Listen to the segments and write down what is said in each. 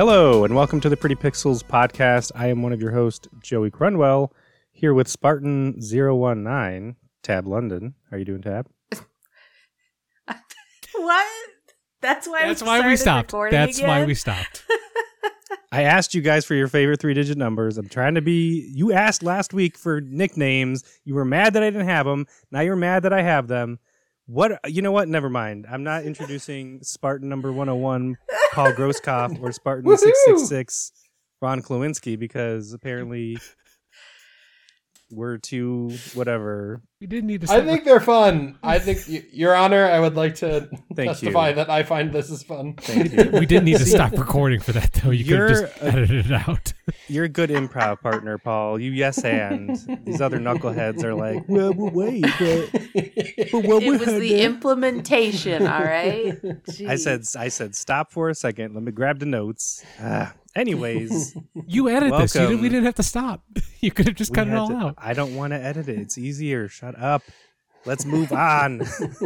Hello, and welcome to the Pretty Pixels podcast. I am one of your hosts, Joey Crunwell, here with Spartan019, Tab London. How are you doing, Tab? what? That's why. That's why we stopped. That's again? why we stopped. I asked you guys for your favorite three digit numbers. I'm trying to be. You asked last week for nicknames. You were mad that I didn't have them. Now you're mad that I have them. What? Uh, you know what? Never mind. I'm not introducing Spartan number 101, Paul Grosskopf, or Spartan 666, Ron Klawinski, because apparently we're too whatever. We didn't need to. I think they're fun. I think, y- Your Honor, I would like to Thank testify you. that I find this is fun. Thank you. we didn't need to stop recording for that though. You could have You're just a- edited it out. You're a good improv partner, Paul. You yes and. These other knuckleheads are like, well, well wait, but, but what It was had the to-" implementation. All right. I Jeez. said, I said, stop for a second. Let me grab the notes. Ah, anyways, You edited this. You didn't, we didn't have to stop. You could have just we cut it all to- out. I don't want to edit it. It's easier. Shut up. Let's move on.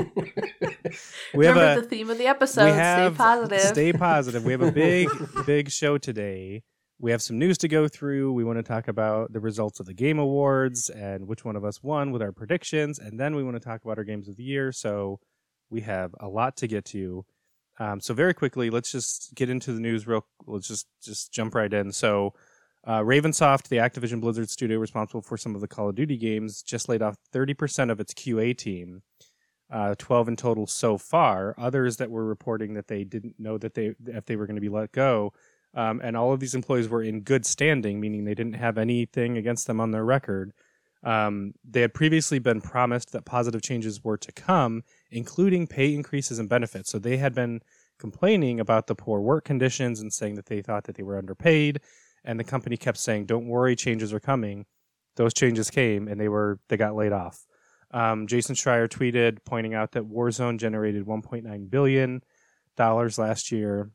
we have Remember a the theme of the episode. we have Stay positive. Stay positive. We have a big, big show today. We have some news to go through. We want to talk about the results of the Game Awards and which one of us won with our predictions, and then we want to talk about our games of the year. So we have a lot to get to. Um, so very quickly, let's just get into the news. Real, let's just just jump right in. So. Uh, Ravensoft, the Activision Blizzard studio responsible for some of the Call of Duty games, just laid off 30% of its QA team uh, 12 in total so far. Others that were reporting that they didn't know that they if they were going to be let go, um, and all of these employees were in good standing, meaning they didn't have anything against them on their record. Um, they had previously been promised that positive changes were to come, including pay increases and benefits. So they had been complaining about the poor work conditions and saying that they thought that they were underpaid, and the company kept saying, "Don't worry, changes are coming." Those changes came, and they were they got laid off. Um, Jason Schreier tweeted pointing out that Warzone generated 1.9 billion dollars last year.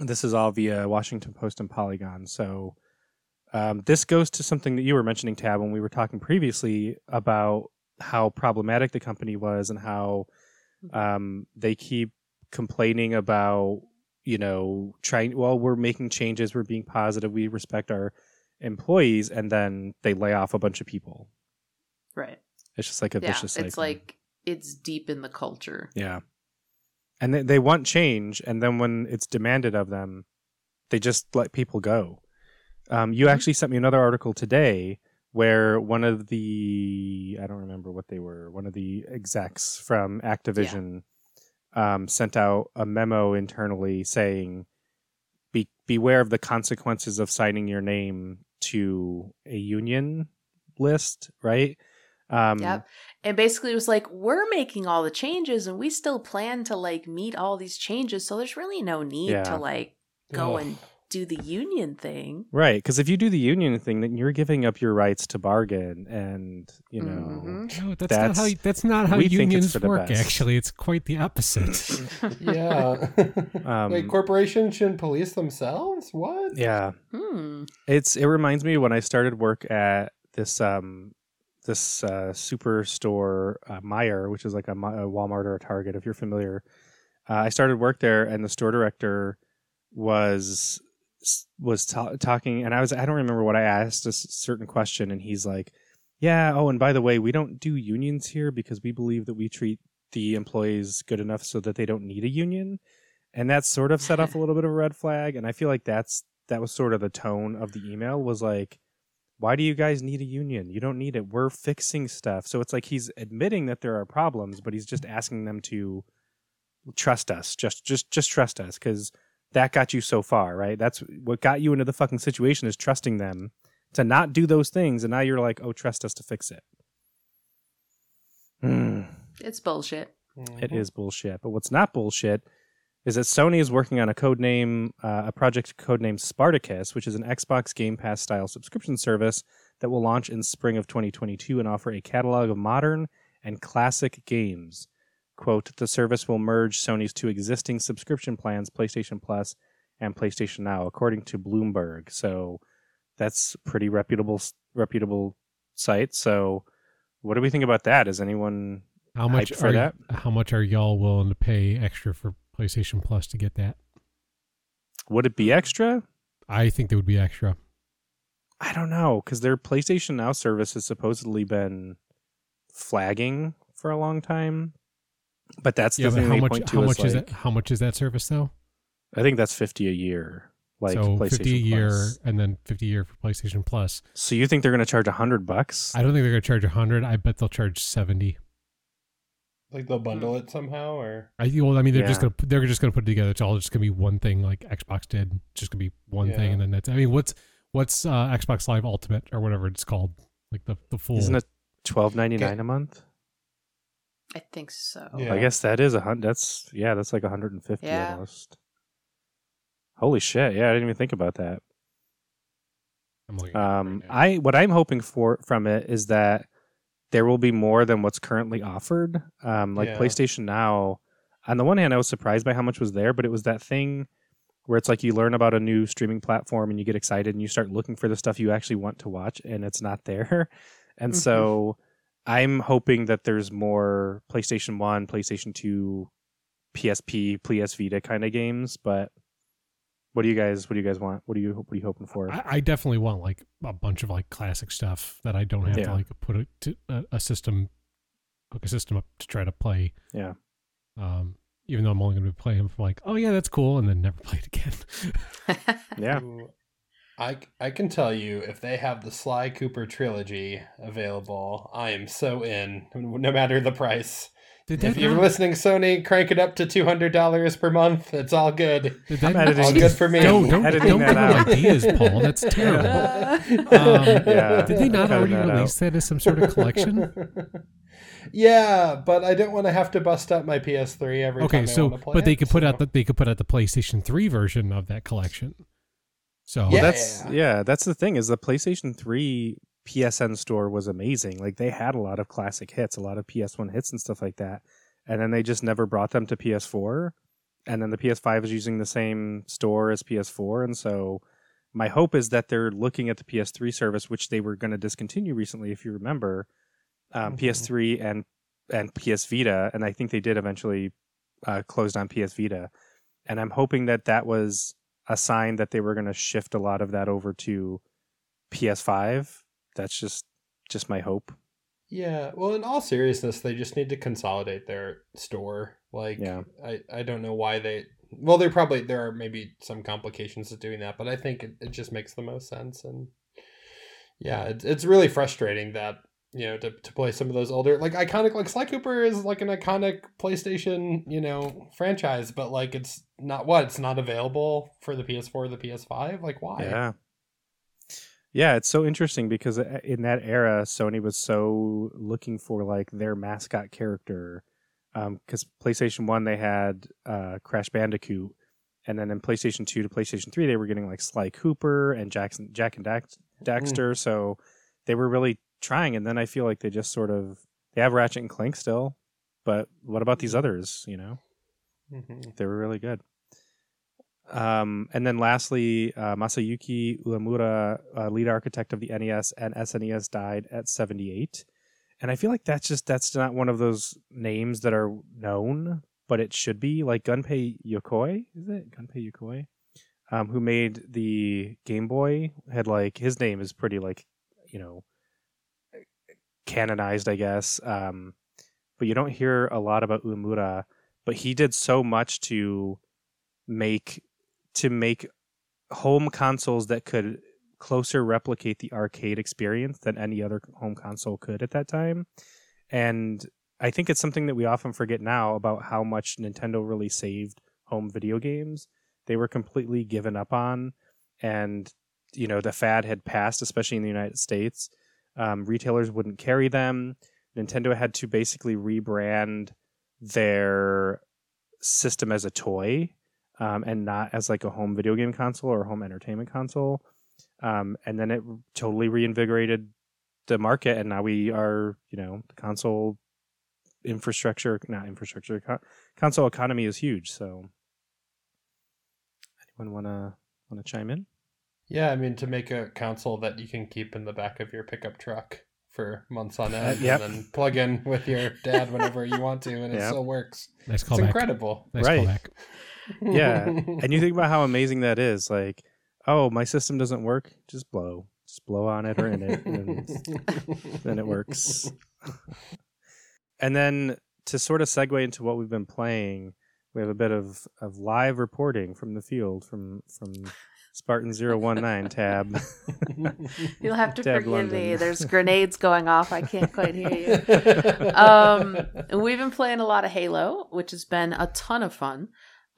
This is all via Washington Post and Polygon. So um, this goes to something that you were mentioning, Tab, when we were talking previously about how problematic the company was and how um, they keep complaining about you know trying. Well, we're making changes. We're being positive. We respect our employees, and then they lay off a bunch of people. right. It's just like a Yeah. vicious cycle. It's like it's deep in the culture. Yeah. And they, they want change, and then when it's demanded of them, they just let people go. Um, you Mhm. actually sent me another article today where one of the I don't remember what they were, one of the execs from Activision um, sent out a memo internally saying, "Be beware of the consequences of signing your name to a union list." Right? Um, Yep. And basically, it was like we're making all the changes, and we still plan to like meet all these changes. So there's really no need Yeah. to like go Ugh. and do the union thing. Right, because if you do the union thing, then you're giving up your rights to bargain, and you know, Mhm. No, that's, That's- not how. That's not how we think it's unions work. best. Actually, it's quite the opposite. yeah. Um, Wait, corporations shouldn't police themselves? What? yeah, Hmm. it's it reminds me when I started work at this um this uh, superstore uh, Meijer, which is like a, a Walmart or a Target, if you're familiar. Uh, I started work there, and the store director was was ta- talking, and I was I don't remember what I asked a certain question, and he's like, "Yeah, oh, and by the way, we don't do unions here because we believe that we treat the employees good enough so that they don't need a union." And that sort of set off a little bit of a red flag, and I feel like that's that was sort of the tone of the email was like why do you guys need a union? You don't need it. We're fixing stuff. So it's like he's admitting that there are problems but he's just asking them to trust us just just just trust us because that got you so far right that's what got you into the fucking situation is trusting them to not do those things and now you're like oh trust us to fix it Hmm. It's bullshit. It is bullshit. But what's not bullshit is that Sony is working on a code name, uh, a project codenamed Spartacus, which is an Xbox Game Pass style subscription service that will launch in spring of 2022 and offer a catalog of modern and classic games. Quote, the service will merge Sony's two existing subscription plans, PlayStation Plus and PlayStation Now, according to Bloomberg. So that's pretty reputable reputable site. So what do we think about that? Is anyone How much for are that? how much are y'all willing to pay extra for PlayStation Plus to get that? Would it be extra? I think they would be extra. I don't know because their PlayStation Now service has supposedly been flagging for a long time, but that's the Yeah, but how much? point to How much is like- that? How much is that service though? I think that's fifty a year, like so PlayStation fifty a year, Plus. and then fifty a year for PlayStation Plus. So you think they're going to charge a hundred bucks? I don't think they're going to charge hundred. I bet they'll charge seventy. Like they'll bundle it somehow, or I well, I mean, they're just gonna they're just gonna put it together. It's all just gonna be one thing, like Xbox did. It's just gonna be one thing, and then that's. I mean, what's what's uh, Xbox Live Ultimate or whatever it's called, like the the full. Isn't it twelve ninety nine a month? I think so. Yeah. I guess that is a hundred. That's yeah, that's like hundred and fifty Yeah. almost. Holy shit! Yeah, I didn't even think about that. I'm looking Um, right. I what I'm hoping for from it is that there will be more than what's currently offered. Um, like Yeah. PlayStation Now. On the one hand, I was surprised by how much was there, but it was that thing where it's like you learn about a new streaming platform and you get excited and you start looking for the stuff you actually want to watch, and it's not there. And Mhm. so I'm hoping that there's more PlayStation One, PlayStation Two, PSP, PS Vita kind of games. But what do you guys? What do you guys want? What are you? What are you hoping for? I, I definitely want like a bunch of like classic stuff that I don't have Yeah. to like put a, to, a, a system, hook a system up to try to play. Yeah. Um, even though I'm only going to play them for like, oh yeah, that's cool, and then never play it again. Yeah. Ooh, I I can tell you if they have the Sly Cooper trilogy available, I am so in, no matter the price. Did If you're not, listening, Sony, crank it up to two hundred dollars per month. It's all good. did I'm editing All good for me. Don't don't, editing don't that give out. ideas, Paul. That's terrible. Uh, Yeah. Did they not already that out. release that as some sort of collection? yeah, but I don't want to have to bust up my PS3 every okay, time so I play but they could put out so- the they could put out the PlayStation 3 version of that collection. So Yeah. that's yeah, that's the thing is the PlayStation 3 PSN store was amazing. Like they had a lot of classic hits, a lot of PS1 hits and stuff like that. And then they just never brought them to PS4. And then the PS5 is using the same store as PS4 and so my hope is that they're looking at the PS3 service which they were going to discontinue recently if you remember. Um, Mhm. PS3 and and PS Vita and I think they did eventually uh, closed on PS Vita. And I'm hoping that that was a sign that they were going to shift a lot of that over to PS5. That's just just my hope. Yeah, well, in all seriousness, they just need to consolidate their store. Like, Yeah. I, I don't know why they. Well, there probably there are maybe some complications to doing that, but I think it, it just makes the most sense. And yeah, it's it's really frustrating that you know to, to play some of those older like iconic like Sly Cooper is like an iconic PlayStation you know franchise, but like it's not what it's not available for the PS4 or the PS5. Like why? Yeah. Yeah, it's so interesting because uh, in that era, Sony was so looking for like their mascot character. Because PlayStation One, they had uh, Crash Bandicoot, and then in PlayStation Two to PlayStation Three, they were getting like Sly Cooper and Jackson, Jak and Dax, Daxter. So they were really trying. And then I feel like they just sort of they have Ratchet and Clank still, but what about these others? You know, Mhm. they were really good. Um, and then lastly, uh, Masayuki Uemura, uh, lead architect of the NES and SNES, died at 78. And I feel like that's just that's not one of those names that are known, but it should be like Gunpei Yokoi, is it Gunpei Yokoi? Um, who made the Game Boy had like his name is pretty like you know canonized, I guess. Um, but you don't hear a lot about Uemura. But he did so much to make to make home consoles that could closer replicate the arcade experience than any other home console could at that time. And I think it's something that we often forget now about how much Nintendo really saved home video games. They were completely given up on, and you know the fad had passed, especially in the United States. Um, retailers wouldn't carry them. Nintendo had to basically rebrand their system as a toy um, and not as like a home video game console or home entertainment console. Um, and then it totally reinvigorated the market, and now we are, you know, the console infrastructure, not infrastructure, co- console economy is huge. So, anyone wanna wanna chime in? Yeah, I mean to make a console that you can keep in the back of your pickup truck for months on uh, end, yep. and then plug in with your dad whenever you want to, and it still works. nice It's callback. incredible. Nice Right. callback. Yeah. and you think about how amazing that is. Like, oh, my system doesn't work. Just blow. Just blow on it or in it. And then it works. and then to sort of segue into what we've been playing, we have a bit of, of live reporting from the field from from Spartan 019 tab. You'll have to Tab forgive London. me. There's grenades going off. I can't quite hear you. um, we've been playing a lot of Halo, which has been a ton of fun.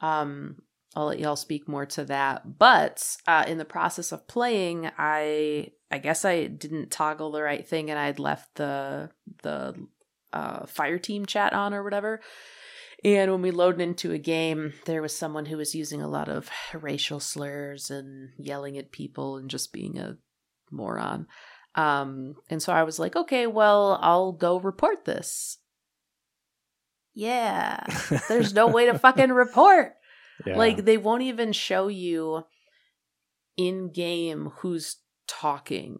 Um, I'll let y'all speak more to that. But uh, in the process of playing, I I guess I didn't toggle the right thing, and I'd left the the uh, fire team chat on or whatever. And when we loaded into a game, there was someone who was using a lot of racial slurs and yelling at people and just being a moron. Um, and so I was like, okay, well, I'll go report this. Yeah, there's no way to fucking report. Yeah. Like they won't even show you in game who's talking.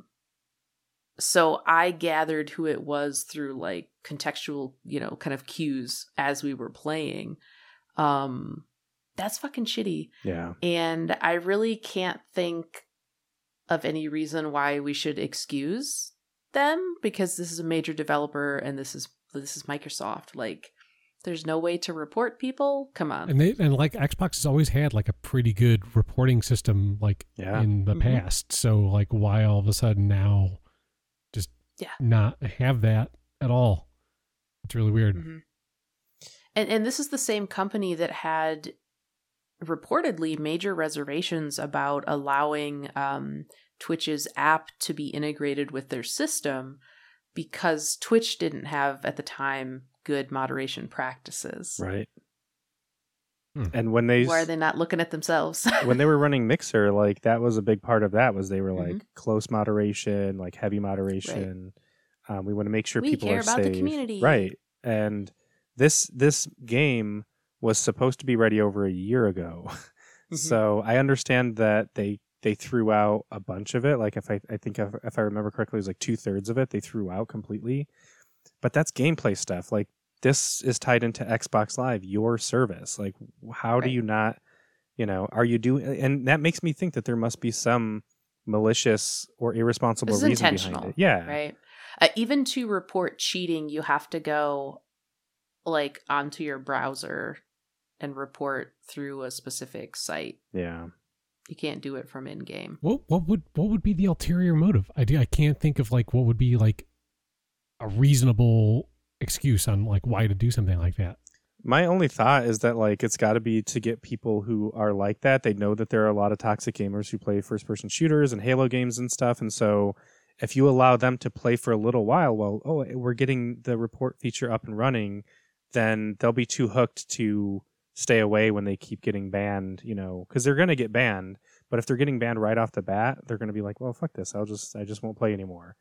So I gathered who it was through like contextual, you know, kind of cues as we were playing. Um that's fucking shitty. yeah. And I really can't think of any reason why we should excuse them because this is a major developer and this is this is Microsoft. Like there's no way to report people. Come on. And they and like Xbox has always had like a pretty good reporting system like Yeah. in the Mhm. past. So like why all of a sudden now just Yeah. not have that at all? It's really weird. Mhm. And and this is the same company that had reportedly major reservations about allowing um, Twitch's app to be integrated with their system because Twitch didn't have at the time good moderation practices. Right. Hmm. And when they Why are they not looking at themselves? when they were running Mixer, like that was a big part of that was they were like Mhm. close moderation, like heavy moderation. Um, we want to make sure We people care are about the safe, community. right? And this this game was supposed to be ready over a year ago, Mhm. so I understand that they they threw out a bunch of it. Like if I I think if, if I remember correctly, it was like two thirds of it they threw out completely. But that's gameplay stuff. Like this is tied into Xbox Live, your service. Like how do you not? You know, are you doing? And that makes me think that there must be some malicious or irresponsible This is reason intentional, behind it. Yeah, right? Uh, even to report cheating, you have to go like onto your browser and report through a specific site. yeah. You can't do it from in game. What what would what would be the ulterior motive? I do, I can't think of like what would be like a reasonable excuse on like why to do something like that. My only thought is that like it's got to be to get people who are like that. They know that there are a lot of toxic gamers who play first person shooters and Halo games and stuff, and so if you allow them to play for a little while, well, oh, eh, we're getting the report feature up and running, then they'll be too hooked to stay away when they keep getting banned. You know, because they're gonna get banned. But if they're getting banned right off the bat, they're gonna be like, well, fuck this. I'll just I just won't play anymore.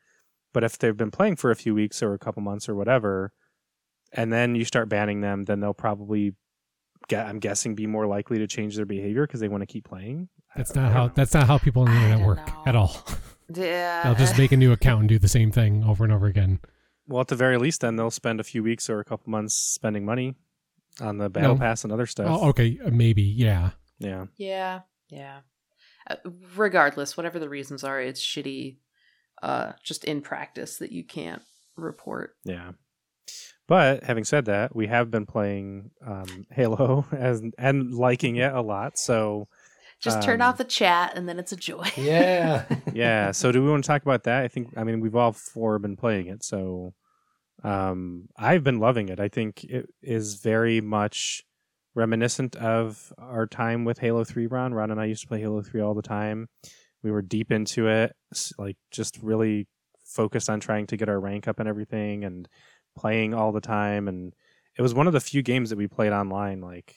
But if they've been playing for a few weeks or a couple months or whatever, and then you start banning them, then they'll probably get, I'm guessing, be more likely to change their behavior because they want to keep playing. That's don't- how know. that's not how people on the internet work know. at all. Yeah. They'll just make a new account and do the same thing over and over again. Well, at the very least, then they'll spend a few weeks or a couple months spending money on the battle No. pass and other stuff. Oh, okay, uh, maybe, yeah. Yeah, Yeah, yeah. Uh, regardless, whatever the reasons are, it's shitty. Uh, just in practice that you can't report. yeah. But having said that, we have been playing um, Halo as, and liking it a lot. So Just turn Um, off the chat, and then it's a joy. yeah. yeah. So do we want to talk about that? I think. I mean, we've all four been playing it, so um, I've been loving it. I think it is very much reminiscent of our time with Halo Three. Ron, Ron and I used to play Halo Three all the time. We were deep into it, s- like just really focused on trying to get our rank up and everything, and playing all the time. And it was one of the few games that we played online, like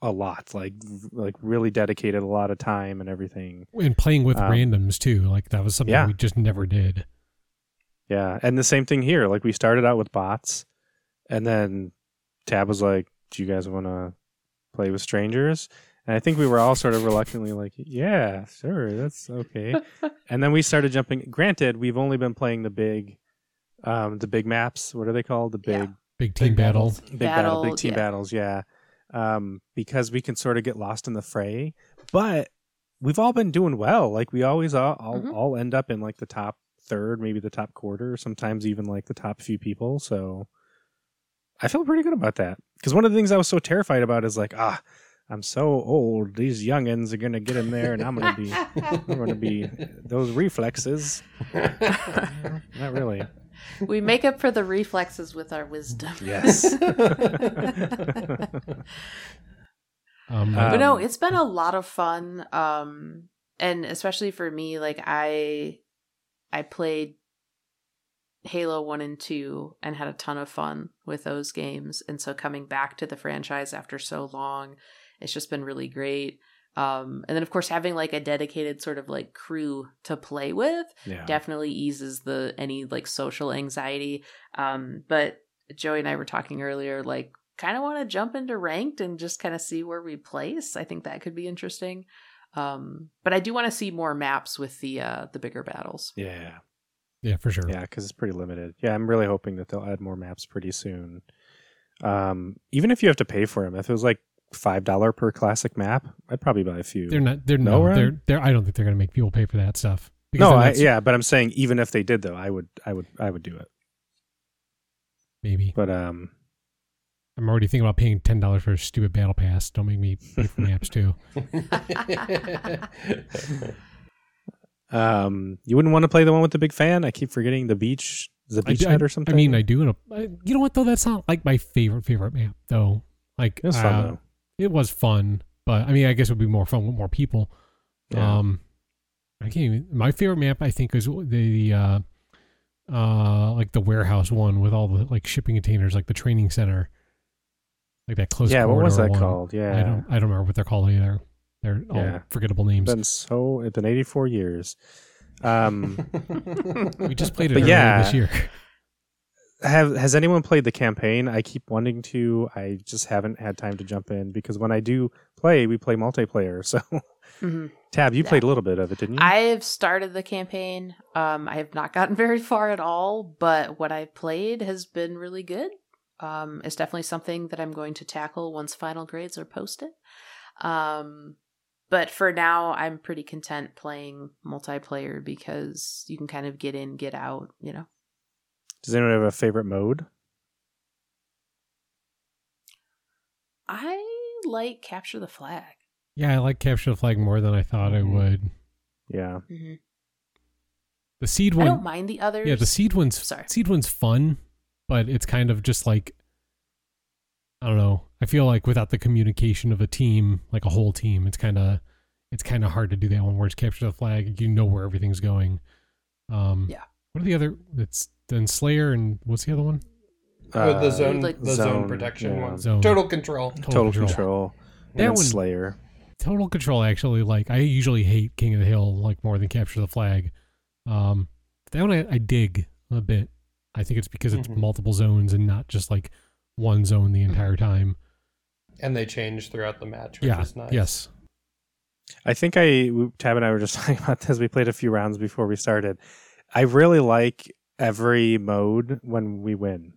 a lot, like like really dedicated a lot of time and everything. And playing with Um, randoms too. Like that was something yeah. we just never did. Yeah, and the same thing here. Like we started out with bots, and then Tab was like, "Do you guys want to play with strangers?" And I think we were all sort of reluctantly like, "Yeah, sure, that's okay." and then we started jumping. Granted, we've only been playing the big, um, the big maps. What are they called? The Yeah. big, Big team Big battle. battles. big battle, Battle, big team yeah. battles. Yeah. um, because we can sort of get lost in the fray. But we've all been doing well. Like we always all all, Mhm. all end up in like the top third, maybe the top quarter, sometimes even like the top few people. So I feel pretty good about that. Because one of the things I was so terrified about is like, ah, I'm so old. These youngins are gonna get in there, and I'm gonna be, I'm gonna be those reflexes. Not really. we make up for the reflexes with our wisdom. Yes. Um, but no, it's been a lot of fun. Um, and especially for me, like I, I played Halo one and two and had a ton of fun with those games. And so coming back to the franchise after so long, it's just been really great. Um, and then of course having like a dedicated sort of like crew to play with Yeah. definitely eases the any like social anxiety. Um, but Joey and I were talking earlier, like kind of want to jump into ranked and just kind of see where we place. I think that could be interesting. Um, but I do want to see more maps with the uh the bigger battles. Yeah. yeah, for sure. Yeah, because it's pretty limited. Yeah, I'm really hoping that they'll add more maps pretty soon. Um, even if you have to pay for them, if it was like five dollar per classic map, I'd probably buy a few. They're not. They're No, no. They're. They're. I don't think they're going to make people pay for that stuff. no, I, yeah, but I'm saying even if they did though, I would, I would, I would do it. maybe. But um, I'm already thinking about paying ten dollars for a stupid battle pass. Don't make me pay for maps too. um, you wouldn't want to play the one with the big fan. I keep forgetting the beach, the beach I- or something. I mean, I do. In a, I, you know what though? That's not like my favorite favorite map though. Like fun uh, though. It was fun, but I mean, I guess it would be more fun with more people. Yeah. Um, I can't even. My favorite map, I think, is the, the uh, uh, like the warehouse one with all the like shipping containers, like the training center, like that close. yeah, what was that one. called? Yeah, I don't. I don't remember what they're called either. They're all Yeah. forgettable names. been so it's been 84 years. Um, we just played it earlier yeah. this year. Have has anyone played the campaign? I keep wanting to. I just haven't had time to jump in because when I do play, we play multiplayer. So, Mhm. Tab, you Yeah. played a little bit of it, didn't you? I have started the campaign. Um, I have not gotten very far at all, but what I've played has been really good. Um, it's definitely something that I'm going to tackle once final grades are posted. Um, but for now, I'm pretty content playing multiplayer because you can kind of get in, get out, you know. Does anyone have a favorite mode? I like capture the flag. Yeah, I like capture the flag more than I thought I Mhm. would. Yeah, hmm The seed one. I one, don't mind the others. yeah, the seed one's Sorry. seed one's fun, but it's kind of just like I don't know. I feel like without the communication of a team, like a whole team, it's kind of it's kind of hard to do that one where it's capture the flag. You know where everything's going. Um, Yeah. What are the other? It's then Slayer and what's the other one? Oh, the Uh, zone, like- the zone, Zone, protection yeah. one. Zone. Total control. Total, Control. And That one- Slayer. Total Control actually like I usually hate King of the Hill like more than Capture the Flag. Um, that one I, I dig a bit. I think it's because it's Mhm. multiple zones and not just like one zone the entire time. And they change throughout the match, which Yeah. is nice. Yes. I think I Tab and I were just talking about this. We played a few rounds before we started. I really like every mode when we win.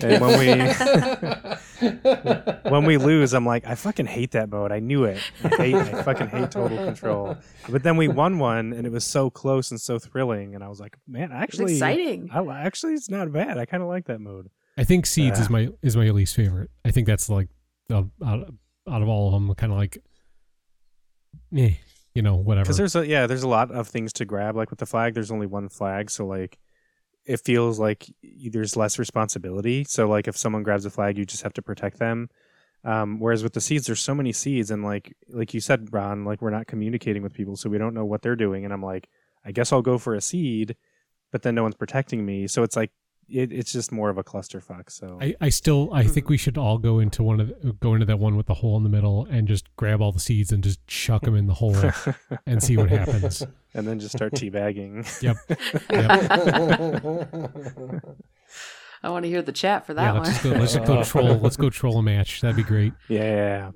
And when we when we lose, I'm like, I fucking hate that mode. I knew it. I hate. I fucking hate total control. But then we won one, and it was so close and so thrilling. And I was like, man, It's actually, exciting. I, actually, it's not bad. I kind of like that mode. I think Seeds Yeah. is my is my least favorite. I think that's like the out, out of all of them kind of like eh, you know, whatever. Because there's a yeah, there's a lot of things to grab. Like with the flag, there's only one flag, so like it feels like there's less responsibility. So like if someone grabs a flag, you just have to protect them. Um, whereas with the seeds, there's so many seeds, and like like you said, Ron, like we're not communicating with people, so we don't know what they're doing. And I'm like, I guess I'll go for a seed, but then no one's protecting me, so it's like it, it's just more of a clusterfuck. So I, I still I think we should all go into one of the, go into that one with the hole in the middle and just grab all the seeds and just chuck them in the hole and see what happens. and then just start teabagging. Yep. yep. I want to hear the chat for yeah, that let's just, one. go, let's just go troll. Let's go troll a match. That'd be great. Yeah.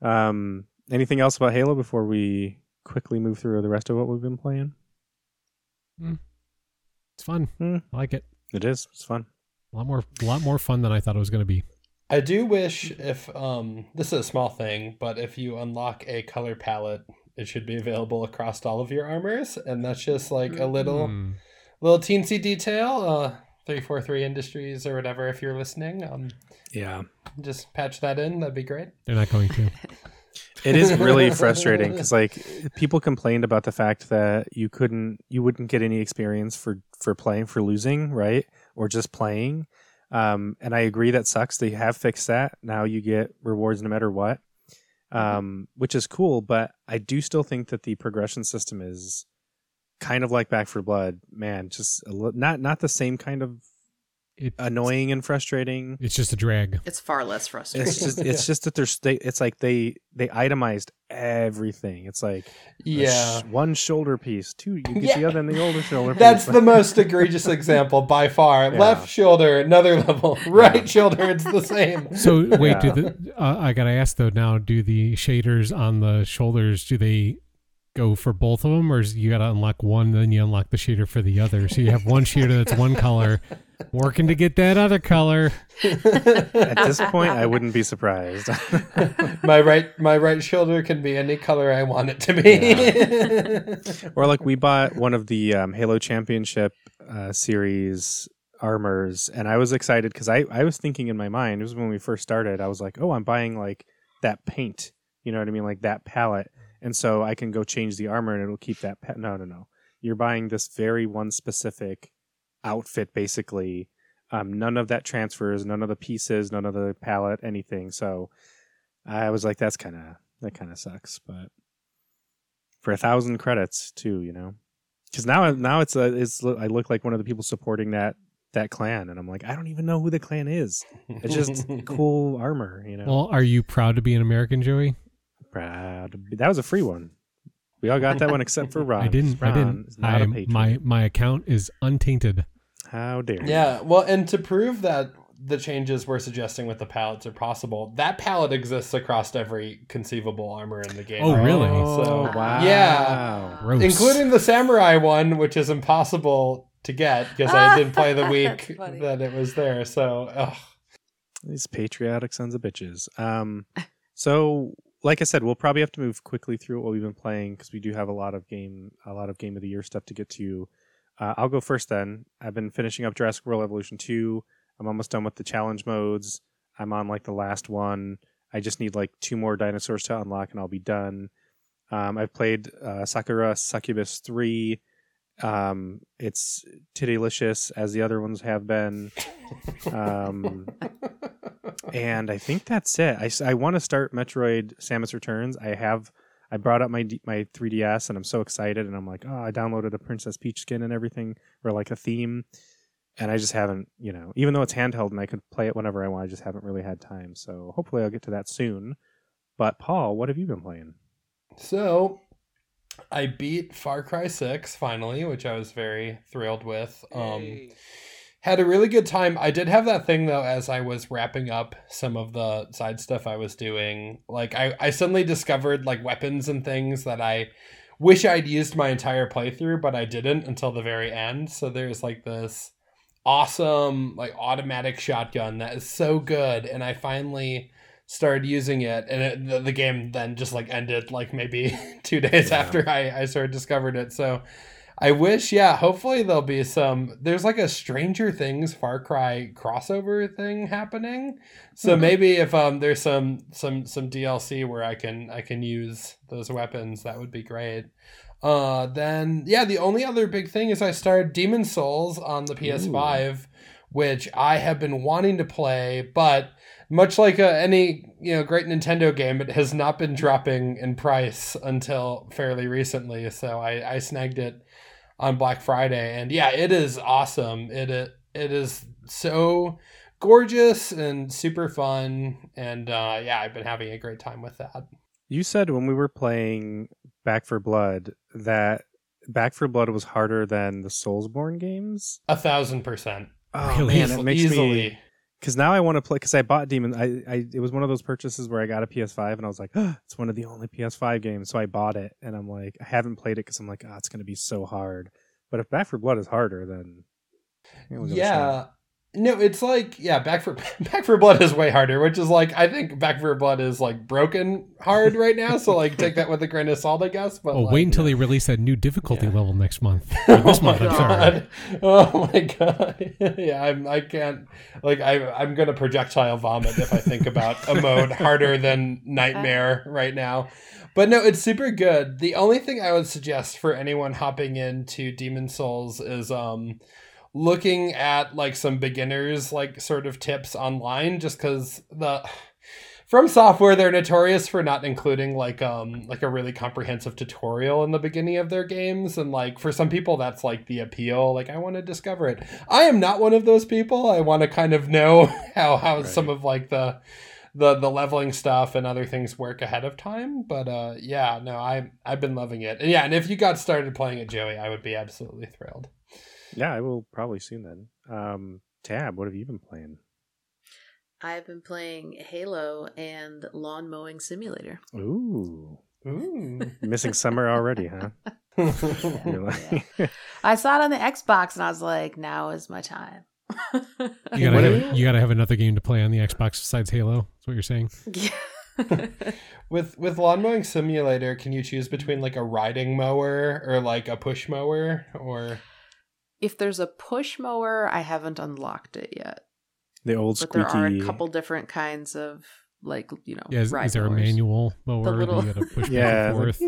Um. Anything else about Halo before we quickly move through the rest of what we've been playing? It's fun. Hmm. I like it. It is. It's fun. A lot more, a lot more fun than I thought it was going to be. I do wish if um this is a small thing, but if you unlock a color palette, it should be available across all of your armors, and that's just like a little Hmm. little teensy detail. Uh, three four three Industries or whatever. If you're listening, um, Yeah. just patch that in. That'd be great. They're not going to. It is really frustrating because like people complained about the fact that you couldn't you wouldn't get any experience for for playing for losing, right? Or just playing. Um and I agree that sucks. They have fixed that. Now you get rewards no matter what. Um which is cool, but I do still think that the progression system is kind of like Back 4 Blood. Man, just a li- not not the same kind of It, annoying and frustrating. it's just a drag. It's far less frustrating. It's just it's just that there's they it's like they they itemized everything. It's like Yeah. sh- one shoulder piece, two you get Yeah. the other and the older shoulder. That's piece. the most egregious example by far. Yeah. Left shoulder, another level. Right shoulder, it's the same. So wait, Yeah. do the uh, I gotta ask though now? Do the shaders on the shoulders do they go for both of them, or is you gotta unlock one, then you unlock the shader for the other? So you have one shader that's one color, working to get that other color. At this point, I wouldn't be surprised. my right my right shoulder can be any color I want it to be. or like we bought one of the um, Halo Championship uh, series armors, and I was excited because I I was thinking in my mind it was when we first started. I was like, oh, I'm buying like that paint. You know what I mean, like that palette, and so I can go change the armor and it'll keep that. Pa- no, no, no. You're buying this very one specific outfit, basically. Um, none of that transfers, none of the pieces, none of the palette, anything. So I was like, that's kind of that kind of sucks, but for a thousand credits too, you know, because now now it's a it's I look like one of the people supporting that that clan, and I'm like, I don't even know who the clan is. It's just cool armor, you know. Well, are you proud to be an American, Joey? Proud. to be- That was a free one. We all got that one except for Ron. I didn't. I didn't. is not I, a my my account is untainted. How dare you? Yeah, well, and to prove that the changes we're suggesting with the palettes are possible, that palette exists across every conceivable armor in the game. Oh, really? Oh, So, wow. yeah. Gross. including the samurai one, which is impossible to get because I didn't play the week that it was there. So, ugh. These patriotic sons of bitches. Um, so like I said, we'll probably have to move quickly through what we've been playing because we do have a lot of game, a lot of game of the year stuff to get to. Uh, I'll go first. Then I've been finishing up Jurassic World Evolution two. I'm almost done with the challenge modes. I'm on like the last one. I just need like two more dinosaurs to unlock, and I'll be done. Um, I've played uh, Sakura Succubus three. Um, it's tittylicious as the other ones have been. Um, and I think that's it. I, I want to start Metroid Samus Returns. I have I brought up my D, my 3DS and I'm so excited and I'm like, oh, I downloaded a Princess Peach skin and everything or like a theme, and I just haven't, you know, even though it's handheld and I could play it whenever I want, I just haven't really had time. So hopefully I'll get to that soon. But Paul, what have you been playing? So, I beat Far Cry 6 finally, which I was very thrilled with. Um, had a really good time. I did have that thing though, as I was wrapping up some of the side stuff I was doing. Like, I, I suddenly discovered like weapons and things that I wish I'd used my entire playthrough, but I didn't until the very end. So, there's like this awesome, like, automatic shotgun that is so good. And I finally started using it and it, the, the game then just like ended like maybe two days Yeah. after I, I sort of discovered it so i wish yeah hopefully there'll be some there's like a stranger things far cry crossover thing happening so Mhm. maybe if um there's some some some dlc where i can i can use those weapons that would be great uh then yeah the only other big thing is i started Demon's Souls on the ps5 which i have been wanting to play but much like uh, any you know great Nintendo game, it has not been dropping in price until fairly recently. So I, I snagged it on Black Friday, and yeah, it is awesome. It it, it is so gorgeous and super fun, and uh, yeah, I've been having a great time with that. You said when we were playing Back 4 Blood that Back 4 Blood was harder than the Soulsborne games. A thousand percent, Oh Really? man, it makes easily. me because now I want to play because I bought Demon. I, I it was one of those purchases where I got a PS5 and I was like, oh, it's one of the only PS5 games, so I bought it and I'm like, I haven't played it because I'm like, oh, it's gonna be so hard. But if Back 4 Blood is harder, then I think we'll give it a yeah. No, it's like yeah, Back for Back 4 Blood is way harder, which is like I think Back 4 Blood is like broken hard right now. So like take that with a grain of salt, I guess. But Oh, like, wait until they release that new difficulty Yeah. level next month. Or this oh my month, I'm sorry. god! Oh my god! yeah, I'm. I can't. Like I, I'm gonna projectile vomit if I think about a mode harder than Nightmare right now. But no, it's super good. The only thing I would suggest for anyone hopping into Demon's Souls is um looking at like some beginners like sort of tips online just because the FromSoftware they're notorious for not including like um like a really comprehensive tutorial in the beginning of their games and like for some people that's like the appeal like i want to discover it. I am not one of those people. I want to kind of know how how Right. some of like the the the leveling stuff and other things work ahead of time but uh yeah no i i've been loving it. And yeah and if you got started playing it joey i would be absolutely thrilled Yeah, I will probably soon then. Um, Tab, what have you been playing? I've been playing Halo and Lawn Mowing Simulator. Ooh, Ooh. missing summer already, huh? You're like- I saw it on the Xbox and I was like, now is my time. You gotta, have, you gotta have another game to play on the Xbox besides Halo. That's what you're saying. Yeah. With with lawn mowing simulator, can you choose between like a riding mower or like a push mower or if there's a push mower, I haven't unlocked it yet. the old But there are a couple different kinds of like, you know, Yeah, is, ride is there a manual mower that little- you gotta push yeah, back and forth?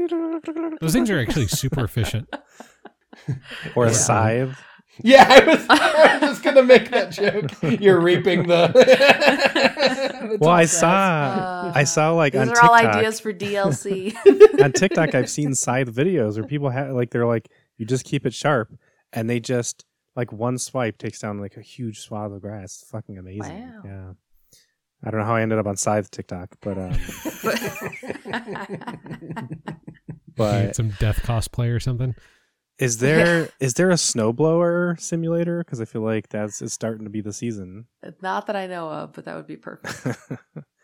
like- Those things are actually super efficient. or a scythe. Yeah, I was, I was just gonna make that joke. You're reaping the. the Well, I saw, Uh, I saw like These on are TikTok. all ideas for DLC. on TikTok, I've seen scythe videos where people have like they're like, you just keep it sharp, and they just like one swipe takes down like a huge swath of grass. It's fucking amazing. Wow. Yeah. I don't know how I ended up on scythe TikTok, but um, but get some death cosplay or something. is there is there a snowblower simulator? Because I feel like that's it's starting to be the season. Not that I know of, but that would be perfect.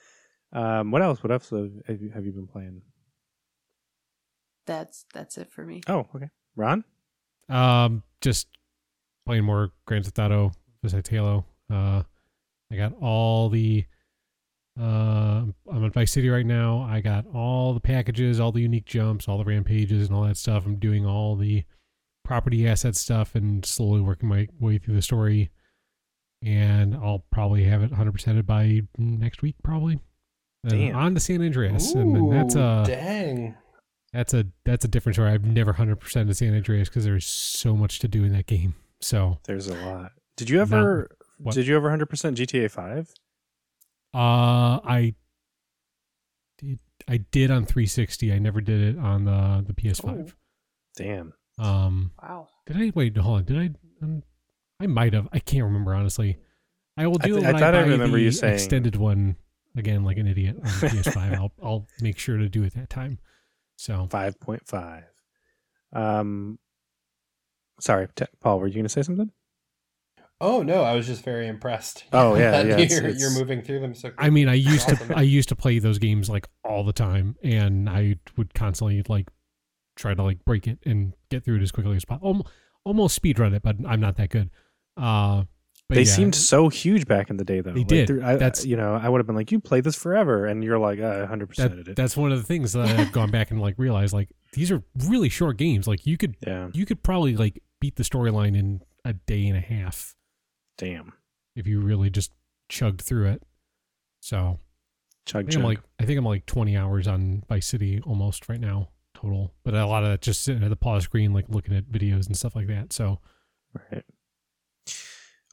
um, what else? What else have have you, have you been playing? That's that's it for me. Oh, okay. Ron? Um, just playing more Grand Theft Auto besides Halo. Uh, I got all the. Uh, I'm in Vice City right now. I got all the packages, all the unique jumps, all the rampages, and all that stuff. I'm doing all the property asset stuff and slowly working my way through the story. And I'll probably have it 100%ed by next week, probably. And Damn. on to San Andreas, and, and that's a uh dang. That's a that's a different story. I've never hundred percent of San Andreas because there's so much to do in that game. So There's a lot. Did you ever what? did you ever 100% GTA 5? uh I did I did on 360. I never did it on the the PS5. Damn. Um Wow. did I wait, hold on, did I um, I might have. I can't remember honestly. I will I do th- it I when I, thought I buy remember the you saying- extended one again like an idiot on the PS5. I'll I'll make sure to do it that time. So 5.5. Um Sorry, T- Paul, were you going to say something? Oh no, I was just very impressed. Oh, yeah, that yeah, You're, it's- it's- you're moving through them so. I mean, I used Awesome. to I used to play those games like all the time, and I would constantly like try to like break it and get through it as quickly as possible. Almost, almost speed run it, but I'm not that good. Uh, but they yeah, seemed so huge back in the day, though. They Like, did. I, That's- you know, I would have been like, "You play this forever," and you're like, uh, "100 percent it." that's one of the things that I've gone back and like realized like these are really short games. Like you could yeah, you could probably like beat the storyline in a day and a half damn. if you really just chugged through it. So I Chug think I'm chug. like I think I'm like 20 hours on Vice City almost right now total, but a lot of that just sitting at the pause screen, like looking at videos and stuff like that. So right.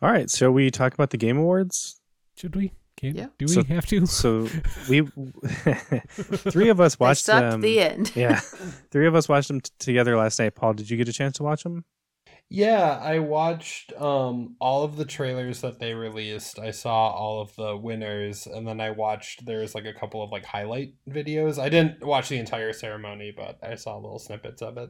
All right, so we talk about the Game Awards. should we? Can Yeah. do we So- have to? So we three of us watched sucked them. the end. yeah, three of us watched them t- together last night. Paul, did you get a chance to watch them? Yeah, I watched um all of the trailers that they released. I saw all of the winners and then I watched there's like a couple of like highlight videos. I didn't watch the entire ceremony, but I saw little snippets of it.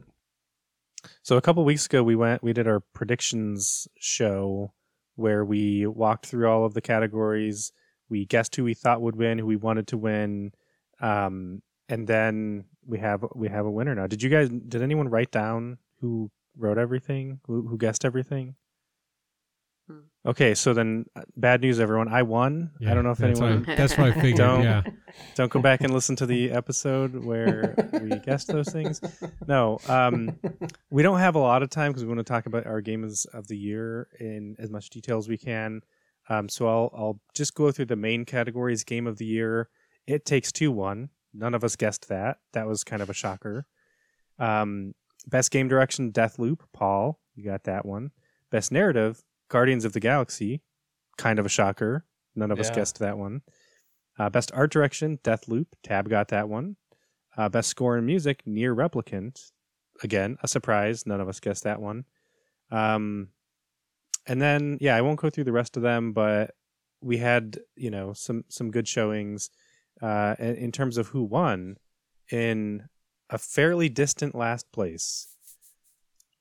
So a couple weeks ago, we went, we did our predictions show where we walked through all of the categories. We guessed who we thought would win, who we wanted to win, um, and then we have we have a winner now. Did you guys? Did anyone write down who wrote everything? Who, who guessed everything? Okay, so then uh, bad news, everyone. I won. I don't know if that's anyone. What I, that's what I figured. Don't- yeah. Don't go back and listen to the episode where we guessed those things. No, um, we don't have a lot of time because we want to talk about our games of the year in as much detail as we can. Um, so I'll I'll just go through the main categories. Game of the year. It takes two. One. None of us guessed that. That was kind of a shocker. Um, best game direction. Deathloop. Paul, you got that one. Best narrative. Guardians of the Galaxy. Kind of a shocker. None of us guessed that one. Uh, best art direction, Deathloop. Tab got that one. Uh, best score and music, NieR Replicant. Again, a surprise. None of us guessed that one. Um, and then, yeah, I won't go through the rest of them, but we had, you know, some some good showings uh, in, in terms of who won in a fairly distant last place.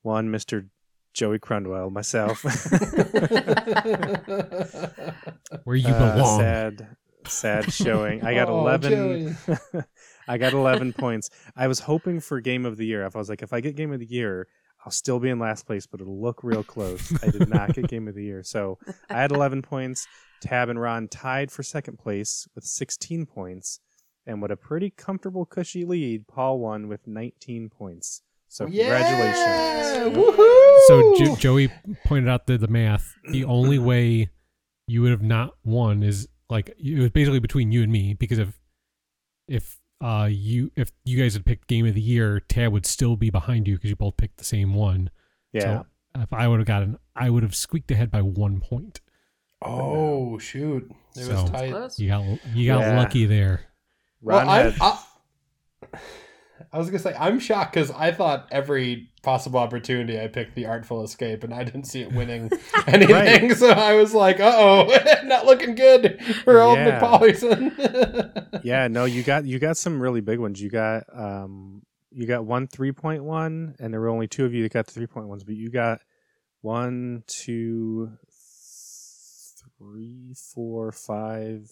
One, Mister Joey Crundwell, myself. Where you Uh, belong. sad, sad showing. I got Oh, eleven. I got eleven points. I was hoping for game of the year. If I was like, if I get game of the year, I'll still be in last place, but it'll look real close. I did not get game of the year, so I had eleven points. Tab and Ron tied for second place with sixteen points, and with a pretty comfortable, cushy lead, Paul won with nineteen points. So congratulations. Yeah! Woohoo! So jo- Joey pointed out the, the math. The only way you would have not won is like it was basically between you and me because if if uh you if you guys had picked game of the year, Tab would still be behind you because you both picked the same one. Yeah. So if I would have gotten, I would have squeaked ahead by one point. Oh shoot! It So- was tight. You got you got Yeah. lucky there. Ron well, had- I, I was gonna say I'm shocked because I thought every possible opportunity I picked the Artful Escape, and I didn't see it winning anything. So I was like, "Uh oh, not looking good for old Yeah. McPaulison." yeah, no, you got you got some really big ones. You got um you got one three point one, and there were only two of you that got the three point ones, but you got one, two, three, four, five,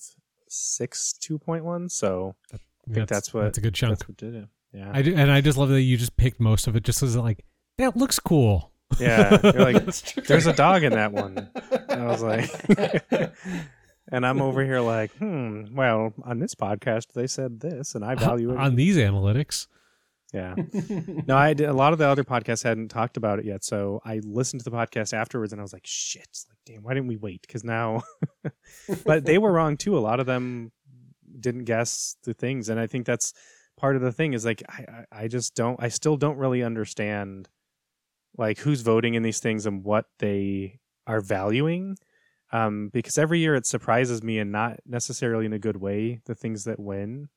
six two point ones. So I think that's what- that's a good chunk. that's what did it. Yeah, I do, and I just love that you just picked most of it just as like that looks cool. yeah. You're like, there's a dog in that one. And I was like, and I'm over here like, hmm. Well, on this podcast they said this, and I value it. on these analytics. Yeah. No, I did, a lot of the other podcasts hadn't talked about it yet, so I listened to the podcast afterwards, and I was like, "Shit! Like, damn, why didn't we wait?" Because now, but they were wrong too. A lot of them didn't guess the things, and I think that's part of the thing. Is like, I, I I just don't, I still don't really understand, like, who's voting in these things and what they are valuing. Um, because every year it surprises me, and not necessarily in a good way, the things that win.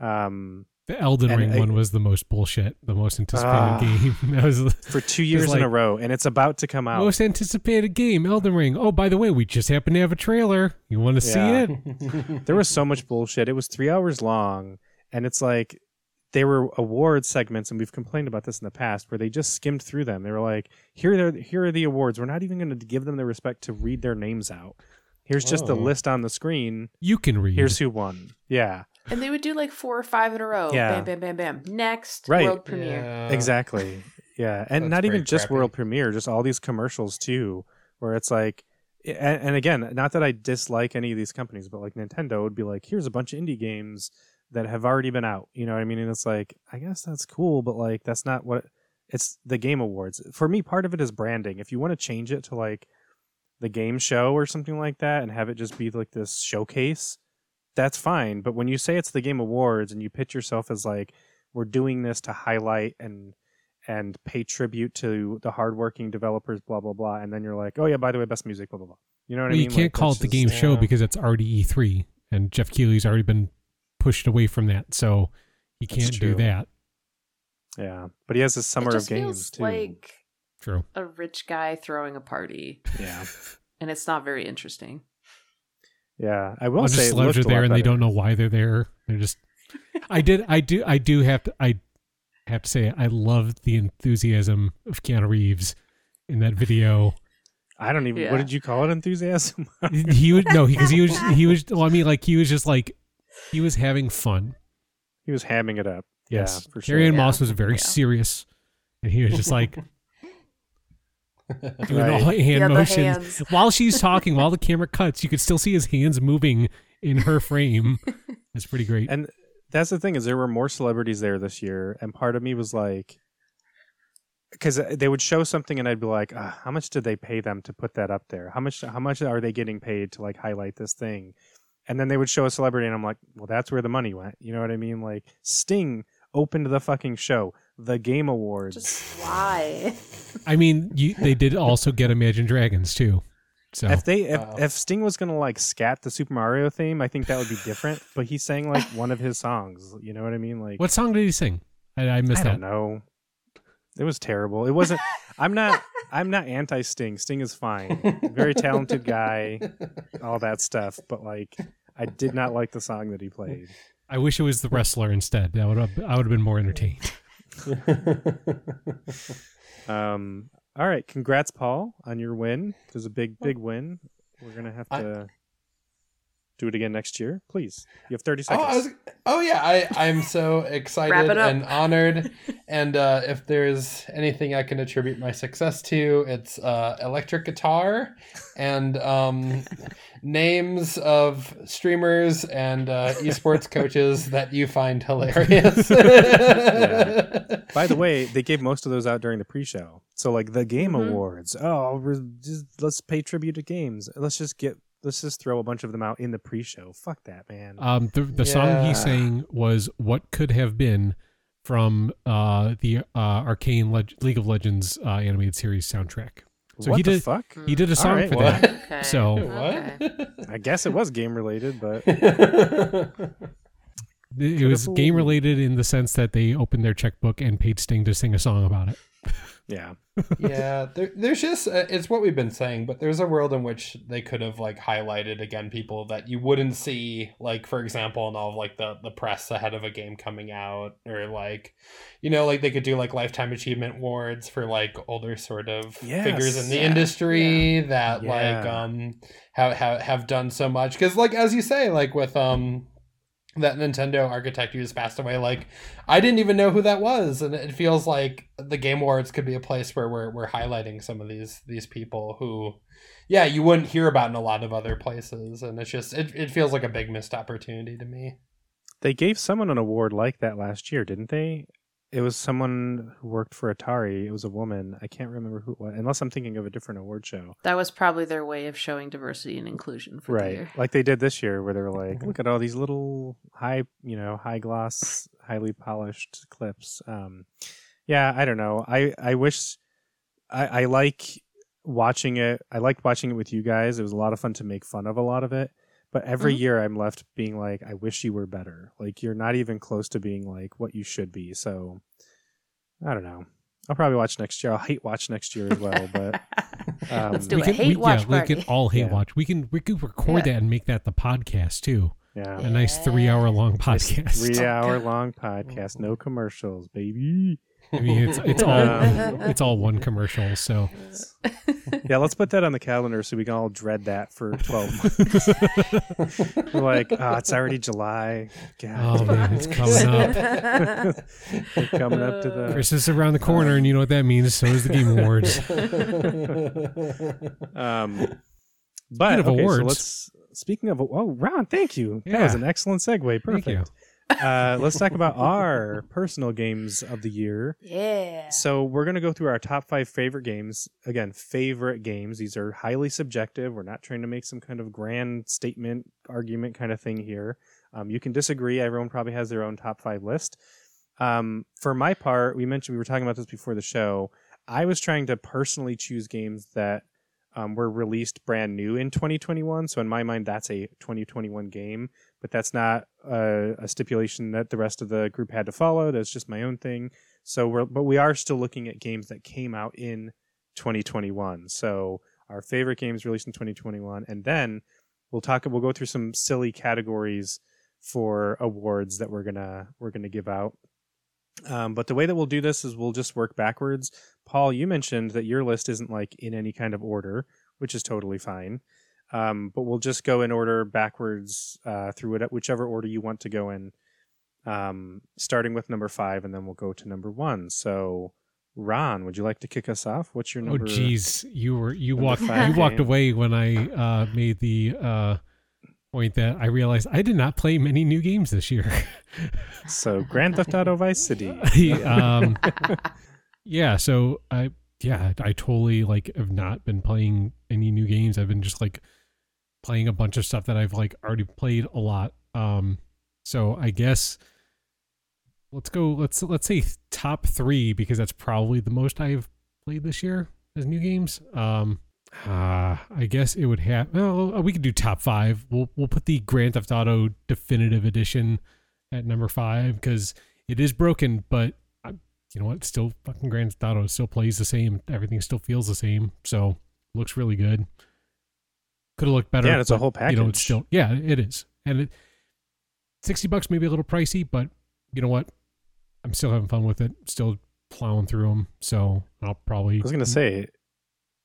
Um, The Elden Ring I- one was the most bullshit, the most anticipated Ah. game. that was for two years like- in a row, and it's about to come out. most anticipated game, Elden Ring. Oh, by the way, we just happen to have a trailer. You want to Yeah. see it? there was so much bullshit. It was three hours long, and it's like they were award segments, and we've complained about this in the past, where they just skimmed through them. They were like, "Here, are here are the awards. We're not even going to give them the respect to read their names out. Here's just the Oh. list on the screen. You can read. Here's who won. Yeah, And they would do like four or five in a row. Yeah. Bam, bam, bam, bam. Next Right. world premiere. Yeah. exactly. Yeah, and That's not even pretty just crappy. world premiere, just all these commercials too, where it's like. And, and again, not that I dislike any of these companies, but like Nintendo would be like, "Here's a bunch of indie games that have already been out. You know what I mean? And it's like, I guess that's cool, but like that's not what it's the game awards. For me, part of it is branding. If you want to change it to like the game show or something like that and have it just be like this showcase, that's fine. But when you say it's the game awards and you pitch yourself as like we're doing this to highlight and and pay tribute to the hardworking developers, blah blah blah, and then you're like, oh yeah, by the way, best music, blah blah blah. You know what Well, I mean? you can't Like, call it the just- game show yeah. because it's already E3, and Geoff Keighley's already been pushed away from that, so he That's can't do that. Yeah, but he has a summer it of games feels too. like True. a rich guy throwing a party, yeah, and it's not very interesting. yeah. I will Well, say just it celebs are a lot there and they don't know why they're there. They're just. I did. I do. I do have to. I have to say I love the enthusiasm of Keanu Reeves in that video. I don't even. Yeah. What did you call it? Enthusiasm. he would no because he was he was. Well, I mean, like he was just like he was having fun. he was hamming it up. Yes, Yeah, for sure. Carrie Yeah. Moss was very Yeah. serious, and he was just like, doing Right. all hand Yeah, motions while she's talking. While the camera cuts, you could still see his hands moving in her frame. It's pretty great. And that's the thing is there were more celebrities there this year, and part of me was like, because they would show something, and I'd be like, ah, how much did they pay them to put that up there? How much? How much are they getting paid to like highlight this thing? And then they would show a celebrity, and I'm like, well, that's where the money went. You know what I mean? Like Sting opened the fucking show, the Game Awards. Just why? I mean, you, they did also get Imagine Dragons too. So If they if, Wow. if Sting was gonna like scat the Super Mario theme, I think that would be different. but he sang like one of his songs. You know what I mean? Like what song did he sing? I, I missed I that. don't. It was terrible. It wasn't. I'm not. I'm not anti Sting. Sting is fine. Very talented guy. All that stuff. But like, I did not like the song that he played. I wish it was the wrestler instead. That would have, I would have been more entertained. Um. All right. Congrats, Paul, on your win. It was a big, big win. We're gonna have I- to do it again next year. Please. You have 30 Oh, seconds. I was, oh yeah, I I'm so excited Wrap it up. and honored. and uh, if there's anything I can attribute my success to, it's uh, electric guitar and um, names of streamers and uh, esports coaches that you find hilarious. By the way, they gave most of those out during the pre-show. So like the game Mhm. awards. Oh, just let's pay tribute to games. Let's just get let's just throw a bunch of them out in the pre-show. Fuck that, man. Um, the the song Yeah. he sang was "What Could Have Been" from uh, the uh, Arcane Leg- League of Legends uh, animated series soundtrack. So what he the did- fuck? He did a song right, for well- that. Okay. So- Okay. what? I guess it was game related, but It was game related in the sense that they opened their checkbook and paid Sting to sing a song about it. Yeah. yeah, there, there's just uh, it's what we've been saying, but there's a world in which they could have like highlighted again people that you wouldn't see, like for example, in all of like the the press ahead of a game coming out, or like, you know, like they could do like lifetime achievement awards for like older sort of Yes. figures in the Yeah. industry that like um have have have done so much because like as you say, like with um that Nintendo architect who just passed away, like I didn't even know who that was, and it feels like the Game Awards could be a place where we're we're highlighting some of these these people who, yeah, you wouldn't hear about in a lot of other places, and it's just it, it feels like a big missed opportunity to me. They gave someone an award like that last year, didn't they? It was someone who worked for Atari. It was a woman. I can't remember who it was, unless I'm thinking of a different award show. That was probably their way of showing diversity and inclusion for the right year. like they did this year where they were like look at all these little high you know high gloss highly polished clips um yeah i don't know i i wish i i like watching it i liked watching it with you guys it was a lot of fun to make fun of a lot of it but every Mhm. year i'm left being like i wish you were better like you're not even close to being like what you should be so i don't know i'll probably watch next year i'll hate watch next year as well but um, Let's do we a can, hate we, watch yeah, we can all hate Yeah. watch. We can we could record Yeah. that and make that the podcast too. yeah A nice three hour long podcast. Three hour long podcast, no commercials, baby. I mean, it's it's all it's all one commercial. So Yeah, let's put that on the calendar so we can all dread that for 12 months. We're like, oh, it's already July. God, oh man, it's coming up. We're coming up to the. Christmas is around the corner, and you know what that means. So is the Game Awards. Um, but Speaking of okay, so awards. let's. Speaking of, oh, Ron, thank you. That was an excellent segue. Thank you. Perfect. Uh, let's talk about our personal games of the year. yeah. So we're going to go through our top five favorite games. Again, favorite games. These are highly subjective. We're not trying to make some kind of grand statement, argument kind of thing here. Um, you can disagree. Everyone probably has their own top five list. Um, for my part, we mentioned we were talking about this before the show. I was trying to personally choose games that um, were released brand new in 2021. So in my mind, that's a 2021 game, but that's not a, a stipulation that the rest of the group had to follow. That's just my own thing. So we're, but we are still looking at games that came out in 2021. So our favorite games released in 2021, and then we'll talk. We'll go through some silly categories for awards that we're gonna we're gonna give out. Um, but the way that we'll do this is we'll just work backwards. Paul, you mentioned that your list isn't like in any kind of order, which is totally fine. Um, but we'll just go in order backwards uh, through it, whichever order you want to go in, um, starting with number five, and then we'll go to number one. So, Ron, would you like to kick us off? What's your number? Oh geez, you were you walked you walked away when I uh, made the uh, point that I realized I did not play many new games this year. So Grand Theft Auto Vice City. um, yeah, so I yeah I totally like have not been playing any new games. I've been just like playing a bunch of stuff that I've like already played a lot. Um, so I guess let's go. Let's let's say top three because that's probably the most I've played this year as new games. Um, uh, I guess it would have. Well, we could do top five. We'll we'll put the Grand Theft Auto Definitive Edition at number five because it is broken, but I, you know what? Still, fucking Grand Theft Auto still plays the same. Everything still feels the same. So looks really good. Could have looked better. Yeah, and it's a whole whole You know, it's still yeah, it is, and it sixty bucks maybe a little pricey, but you know what? I'm still having fun with it. Still plowing through them. So I'll probably. I was gonna say,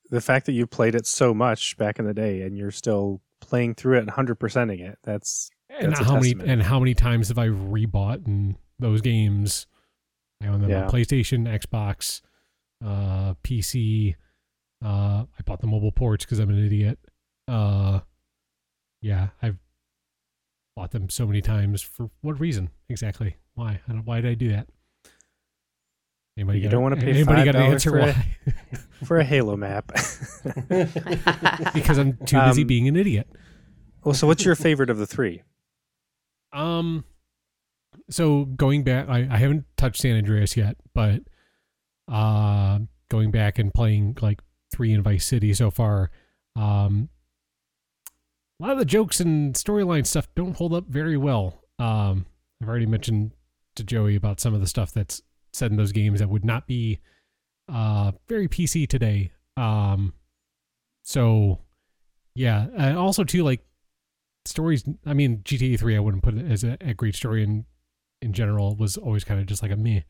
the fact that you played it so much back in the day and you're still playing through it and hundred percenting it. That's and That's how many and how many times have I rebought in those games? I own them Yeah. on PlayStation, Xbox, uh, PC. Uh, I bought the mobile ports because I'm an idiot. Uh, yeah, I've bought them so many times. For what reason exactly? Why? I don't, why did I do that? Anybody You got don't a- wanna pay Anybody got an answer for a- why? for a Halo map. because I'm too busy Um, being an idiot. well, so what's your favorite of the three? Um, so going back, I, I haven't touched San Andreas yet, but uh, going back and playing like three in Vice City so far, um, a lot of the jokes and storyline stuff don't hold up very well. Um, I've already mentioned to Joey about some of the stuff that's said in those games that would not be uh very PC today. Um, so yeah, and also too like stories i mean gta 3 i wouldn't put it as a, a great story in in general was always kind of just like a me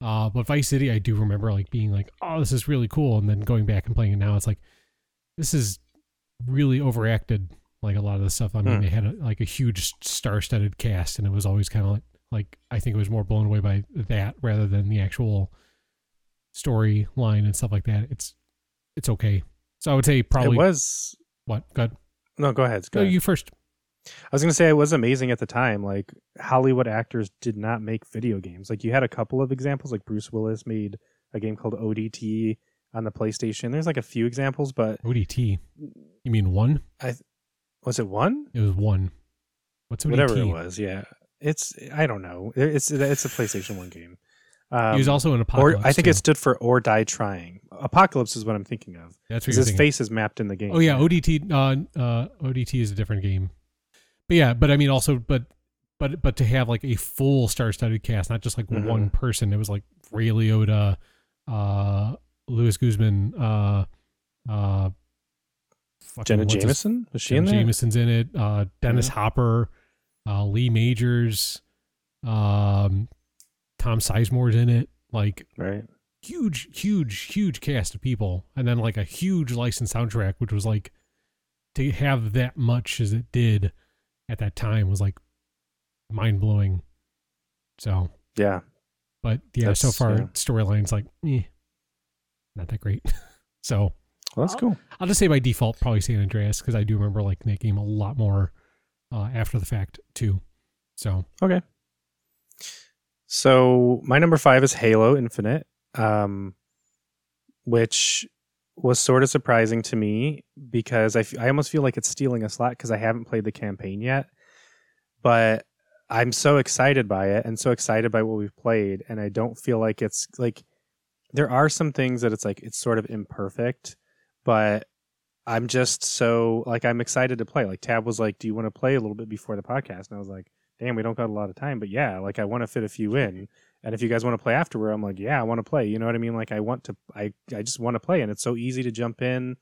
uh but vice city i do remember like being like oh this is really cool and then going back and playing it now it's like this is really overacted like a lot of the stuff i mean Hmm. they had a, like a huge star-studded cast and it was always kind of like like i think it was more blown away by that rather than the actual storyline and stuff like that it's it's okay so i would say probably it was what good no. Go ahead. Go no ahead. you first I was gonna say it was amazing at the time. Like Hollywood actors did not make video games. Like you had a couple of examples. Like Bruce Willis made a game called ODT on the PlayStation. There's like a few examples, but ODT. You mean one? Was it one? It was one. What's? Whatever it was. Yeah, it's I don't know. It's it's a PlayStation One game. Um, he was also an or apocalypse. I think too. it stood for "or die trying." Apocalypse is what I'm thinking of. that's what his thinking. face is mapped in the game. Oh yeah, ODT. Uh, uh, ODT is a different game. But yeah, but I mean also, but but but to have like a full star-studded cast, not just like Mhm. one person. It was like Ray Liotta, uh, Luis Guzman, uh, uh, Jenna Jameson was she Jenna in there? Jameson's in it. Uh, Dennis Yeah. Hopper, uh, Lee Majors, um, Tom Sizemore's in it. Like Right. huge, huge, huge cast of people, and then like a huge licensed soundtrack, which was like to have that much as it did at that time was like mind blowing. So, Yeah. but yeah, so far yeah. storylines like eh, not that great. so Well, that's cool. I'll just say by default probably San Andreas because I do remember liking that game a lot more uh, after the fact too. So Okay. So my number five is Halo Infinite, um, which was sort of surprising to me because I, f- I almost feel like it's stealing a slot because I haven't played the campaign yet. But I'm so excited by it and so excited by what we've played, and I don't feel like it's like there are some things that it's like it's sort of imperfect, but I'm just so like I'm excited to play. Like Tab was like, "Do you want to play a little bit before the podcast?" And I was like, "Damn, we don't got a lot of time, but yeah, like I want to fit a few in." And if you guys want to play afterward, I'm like, "Yeah, I want to play." You know what I mean? Like I want to, I I just want to play, and it's so easy to jump in.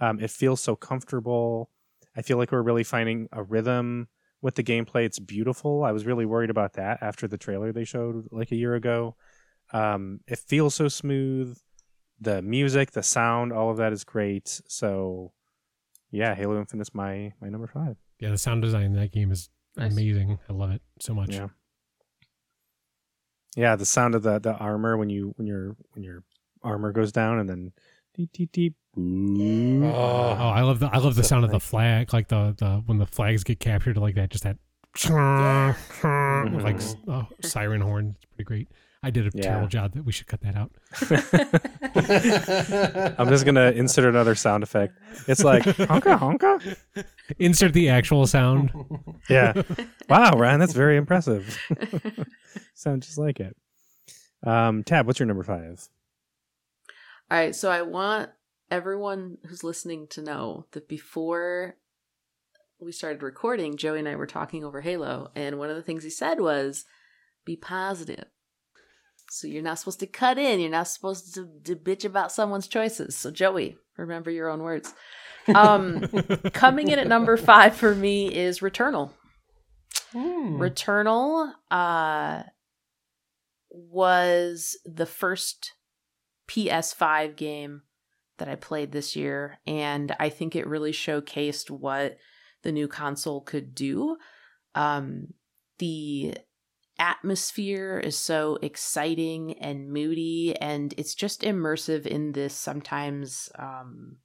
Um, it feels so comfortable. I feel like we're really finding a rhythm with the gameplay. It's beautiful. I was really worried about that after the trailer they showed like a year ago. Um, it feels so smooth. The music, the sound, all of that is great. So, yeah, Halo Infinite's my my number five. yeah, the sound design in that game is Nice. amazing. I love it so much. Yeah, yeah. The sound of the the armor when you when you're when you're armor goes down and then deep deep deep. Oh, I love the I love the So sound of the flag, like the the when the flags get captured, like that, just that with like s- oh, siren horn. It's pretty great. I did a Yeah. terrible job. That we should cut that out. I'm just gonna insert another sound effect. It's like honka honka. Insert the actual sound. Yeah. Wow, Ryan, that's very impressive. Sound just like it. Um, Tab, what's your number five? All right, so I want everyone who's listening to know that before we started recording, Joey and I were talking over Halo, and one of the things he said was, "Be positive." So you're not supposed to cut in. You're not supposed to, to bitch about someone's choices. So Joey, remember your own words. Um, coming in at number five for me is Returnal. Hmm. Returnal uh, was the first PS5 game that I played this year, and I think it really showcased what the new console could do. Um, the atmosphere is so exciting and moody, and it's just immersive in this sometimes um,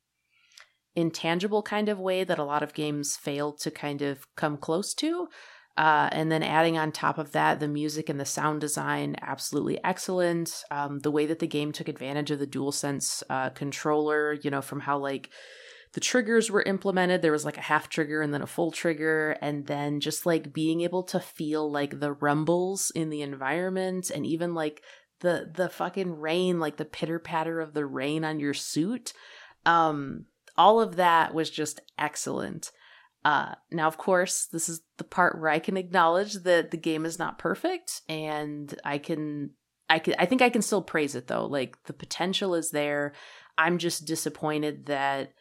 intangible kind of way that a lot of games fail to kind of come close to. Uh, and then adding on top of that, the music and the sound design, absolutely excellent. Um, the way that the game took advantage of the DualSense uh, controller, you know, from how like the triggers were implemented, there was like a half trigger and then a full trigger, and then just like being able to feel like the rumbles in the environment, and even like the the fucking rain, like the pitter patter of the rain on your suit. Um, all of that was just excellent. Uh, now, of course, this is the part where I can acknowledge that the game is not perfect, and I can, I can, I think I can still praise it though. Like the potential is there. I'm just disappointed that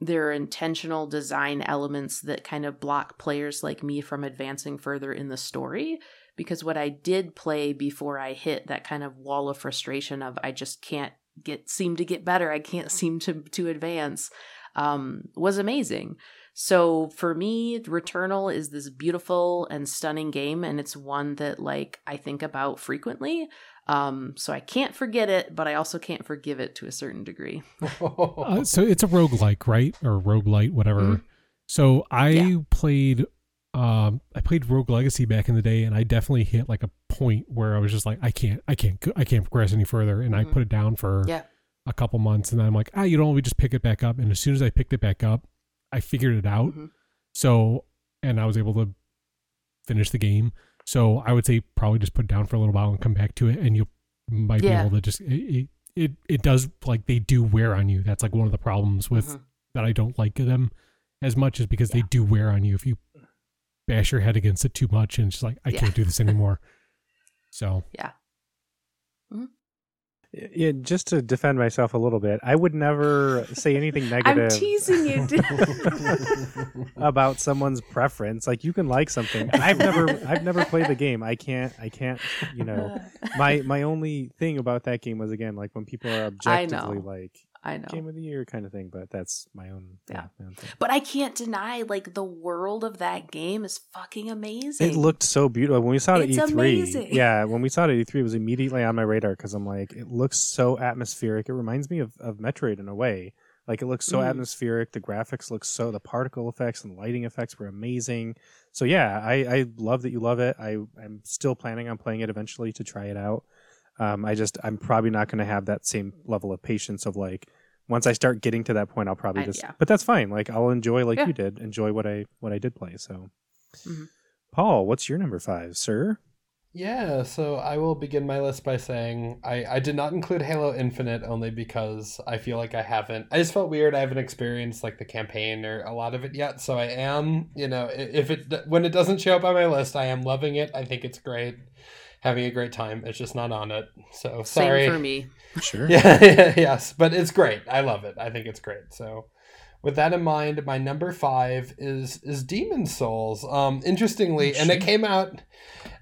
there are intentional design elements that kind of block players like me from advancing further in the story. Because what I did play before I hit that kind of wall of frustration of I just can't get seem to get better, I can't seem to to advance, um, was amazing. So for me, Returnal is this beautiful and stunning game, and it's one that like I think about frequently. Um, so I can't forget it, but I also can't forgive it to a certain degree. Uh, so it's a roguelike, right? Or roguelite, whatever. Mhm. So I Yeah. played um I played Rogue Legacy back in the day and I definitely hit like a point where I was just like I can't I can't I can't progress any further and I Mhm. put it down for Yeah. a couple months and then I'm like, "Ah, you know, what? we just pick it back up." And as soon as I picked it back up, I figured it out. Mhm. So, and I was able to finish the game. So, I would say probably just put it down for a little while and come back to it and you might Yeah. be able to just it, it it does like they do wear on you. That's like one of the problems with Mhm. that I don't like them as much is because they do wear on you if you bash your head against it too much and it's just like I Yeah. can't do this anymore. So Yeah, just to defend myself a little bit, I would never say anything negative. I'm teasing you. about someone's preference. Like you can like something. I've never I've never played the game. I can't I can't, you know. Uh. My my only thing about that game was again like when people are objectively like I know. game of the year kind of thing, but that's my own Yeah. my own. But I can't deny, like, the world of that game is fucking amazing. It looked so beautiful when we saw it It's at E3. amazing. Yeah, when we saw it at E3, it was immediately on my radar because I'm like, it looks so atmospheric. It reminds me of, of Metroid in a way. Like it looks so Mm. atmospheric. The graphics look so. The particle effects and lighting effects were amazing. So yeah, I, I love that you love it. I I'm still planning on playing it eventually to try it out. Um, I just I'm probably not going to have that same level of patience of like once I start getting to that point, I'll probably I- just. yeah. But that's fine. Like I'll enjoy like Yeah. you did. Enjoy what I what I did play. So, Mhm. Paul, what's your number five, sir? Yeah, so I will begin my list by saying I, I did not include Halo Infinite only because I feel like I haven't. I just felt weird. I haven't experienced like the campaign or a lot of it yet. So I am, you know, if it when it doesn't show up on my list, I am loving it. I think it's great, having a great time. It's just not on it. So sorry. Same for me. Sure. Yeah, yes, but it's great. I love it. I think it's great. So, with that in mind, my number five is is Demon's Souls. Um, interestingly, and it came out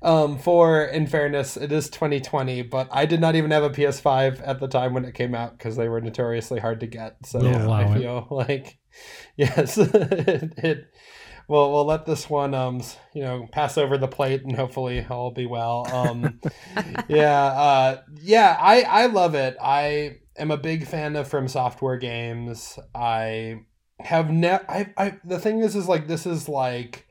um for in fairness, it is 2020, but I did not even have a PS5 at the time when it came out because they were notoriously hard to get. So We'll allow I it. feel like yes, it, it we'll we'll let this one um you know pass over the plate and hopefully all be well. Um, yeah, uh, yeah, I I love it. I am a big fan of FromSoftware games. I have never. I I the thing is is like this is like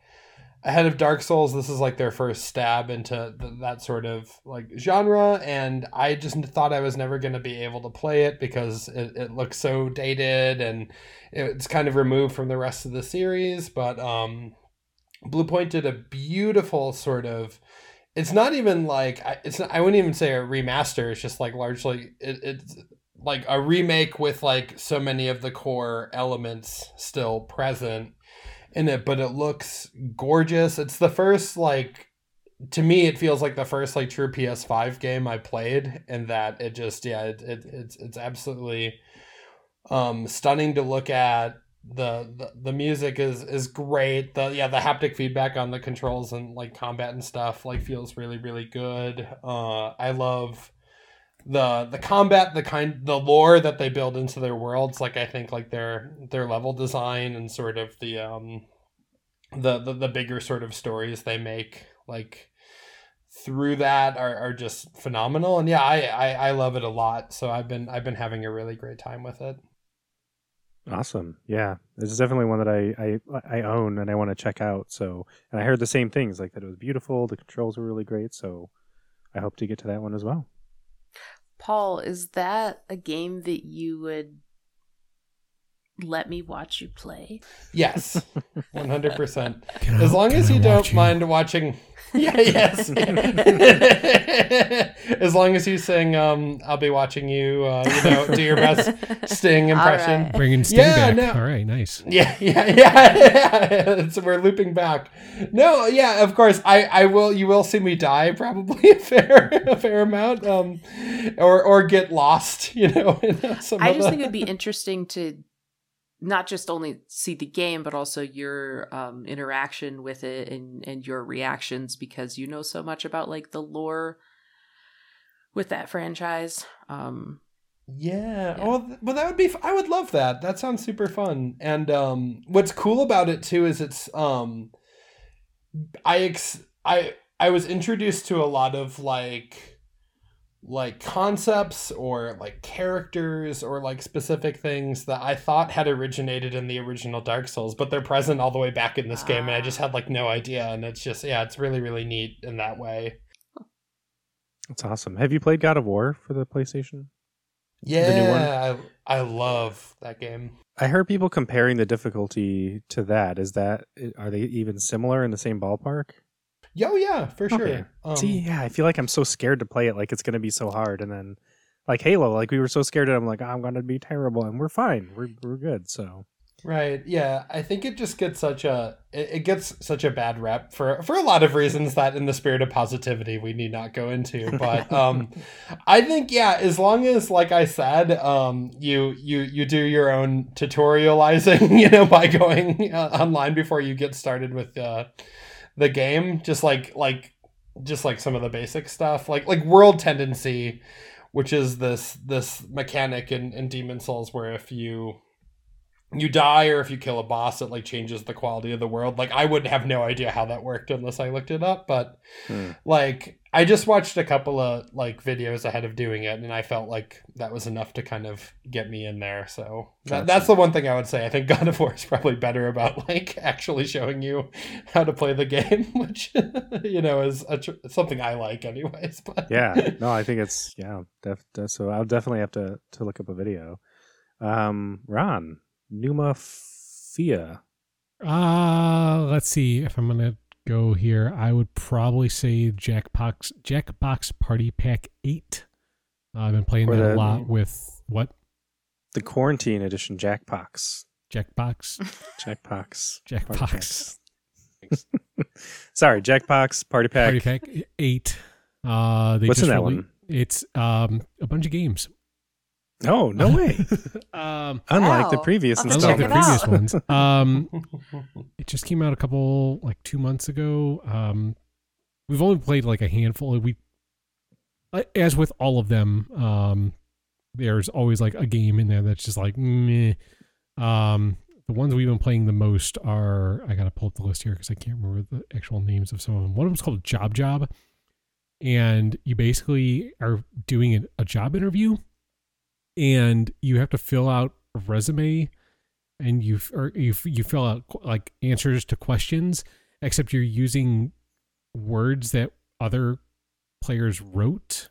ahead of Dark Souls, this is like their first stab into th- that sort of like genre, and I just thought I was never going to be able to play it because it, it looks so dated and it's kind of removed from the rest of the series. But um, Bluepoint did a beautiful sort of. It's not even like it's. Not, I wouldn't even say a remaster. It's just like largely it, it's like a remake with like so many of the core elements still present in it, but it looks gorgeous. It's the first like to me it feels like the first like true PS5 game I played and that it just yeah, it, it it's it's absolutely um stunning to look at. The, the the music is is great. The yeah, the haptic feedback on the controls and like combat and stuff like feels really really good. Uh I love the the combat the kind the lore that they build into their worlds like i think like their their level design and sort of the um the the, the bigger sort of stories they make like through that are, are just phenomenal and yeah I, I i love it a lot so i've been i've been having a really great time with it Awesome. Yeah. This is definitely one that I, I, I own and I want to check out. So, and I heard the same things like that it was beautiful. The controls were really great. So I hope to get to that one as well. Paul, is that a game that you would let me watch you play? Yes, one hundred percent. As long as you don't you? mind watching. Yeah, yes. as long as you sing, um, "I'll be watching you." Uh, you know, do your best Sting impression. Right. Bringing Sting yeah, back. No. All right, nice. Yeah, yeah, yeah. so we're looping back. No, yeah, of course. I, I will. You will see me die probably a fair, a fair amount, um, or or get lost. You know. I just think it'd be interesting to not just only see the game but also your um, interaction with it and and your reactions because you know so much about like the lore with that franchise um yeah. yeah. Oh, well, that would be. I would love that. That sounds super fun. And um, what's cool about it too is it's um, I ex I I was introduced to a lot of like like concepts or like characters or like specific things that I thought had originated in the original Dark Souls, but they're present all the way back in this game, and I just ah. had like no idea. And it's just yeah, it's really really neat in that way. That's awesome. Have you played God of War for the PlayStation? Yeah, I I love that game. I heard people comparing the difficulty to that. Is that are they even similar in the same ballpark? Oh yeah, for sure. Um, See, yeah, I feel like I'm so scared to play it. Like it's gonna be so hard, and then like Halo, like we were so scared, and I'm like, oh, I'm gonna be terrible, and we're fine. We're we're good. So right, yeah. I think it just gets such a it, it gets such a bad rep for for a lot of reasons that, in the spirit of positivity, we need not go into. But um, I think yeah, as long as like I said, um, you you you do your own tutorializing, you know, by going uh, online before you get started with. Uh, the game just like like just like some of the basic stuff like like world tendency which is this this mechanic in, in Demon's Souls where if you you die or if you kill a boss it like changes the quality of the world. Like i wouldn't have no idea how that worked unless i looked it up but hmm. like i just watched a couple of like videos ahead of doing it and i felt like that was enough to kind of get me in there so that, that's the one thing i would say. I think god of war is probably better about like actually showing you how to play the game which you know is a, something i like anyways but yeah. No i think it's yeah def, def, so i'll definitely have to to look up a video. Um ron Numafia? Uh, let's see if I'm gonna go here. I would probably say Jackbox Jackbox Party Pack Eight. Uh, I've been playing or that the, a lot with what? The quarantine edition Jackbox. Jackbox. Jackbox. Jackbox. Sorry, Jackbox Party Pack. Party Pack Eight. Uh, What's in that really, one? It's um a bunch of games. No, no way. um, unlike wow. the previous unlike the previous ones. Um, it just came out a couple like two months ago. Um, we've only played like a handful. We, as with all of them, um, there's always like a game in there that's just like meh. Um, the ones we've been playing the most are I gotta pull up the list here because I can't remember the actual names of some of them. One of them's called Job Job, and you basically are doing an, a job interview, and you have to fill out a resume, and you or you you fill out like answers to questions, except you're using words that other players wrote.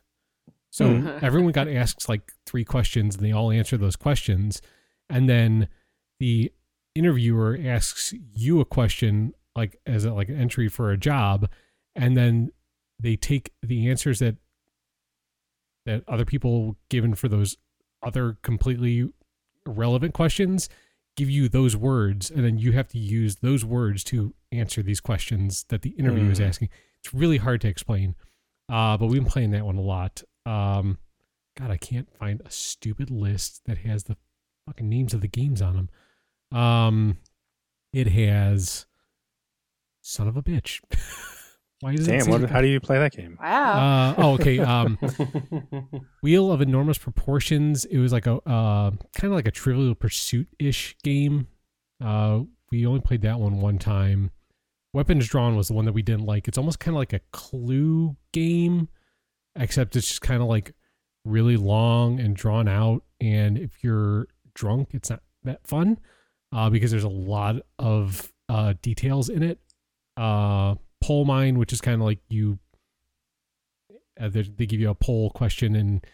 So Mhm. everyone got asked like three questions, and they all answer those questions, and then the interviewer asks you a question like as a, like an entry for a job and then they take the answers that that other people given for those other completely irrelevant questions give you those words and then you have to use those words to answer these questions that the interview is Hmm. asking it's really hard to explain uh but we've been playing that one a lot um god i can't find a stupid list that has the fucking names of the games on them um, it has son of a bitch. Why does it Damn, say- what, how do you play that game? Wow. Uh, oh, okay. Um, Wheel of Enormous Proportions. It was like a uh, kind of like a Trivial Pursuit ish game. Uh, we only played that one one time. Weapons Drawn was the one that we didn't like. It's almost kind of like a Clue game, except it's just kind of like really long and drawn out. And if you're drunk, it's not that fun uh, because there's a lot of uh, details in it. Uh, Poll Mine, which is kind of like you uh, they, they give you a poll question and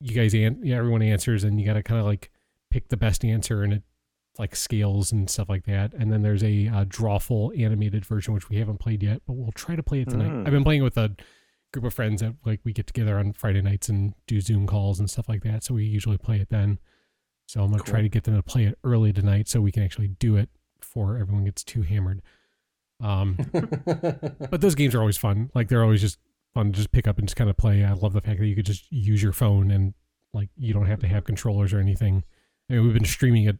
you guys an- yeah, everyone answers and you got to kind of like pick the best answer and it like scales and stuff like that. And then there's a uh, drawful animated version which we haven't played yet but we'll try to play it tonight. Mm. i've been playing with a group of friends that like we get together on friday nights and do zoom calls and stuff like that so we usually play it then. So i'm gonna try to get them to play it early tonight so we can actually do it before everyone gets too hammered um but those games are always fun. Like they're always just fun to just pick up and just kind of play. I love the fact that you could just use your phone and like you don't have to have controllers or anything. I mean, we've been streaming it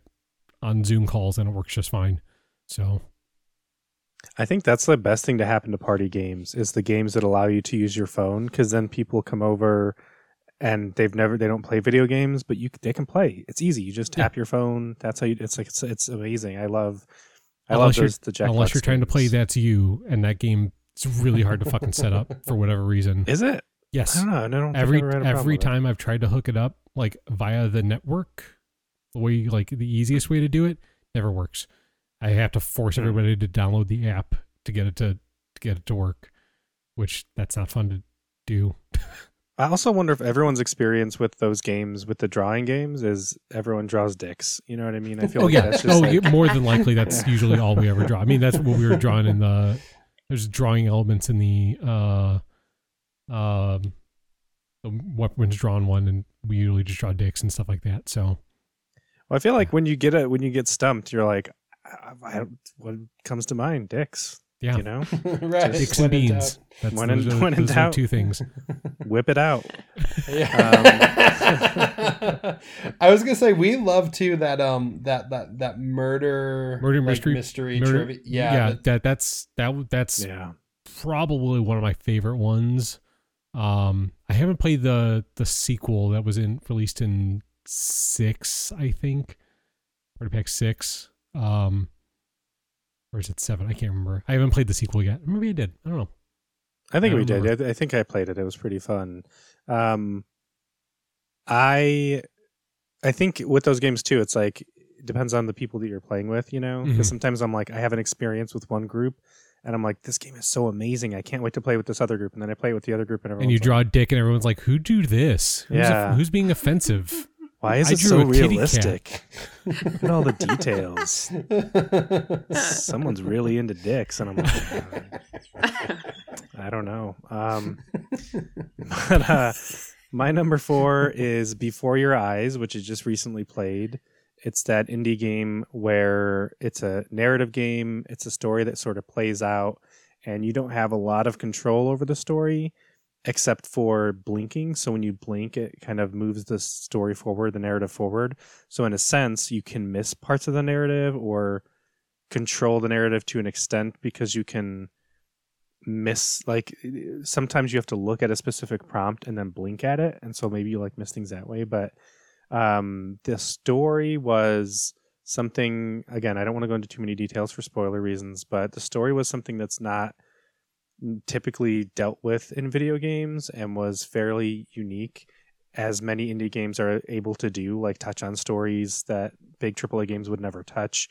on Zoom calls and it works just fine. So I think that's the best thing to happen to party games is the games that allow you to use your phone because then people come over and they've never they don't play video games but you they can play. It's easy. You just tap your phone. That's how you. It's like it's, it's amazing. I love. I Unless love you're- those the Jack unless you're trying to play that's you and that game it's really hard to fucking set up for whatever reason. Is it? I Yes. don't know. I don't Every I've ever had a problem every time I've tried to hook it up like via the network, the way like the easiest way to do it never works. I have to force Hmm. everybody to download the app to get it to, to get it to work, which that's not fun to do. I also wonder if everyone's experience with those games, with the drawing games, is everyone draws dicks. You know what I mean? I feel Oh like yeah, that's just oh like, yeah, more than likely that's usually all we ever draw. I mean that's what we were drawing in the. There's drawing elements in the uh, um, the weapons drawn one, and we usually just draw dicks and stuff like that. So Well, I feel like when you get a when you get stumped, you're like, I, I don't, what comes to mind? Dicks. Yeah, You know, right. dicks When and beans. That's When in- those, are, when those are doubt. two things. whip it out. Yeah. I was gonna say we love too that um that that that murder Murder like, mystery- mystery Murder- trivia. Yeah, yeah, that- that that's that that's Yeah. probably one of my favorite ones. Um, I haven't played the the sequel that was in released in six, I think, Party Pack six. Um, or is it seven? I can't remember. I haven't played the sequel yet. Maybe I did. I don't know. I think I we remember. did. I, think I played it. It was pretty fun. Um, I I think with those games too, it's like it depends on the people that you're playing with. You know, because Mhm. sometimes I'm like I have an experience with one group. And I'm like, this game is so amazing. I can't wait to play with this other group. And then I play with the other group, and everyone's And you like, draw a dick, and everyone's like, "Who do this? Who's, Yeah. who's being offensive?" Why is I it so a kitty cat. realistic? Look at all the details. Someone's really into dicks, and I'm like, I don't know. Um, but uh, my number four is Before Your Eyes, which is just recently played. It's that indie game where it's a narrative game. It's a story that sort of plays out, and you don't have a lot of control over the story except for blinking. So when you blink, it kind of moves the story forward, the narrative forward. So in a sense, you can miss parts of the narrative or control the narrative to an extent because you can miss like sometimes you have to look at a specific prompt and then blink at it and so maybe you like miss things that way but um the story was something again, I don't want to go into too many details for spoiler reasons, but the story was something that's not typically dealt with in video games and was fairly unique as many indie games are able to do, like touch on stories that big AAA games would never touch.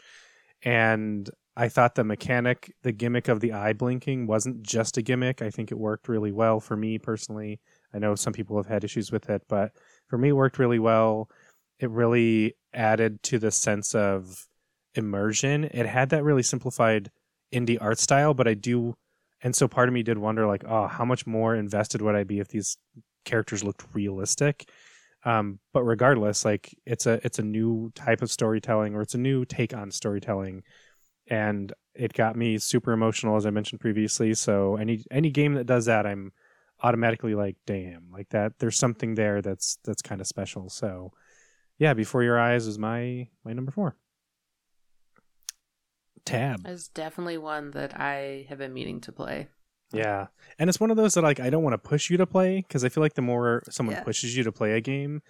And I thought the mechanic, the gimmick of the eye blinking wasn't just a gimmick. I think it worked really well for me personally. I know some people have had issues with it, but for me, it worked really well. It really added to the sense of immersion. It had that really simplified indie art style, but I do, and so part of me did wonder, like, oh, how much more invested would I be if these characters looked realistic? Um, but regardless, like, it's a it's a new type of storytelling, or it's a new take on storytelling, and it got me super emotional, as I mentioned previously. So any any game that does that, I'm automatically like, damn, like that. There's something there that's that's kind of special. So yeah, Before Your Eyes is my my number four. Tab. It's definitely one that I have been meaning to play. Yeah, and it's one of those that like I don't want to push you to play because I feel like the more someone Yeah. pushes you to play a game,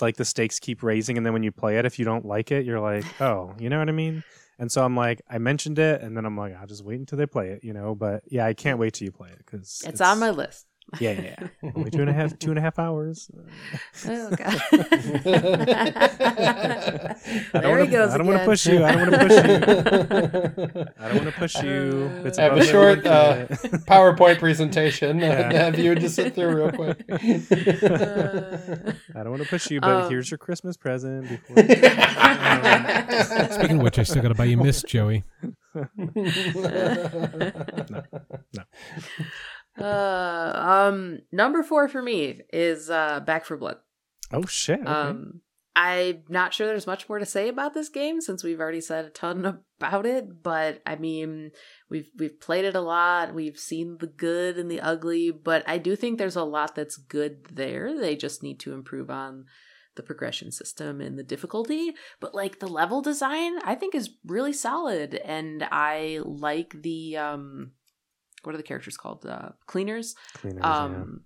like the stakes keep raising, and then when you play it, if you don't like it, you're like, oh, you know what I mean. And so I'm like, I mentioned it, and then I'm like, I'll just wait until they play it, you know. But yeah, I can't wait till you play it because It's, on my list. Yeah, yeah, yeah. Only two and a half, two and a half hours. Oh god. I don't there wanna- goes I don't want to push you. I don't want to push you. I don't want to push you. Uh, It's I have a short uh. PowerPoint presentation. Yeah. Have you just sit through real quick? I don't want to push you, but Um, here's your Christmas present. Before Speaking of which, I still got to buy you Miss Joey. Uh, um, number four for me is uh, Back 4 Blood. oh shit! Okay. Um, I'm not sure there's much more to say about this game since we've already said a ton about it. But I mean, we've we've played it a lot. We've seen the good and the ugly. But I do think there's a lot that's good there. They just need to improve on the progression system and the difficulty. But like the level design, I think is really solid, and I like the um, what are the characters called? Uh, cleaners? Cleaners, yeah. um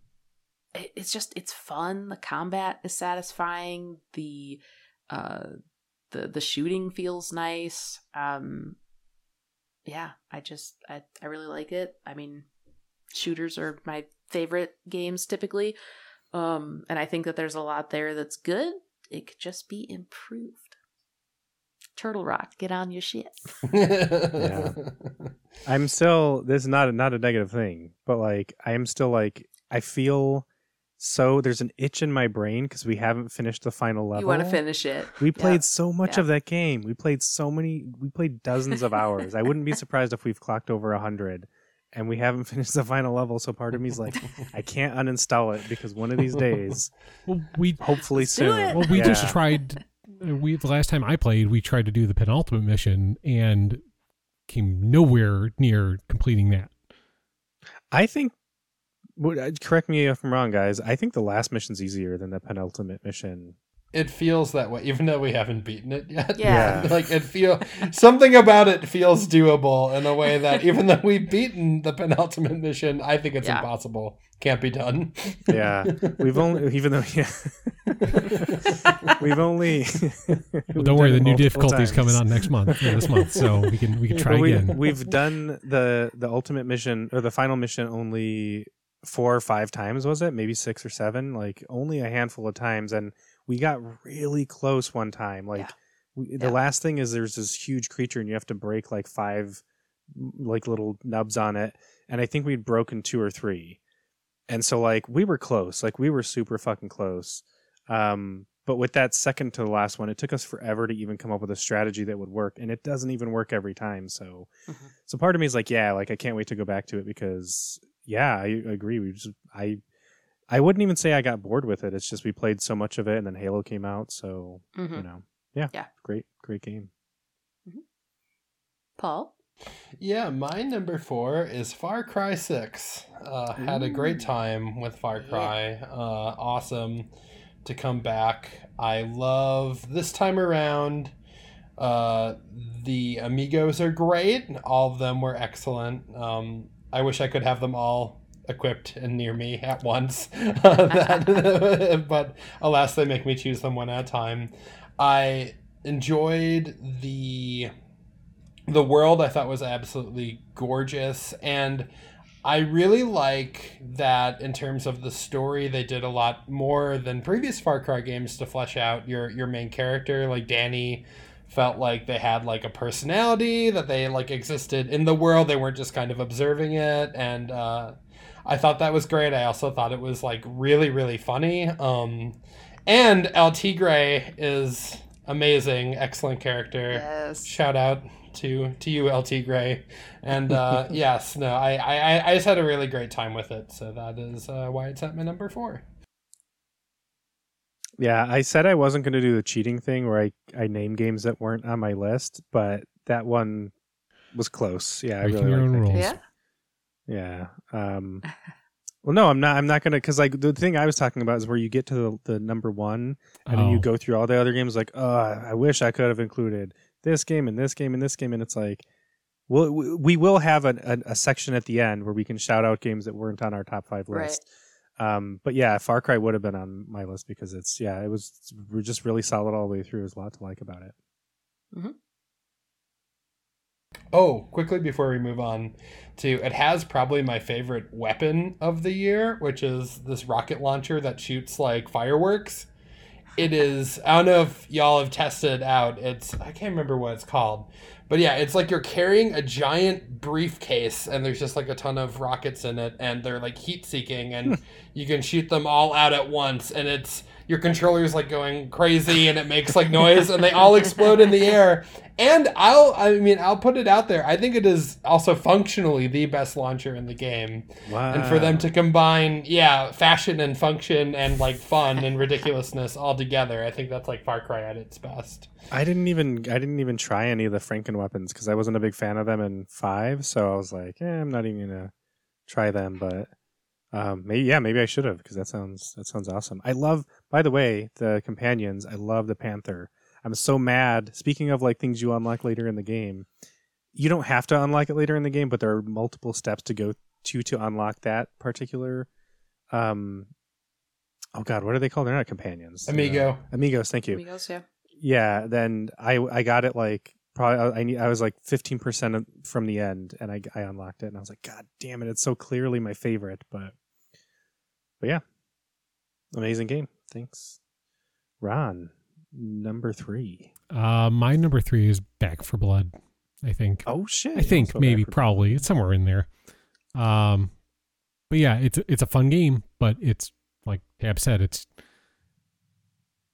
it- it's just it's fun. The combat is satisfying. The uh the the shooting feels nice. Um yeah i just i i really like it. I mean shooters are my favorite games typically. Um and i think that there's a lot there that's good. It could just be improved. Turtle rock get on your shit I'm still. This is not a, not a negative thing, but like I am still like I feel so. There's an itch in my brain because we haven't finished the final level. you want to finish it We played Yeah. so much Yeah. of that game. We played so many. We played dozens of hours. I wouldn't be surprised if we've clocked over a hundred, and we haven't finished the final level. So part of me is like, I can't uninstall it because one of these days, Well, we hopefully Let's do soon. it. well we just tried. We the last time I played, we tried to do the penultimate mission and came nowhere near completing that. I think. uh, Correct me if I'm wrong, guys. I think the last mission's easier than the penultimate mission. It feels that way, even though we haven't beaten it yet. Yeah. like it feel something about it feels doable in a way that even though we've beaten the penultimate mission, I think it's Yeah. impossible. Can't be done. Yeah, we've only even though yeah, we've only. Well, don't worry, the new difficulty's coming on next month, or this month, so we can we can try we, again. We've done the the ultimate mission or the final mission only four or five times, was it? Maybe six or seven. Like only a handful of times, and we got really close one time. Like Yeah. we, the Yeah. last thing is there's this huge creature, and you have to break like five like little nubs on it, and I think we'd broken two or three, and so like we were close. Like we were super fucking close. Um, but with that second to the last one, it took us forever to even come up with a strategy that would work, and it doesn't even work every time. So, Mhm. so part of me is like, yeah, like I can't wait to go back to it because, yeah, I agree. We just, I, I wouldn't even say I got bored with it. It's just we played so much of it, and then Halo came out, so Mhm. you know, yeah, Yeah. great, great game. paul Yeah, my number four is Far Cry Six. Uh, had a great time with Far Yeah. Cry. Uh, awesome to come back. I love this time around. Uh, the amigos are great. All of them were excellent. Um, I wish I could have them all equipped and near me at once, but alas, they make me choose them one at a time. I enjoyed the the world. I thought was absolutely gorgeous, and I really like that in terms of the story. They did a lot more than previous Far Cry games to flesh out your your main character. Like Danny felt like they had like a personality that they like existed in the world. They weren't just kind of observing it, and uh, I thought that was great. I also thought it was like really really funny. Um, and El Tigre is amazing, excellent character. Yes. Shout out to to you, El Tigre. And uh, yes, no, I, I I just had a really great time with it. So that is uh, why it's at my number four. Yeah, I said I wasn't going to do the cheating thing where I, I name games that weren't on my list, but that one was close. Yeah, I Breaking really your like own that rules. Yeah. Yeah. Um, well, no, I'm not. I'm not gonna because like the thing I was talking about is where you get to the, the number one and then you Oh. go through all the other games. Like, oh, I wish I could have included this game and this game and this game, and it's like, well, we we will have a, a, a section at the end where we can shout out games that weren't on our top five Right. list. Um, but yeah, Far Cry would have been on my list because it's yeah, it was just really solid all the way through. There's a lot to like about it. Oh, quickly before we move on to it has probably my favorite weapon of the year, which is this rocket launcher that shoots like fireworks. It is I don't know if y'all have tested out. It's I can't remember what it's called. But yeah, it's like you're carrying a giant briefcase and there's just like a ton of rockets in it and they're like heat seeking and hmm. you can shoot them all out at once and it's your controller's like going crazy and it makes like noise and they all explode in the air. And I'll I mean I'll put it out there. I think it is also functionally the best launcher in the game. Wow! And for them to combine, yeah, fashion and function and like fun and ridiculousness all together, I think that's like Far Cry at its best. I didn't even I didn't even try any of the Franken weapons because I wasn't a big fan of them in five. So I was like, eh, I'm not even gonna try them. But um, maybe yeah, maybe I should have because that sounds that sounds awesome. I love, by the way, the companions. I love the Panther. I'm so mad. Speaking of like things you unlock later in the game, you don't have to unlock it later in the game, but there are multiple steps to go to to unlock that particular. Um, oh God, what are they called? They're not companions. They're, uh, Amigo. amigos. Thank you Amigos, yeah. yeah then i i got it like probably i need i was like 15% from the end and i i unlocked it and i was like god damn it it's so clearly my favorite but but yeah amazing game thanks ron number three. Uh, my number three is Back 4 Blood. I think. Oh shit I think Also maybe back for- probably it's somewhere in there. Um, but yeah, it's it's a fun game, but it's like Tab said, it's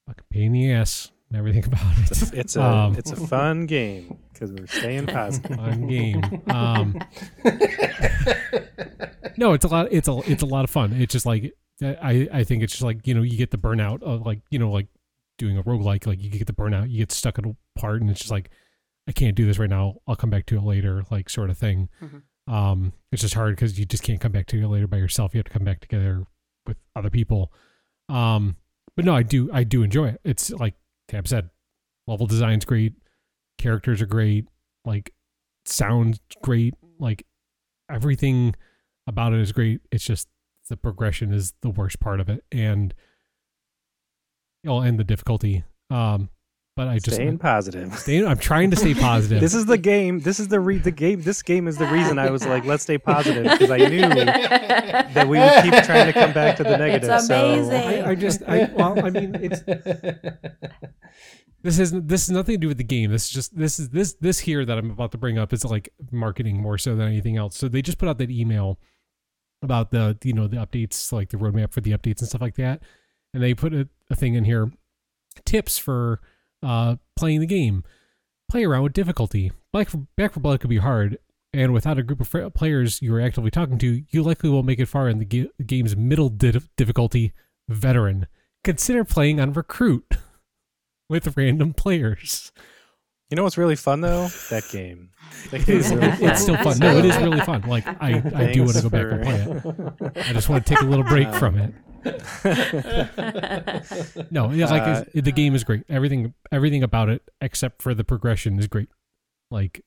like a pain in the ass and everything about it. it's, it's a Um, it's a fun game because we're staying positive fun game. Um, no, it's a lot. It's a it's a lot of fun. It's just like I I think it's just like you know you get the burnout of like you know like doing a roguelike like you get the burnout you get stuck at a part and it's just like I can't do this right now. I'll come back to it later, like sort of thing. Mhm. Um, it's just hard because you just can't come back to it later by yourself. You have to come back together with other people. Um, but no, I do I do enjoy it. It's like Tab said, level design's great, characters are great, like sounds great, like everything about it is great. It's just the progression is the worst part of it, and oh, and the difficulty. Um, but I just staying positive stay, I'm trying to stay positive. this is the game this is the re- the game this game is the reason i was like let's stay positive because i knew that we would keep trying to come back to the negative It's so amazing. I, I just I well I mean it's this is this has nothing to do with the game. This is just this is this this here that I'm about to bring up is like marketing more so than anything else. So they just put out that email about the you know the updates like the roadmap for the updates and stuff like that, and they put a, a thing in here tips for uh playing the game. Play around with difficulty. Back for, Back 4 Blood could be hard, and without a group of players you are actively talking to, you likely won't make it far in the ga- game's middle di- difficulty. Veteran. Consider playing on Recruit with random players. You know what's really fun though that game that game is really fun. It's still fun. No, it is really fun. Like I, I do want to go back and play it. I just want to take a little break from it. No, yeah, like Uh, the game is great. Everything, everything about it except for the progression is great. Like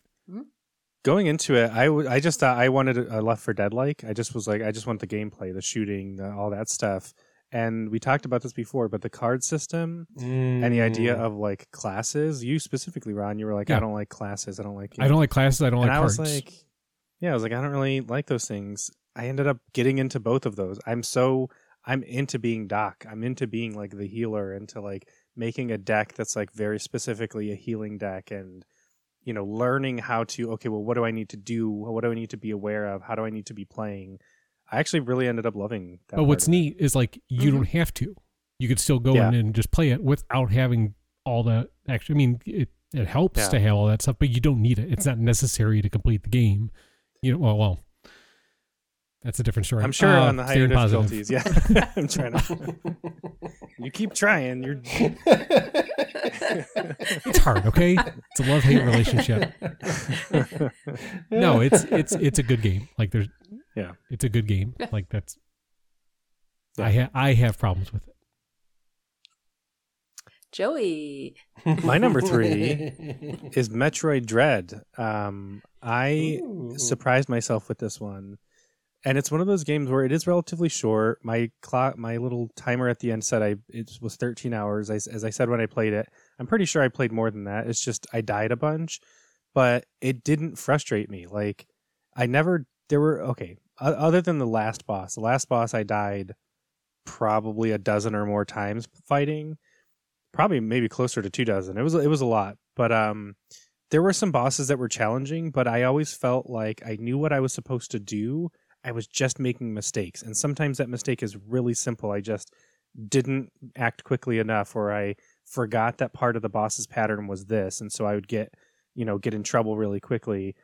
going into it i, w- I just thought i wanted a Left 4 Dead like i just was like i just want the gameplay the shooting the, all that stuff And we talked about this before, but the card system and the idea Mm. of like classes, you specifically, Ron, you were like, Yeah. I don't like classes. I don't like. you. I don't like classes. I don't and like I cards. was like, yeah, I was like, I don't really like those things. I ended up getting into both of those. I'm so I'm into being Doc. I'm into being like the healer, into like making a deck that's like very specifically a healing deck, and you know, learning how to okay, well, what do I need to do? What do I need to be aware of? How do I need to be playing? I actually really ended up loving that. but what's neat is like you Mhm. don't have to. You could still go Yeah. in and just play it without having all that. Actually, I mean, it it helps Yeah. to have all that stuff, but you don't need it. It's not necessary to complete the game. You know, well, well, that's a different story. I'm sure Uh, on the higher staying positive. difficulties, yeah. I'm trying to. You keep trying. You're. It's hard, okay? It's a love hate relationship. No, it's it's it's a good game. Like there's Yeah. it's a good game. Like that's Yeah. I ha- I have problems with it. Joey. My number three is Metroid Dread. Um, I Ooh. surprised myself with this one, and it's one of those games where it is relatively short. My clock, my little timer at the end said I it was 13 hours. I, as I said when I played it, I'm pretty sure I played more than that. It's just I died a bunch, but it didn't frustrate me. Like I never. There were okay. Other than the last boss, the last boss I died probably a dozen or more times fighting probably maybe closer to two dozen. It was it was a lot, but um, there were some bosses that were challenging. But I always felt like I knew what I was supposed to do. I was just making mistakes, and sometimes that mistake is really simple. I just didn't act quickly enough, or I forgot that part of the boss's pattern was this, and so I would get you know get in trouble really quickly.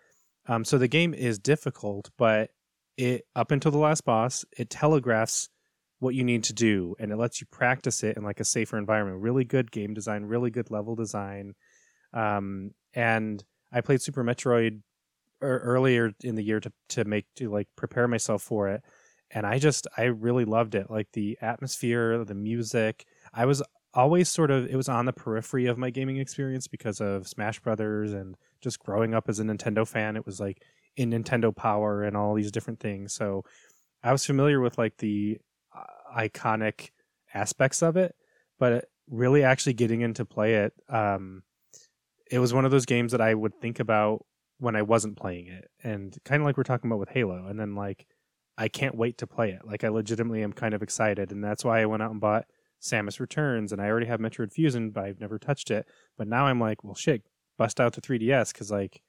Um, so the game is difficult, but it up until the last boss, it telegraphs what you need to do and it lets you practice it in like a safer environment. Really good game design really good level design. Um, and i played super metroid er, earlier in the year to, to make to like prepare myself for it and i just i really loved it. Like the atmosphere the music i was always sort of it was on the periphery of my gaming experience because of smash brothers and just growing up as a nintendo fan. It was like in nintendo power and all these different things. So i was familiar with like the uh, iconic aspects of it but really actually getting into play it um it was one of those games that i would think about when i wasn't playing it and kind of like we're talking about with halo and then like i can't wait to play it. Like i legitimately am kind of excited and that's why i went out and bought samus returns and i already have metroid fusion but i've never touched it. But now i'm like well shit bust out the 3ds because like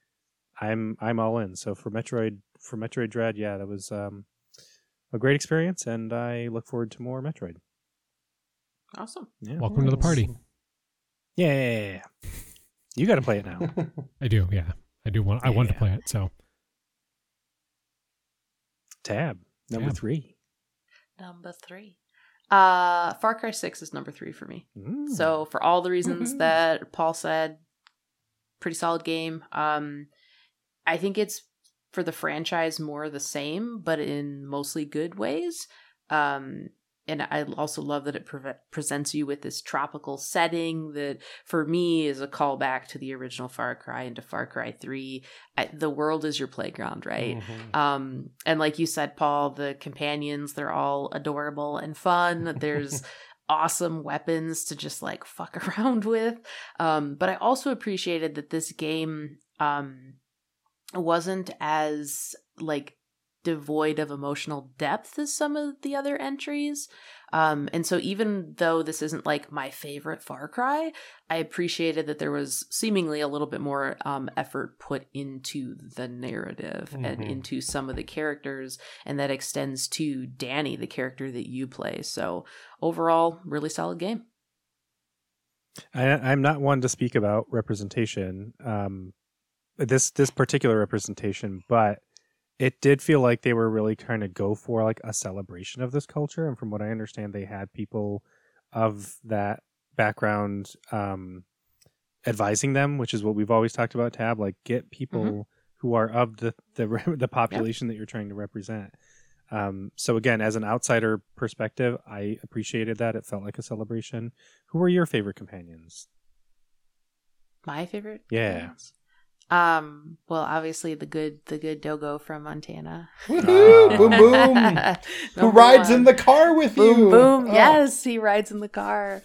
i'm i'm all in so for metroid for metroid dread yeah that was um a great experience, and I look forward to more Metroid. Awesome. Yeah. Welcome to the party. Yeah. You got to play it now. I do, yeah. I do want I want to play it, so Tab number Tab. three. Number three. Uh Far Cry 6 is number three for me. Mm. So for all the reasons Woohoo. that Paul said, pretty solid game. Um, I think it's for the franchise more the same, but in mostly good ways. Um, and I also love that it pre- presents you with this tropical setting that, for me, is a callback to the original Far Cry and to Far Cry Three. I, the world is your playground, right? Mhm. Um, and like you said, Paul, the companions, they're all adorable and fun. There's awesome weapons to just like fuck around with. Um, but I also appreciated that this game um wasn't as like devoid of emotional depth as some of the other entries. Um, and so even though this isn't like my favorite Far Cry, I appreciated that there was seemingly a little bit more um, effort put into the narrative and Mhm. into some of the characters, and that extends to Danny, the character that you play. So overall, really solid game. I, I'm not one to speak about representation. Um, this this particular representation, but it did feel like they were really trying to go for like a celebration of this culture. And from what I understand, they had people of that background um, advising them, which is what we've always talked about. Tab like get people who are of the the the population that you're trying to represent. Um, so again, as an outsider perspective, I appreciated that. It felt like a celebration. Who were your favorite companions? My favorite. Yeah. companions? Um, well, obviously the good the good Dogo from Montana. Woohoo! boom boom. Who Number rides in the car with Boom you? boom. Oh. Yes, he rides in the car.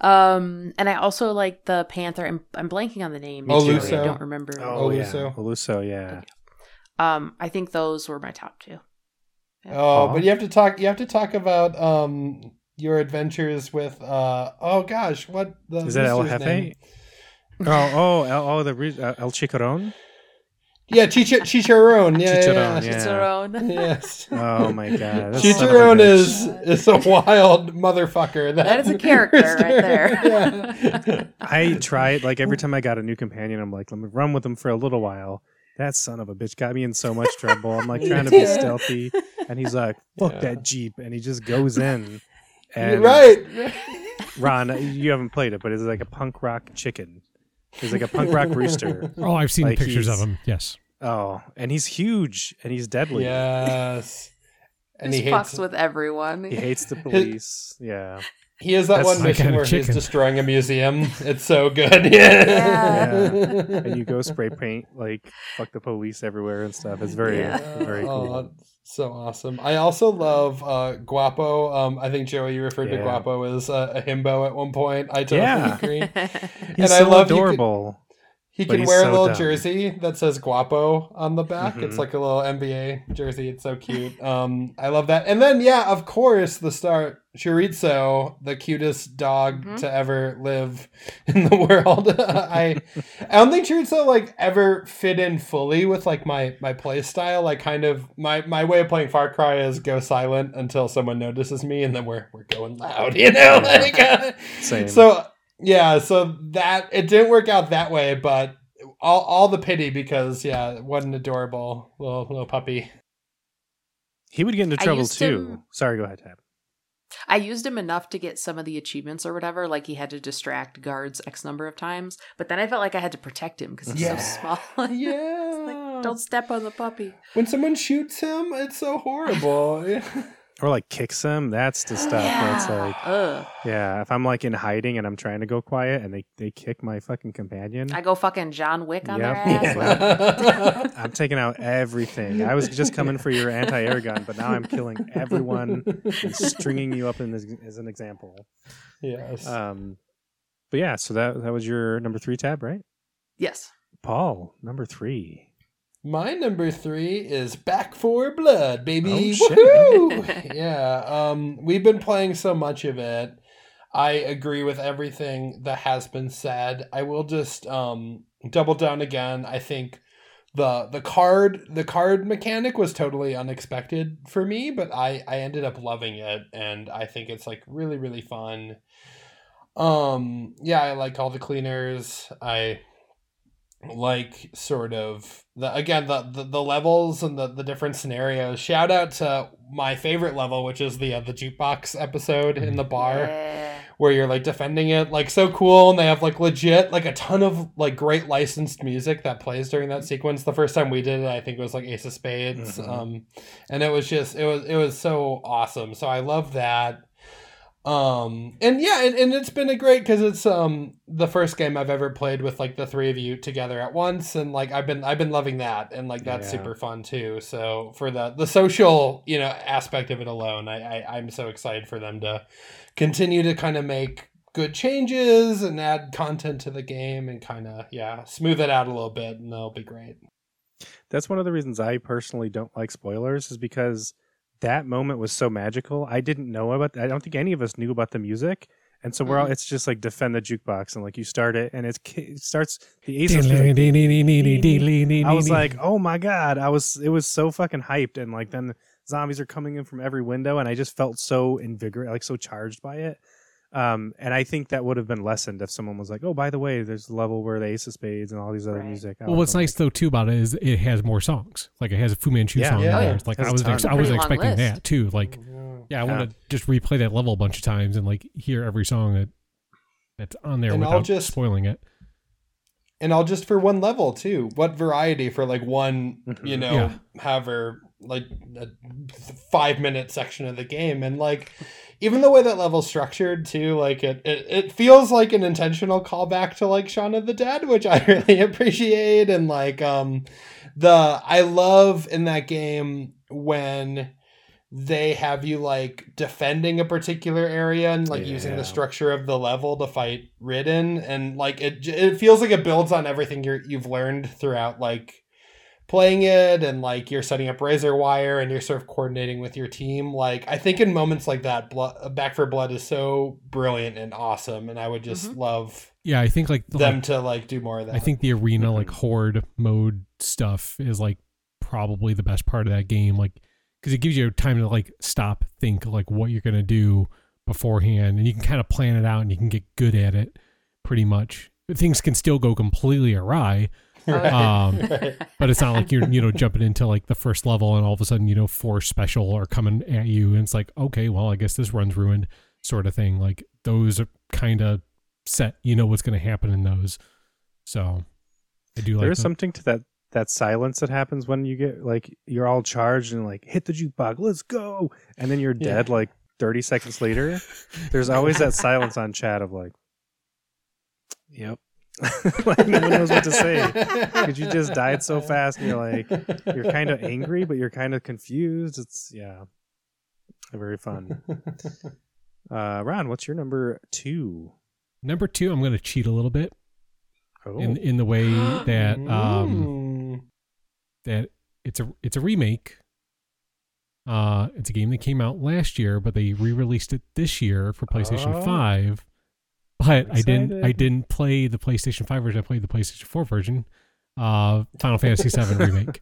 Um, and I also like the Panther. I'm, I'm blanking on the name. Me too. I don't remember. Oh, yeah. Oluso. Oluso, yeah. Um, I think those were my top two. Oh, Aw. but you have to talk. You have to talk about um your adventures with. uh Oh gosh, what the Is that El rooster's name? Jefe? Oh, oh, El, oh, the re- uh, El Chicaron. Yeah, Chicha- Chicharron. Yeah, Chicharron, yeah, yeah. Chicharron. Yes. Oh my god, that son a Chicharron is is a wild motherfucker. That, That is a character right there. Yeah. I tried like every time I got a new companion, I'm like, let me run with him for a little while. That son of a bitch got me in so much trouble. I'm like trying to be stealthy, and he's like, "Fuck Yeah. that jeep," and he just goes in. And right. Ron, you haven't played it, but it's like a punk rock chicken. He's like a punk rock rooster. Oh, I've seen Like pictures of him. Yes. Oh, and he's huge and he's deadly. Yes. And Just he hates fucks with everyone. He hates the police. Yeah. He has that That's one my mission kind of where he's destroying a museum. It's so good. Yeah. And you go spray paint like fuck the police everywhere and stuff. It's very Yeah. very cool. Oh, so awesome. I also love uh, Guapo. Um, I think Joey, you referred to Guapo as uh, a himbo at one point. I totally Yeah. agree. He's and I so love you could- adorable. He But can wear so a little dumb. jersey that says Guapo on the back. Mhm. It's like a little NBA jersey. It's so cute. Um, I love that. And then, yeah, of course, the star Chorizo, the cutest dog Mhm. to ever live in the world. I, I don't think Chorizo like ever fit in fully with like my my play style. Like, kind of my my way of playing Far Cry is go silent until someone notices me, and then we're we're going loud. You know, like. Uh, Same. so yeah, so that it didn't work out that way, but all all the pity because yeah, what an adorable little little puppy. he would get into trouble too. him- Sorry, go ahead, Tab. I used him enough to get some of the achievements or whatever. Like he had to distract guards X number of times, but then I felt like I had to protect him because he's Yeah. so small. Yeah. Like, don't step on the puppy. when someone shoots him, it's so horrible. Yeah. Or like kicks them. That's the stuff. That's like Ugh. yeah. If I'm like in hiding and I'm trying to go quiet and they they kick my fucking companion, I go fucking John Wick on Yep. their ass. like- I'm taking out everything. I was just coming for your anti-air gun, but now I'm killing everyone and stringing you up in this, as an example. yes. Um, but yeah, so that that was your number three tab, right? yes. Paul, number three. My number three is Back 4 Blood, baby. Oh, shit. Yeah. Um, we've been playing so much of it. I agree with everything that has been said. I will just um double down again. I think the the card the card mechanic was totally unexpected for me, but I I ended up loving it and I think it's like really really fun. Um yeah, I like all the cleaners. I like sort of the again the the, the levels and the, the different scenarios. Shout out to my favorite level, which is the uh, the jukebox episode in the bar Yeah. where you're like defending it like so cool and they have like legit like a ton of like great licensed music that plays during that sequence the first time we did it i think it was like ace of spades Mhm. um and it was just it was it was so awesome so i love that um and yeah and, and it's been a great because it's um the first game i've ever played with like the three of you together at once and like i've been i've been loving that and like that's Yeah. super fun too so for the the social you know aspect of it alone i, I i'm so excited for them to continue to kind of make good changes and add content to the game and kind of yeah smooth it out a little bit and that'll be great That's one of the reasons I personally don't like spoilers, is because that moment was so magical. I didn't know about. I don't think any of us knew about the music, and so we're all. Mm-hmm. It's just like defend the jukebox, and like you start it, and it's, it starts the ace. I was like, oh my god! I was. It was so fucking hyped, and like then zombies are coming in from every window, and I just felt so invigorated, like so charged by it. Um, and I think that would have been lessened if someone was like, "Oh, by the way, there's a level where the Ace of Spades and all these other Right. music." I Well, what's have been nice though too about it is it has more songs. Like it has a Fu Manchu Yeah. song. Yeah. in Oh, there. yeah. It's Like I was, ton. ex- It's a I was pretty expecting list. that too. Like yeah, I Yeah. want to just replay that level a bunch of times and like hear every song that that's on there And I'll without just- spoiling it. and i'll just for one level too what variety for like one you Mhm. know Yeah. however like a five minute section of the game and like even the way that level's structured too like it, it it feels like an intentional callback to like Shaun of the Dead which I really appreciate and like um the I love in that game when they have you like defending a particular area and like using the structure of the level to fight Ridden and like it it feels like it builds on everything you're you've learned throughout like playing it and like you're setting up razor wire and you're sort of coordinating with your team like I think in moments like that blood, Back 4 Blood is so brilliant and awesome and I would just Mhm. love Yeah, I think like the- them to like do more of that. I think the arena like Mhm. horde mode stuff is like probably the best part of that game like because it gives you time to like stop think like what you're gonna do beforehand and you can kind of plan it out and you can get good at it pretty much things can still go completely awry um, Right. but it's not like you're you know jumping into like the first level and all of a sudden you know four special are coming at you and it's like okay well i guess this run's ruined sort of thing like those are kind of set you know what's going to happen in those so i do like There's that. something to that that silence that happens when you get like you're all charged and like hit the jukebox, let's go, and then you're Yeah. dead like 30 seconds later. There's always that silence on chat of like, yep, like no one knows what to say because you just died so fast and you're like you're kind of angry but you're kind of confused. It's yeah, very fun. Uh, Ron, what's your number two? number two i'm going to cheat a little bit Oh, in in the way that um that it's a it's a remake uh it's a game that came out last year but they re-released it this year for playstation Oh. 5 but i didn't i didn't play the playstation 5 version. I played the playstation 4 version uh final fantasy 7 remake.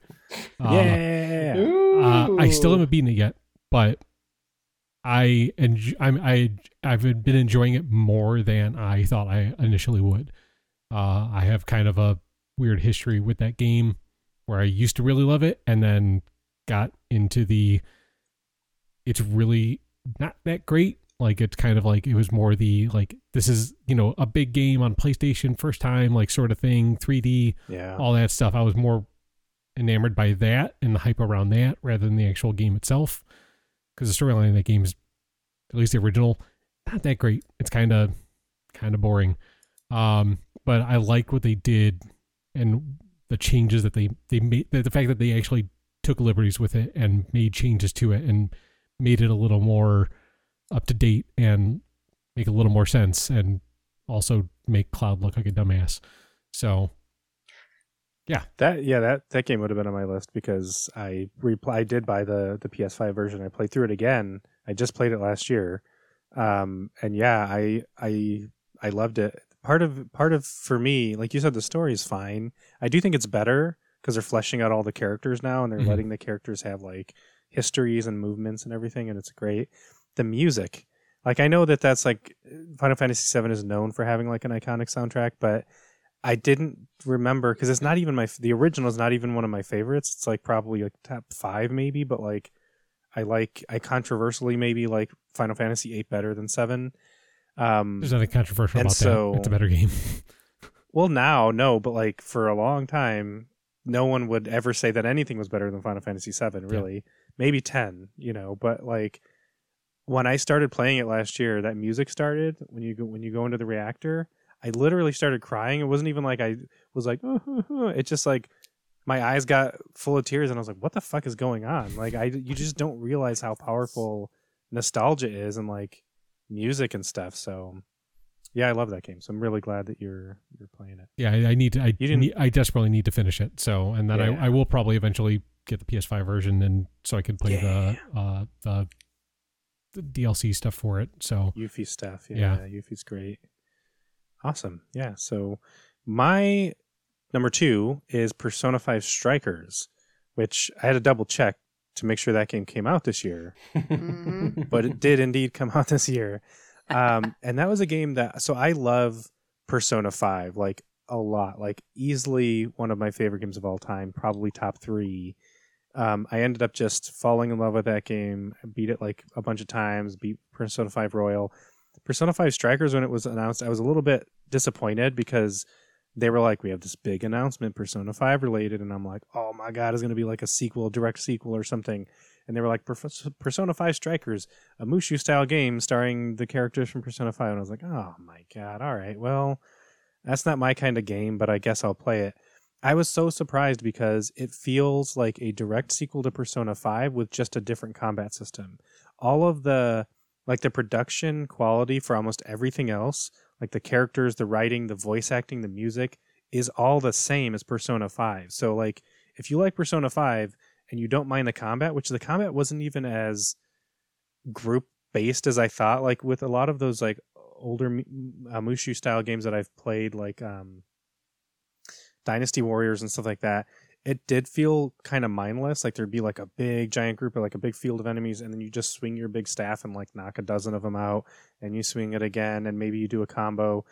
Uh, yeah. uh, i still haven't beaten it yet but i enj- i'm i i've been enjoying it more than i thought i initially would. Uh i have kind of a weird history with that game where i used to really love it and then got into the it's really not that great like it's kind of like it was more the like this is you know a big game on playstation first time like sort of thing 3d Yeah. all that stuff. I was more enamored by that and the hype around that rather than the actual game itself. Because the storyline in that game is, at least the original, not that great. It's kind of kind of boring. Um, but I like what they did and the changes that they they made. The, the fact that they actually took liberties with it and made changes to it and made it a little more up to date and make a little more sense and also make Cloud look like a dumbass. So yeah. That yeah, that that game would have been on my list because I reply I did buy the the PS5 version. I played through it again. I just played it last year. Um and yeah, I I I loved it. Part of part of for me, like you said the story is fine. I do think it's better because they're fleshing out all the characters now and they're Mhm. letting the characters have like histories and movements and everything and it's great. The music like I know that that's like Final Fantasy VII is known for having like an iconic soundtrack, but I didn't remember because it's not even my the original is not even one of my favorites. It's like probably like top five maybe, but like I like I controversially maybe like Final Fantasy eight better than seven. Um, There's nothing controversial about so- that. It's a better game. well now no, but like for a long time, no one would ever say that anything was better than Final Fantasy seven. Really, maybe ten, you know. But like when I started playing it last year, that music started when you go when you go into the reactor. I literally started crying. It wasn't even like I was like, it's just like my eyes got full of tears, and I was like, what the fuck is going on? Like I, you just don't realize how powerful nostalgia is and like music and stuff. So yeah, I love that game. So I'm really glad that you're you're playing it. Yeah, I, I need to. I You didn't- I desperately need to finish it. So, and then Yeah. I, I will probably eventually get the PS5 version, and so I can play the uh the DLC stuff for it. So, Yuffie stuff. Yeah, Yeah. Yuffie's great. Awesome. Yeah. So my number two is Persona 5 Strikers, which I had to double check to make sure that game came out this year, Mhm. but it did indeed come out this year. Um, and that was a game that, so I love Persona 5 like a lot, like easily one of my favorite games of all time, probably top three. Um, I ended up just falling in love with that game, beat it like a bunch of times, beat Persona 5 Royal. Persona 5 Strikers, when it was announced, I was a little bit disappointed because they were like, "We have this big announcement, Persona Five related," and I'm like, "Oh my god, it's going to be like a sequel, direct sequel or something." And they were like, "Persona Five Strikers, a Musou style game starring the characters from Persona 5. And I was like, "Oh my god, all right, well, that's not my kind of game, but I guess I'll play it." I was so surprised because it feels like a direct sequel to Persona 5 with just a different combat system. All of the like the production quality for almost everything else, like the characters, the writing, the voice acting, the music is all the same as Persona 5. So like if you like Persona 5 and you don't mind the combat, which the combat wasn't even as group based as I thought like with a lot of those like older uh, Musou style games that I've played like um Dynasty Warriors and stuff like that, it did feel kind of mindless. Like there'd be like a big giant group of like a big field of enemies, and then you just swing your big staff and like knock a dozen of them out, and you swing it again, and maybe you do a combo.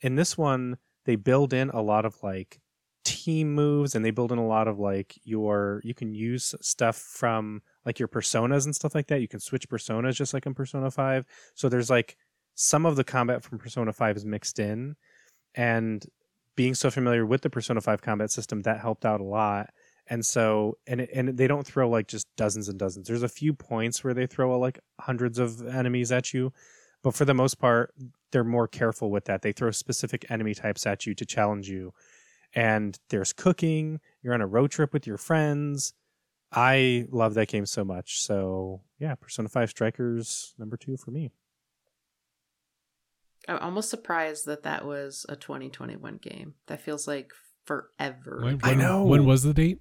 In this one, they build in a lot of like team moves, and they build in a lot of like your you can use stuff from like your personas and stuff like that. You can switch personas just like in Persona Five. So there's like some of the combat from Persona Five is mixed in, and being so familiar with the Persona 5 combat system, that helped out a lot. And so, and and they don't throw like just dozens and dozens. There's a few points where they throw uh, like hundreds of enemies at you, but for the most part, they're more careful with that. They throw specific enemy types at you to challenge you. And there's cooking. You're on a road trip with your friends. I love that game so much. So yeah, Persona 5 Strikers number two for me. I'm almost surprised that that was a 2021 game. That feels like forever. When, I know. When was the date?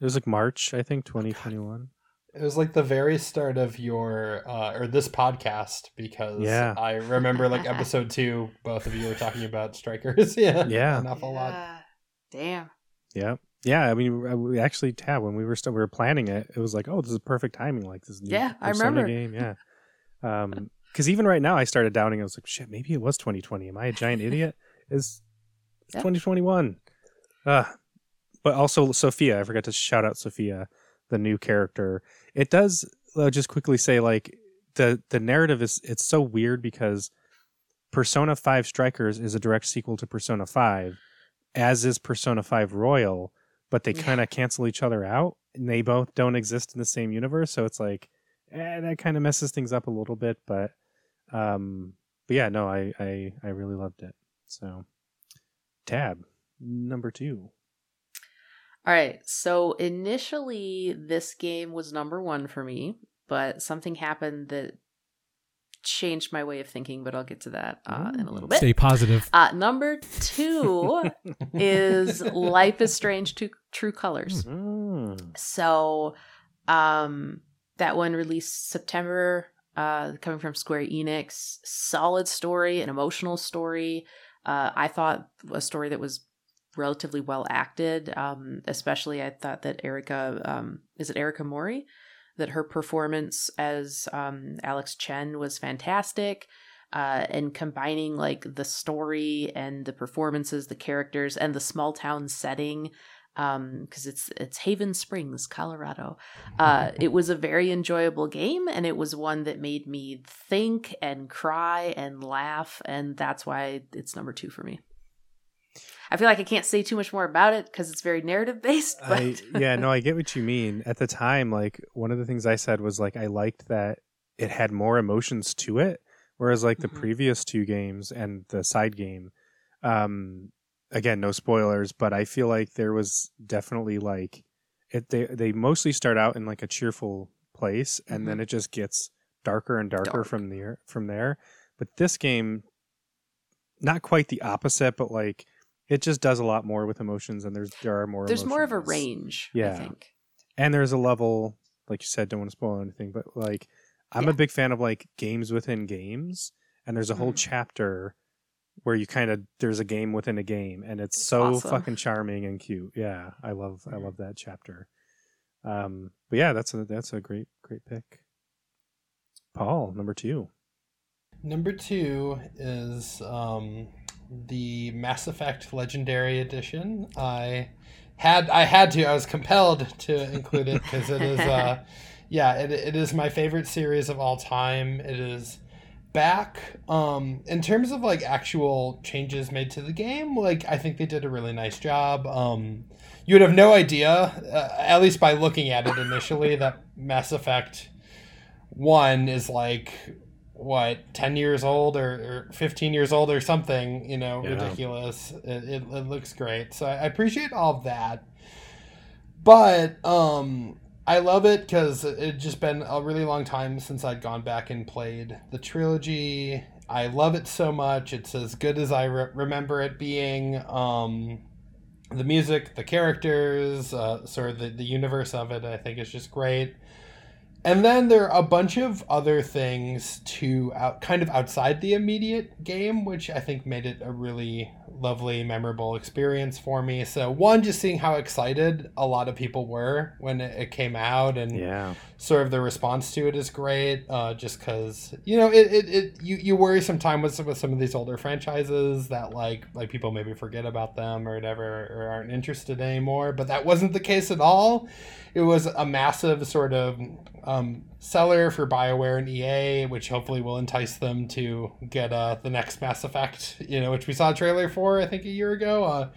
It was like March, I think, 2021. It was like the very start of your uh, or this podcast because yeah. I remember like episode two, both of you were talking about strikers. yeah, yeah, an awful yeah. lot. Damn. Yeah, yeah. I mean, we actually, Tab, when we were still we were planning it, it was like, oh, this is perfect timing. Like this. Yeah, I remember. Game, yeah. Um, because even right now, I started doubting. I was like, shit, maybe it was 2020. Am I a giant idiot? Is it's Yeah. 2021? Uh, but also Sophia. I forgot to shout out Sophia, the new character. It does uh, just quickly say like the the narrative is it's so weird because Persona 5 Strikers is a direct sequel to Persona 5, as is Persona 5 Royal, but they kind of cancel each other out and they both don't exist in the same universe. So it's like eh, that kind of messes things up a little bit, but um but yeah, no, I I I really loved it. So tab number 2. All right. So initially, this game was number one for me, but something happened that changed my way of thinking. But I'll get to that uh, in a little bit. Stay positive. Uh, number two is Life is Strange to True Colors. Mm. So um that one released September uh coming from Square Enix. Solid story, an emotional story. Uh I thought a story that was relatively well acted. Um especially I thought that Erika um is it Erika Mori? That her performance as um Alex Chen was fantastic. Uh, and combining like the story and the performances, the characters, and the small town setting um because it's it's haven springs colorado uh it was a very enjoyable game and it was one that made me think and cry and laugh and that's why it's number two for me i feel like i can't say too much more about it because it's very narrative based but I, yeah, no, I get what you mean. At the time, like one of the things I said was like I liked that it had more emotions to it, whereas like the Mhm. previous two games and the side game, um, again, no spoilers, but I feel like there was definitely like it. They they mostly start out in like a cheerful place, and then it just gets darker and darker Mm-hmm. Dark. from there from there. But this game, not quite the opposite, but like it just does a lot more with emotions, and there's there are more. there's more of a emotions. range i Yeah. think and there's a level like you said don't want to spoil anything but like i'm Yeah. a big fan of like games within games and there's a whole Mhm. chapter where you kind of there's a game within a game and it's It's so awesome. fucking charming and cute yeah i love i love that chapter um but yeah that's a that's a great great pick paul number two Number two is um, the Mass Effect Legendary Edition. I had I had to I was compelled to include it because it is uh, yeah it, it is my favorite series of all time. It is back, um, in terms of like actual changes made to the game, like I think they did a really nice job. Um, you would have no idea, uh, at least by looking at it initially, that Mass Effect One is like what 10 years old or, or 15 years old or something you know Yeah. ridiculous it, it, it looks great so I, appreciate all that but um i love it because it's just been a really long time since i'd gone back and played the trilogy. I love it so much. It's as good as i re- remember it being um the music the characters uh, sort of the, the universe of it i think is just great. And then there are a bunch of other things to out, kind of outside the immediate game, which I think made it a really lovely, memorable experience for me. So one, just seeing how excited a lot of people were when it, came out, and Yeah. sort of the response to it is great. Uh, just because you know it, it, it you, you worry sometimes with with some of these older franchises that like like people maybe forget about them or whatever or aren't interested anymore. But that wasn't the case at all. It was a massive sort of um, seller for Bioware and EA, which hopefully will entice them to get uh, the next Mass Effect. You know, which we saw a trailer for I think a year ago. Uh,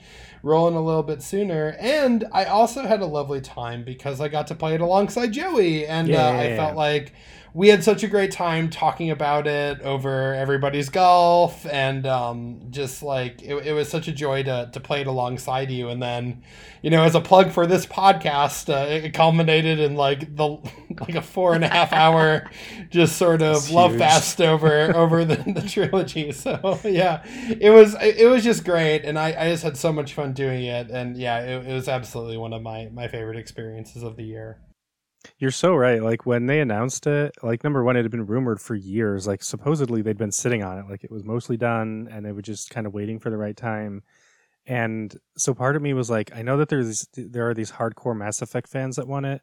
rolling a little bit sooner. And I also had a lovely time because I got to play it alongside Joey, and uh, I Yeah. felt like we had such a great time talking about it over everybody's golf, and um, just like it, it was such a joy to to play it alongside you. And then, you know, as a plug for this podcast, uh, it culminated in like the like a four and a half hour just sort of That's love huge. fest over over the, the trilogy. So yeah, it was it was just great, and I, I just had so much fun doing it, and yeah, it, it was absolutely one of my my favorite experiences of the year. You're so right. Like when they announced it, like number one, it had been rumored for years. Like supposedly they'd been sitting on it, like it was mostly done, and they were just kind of waiting for the right time. And so part of me was like, I know that there's there are these hardcore Mass Effect fans that want it,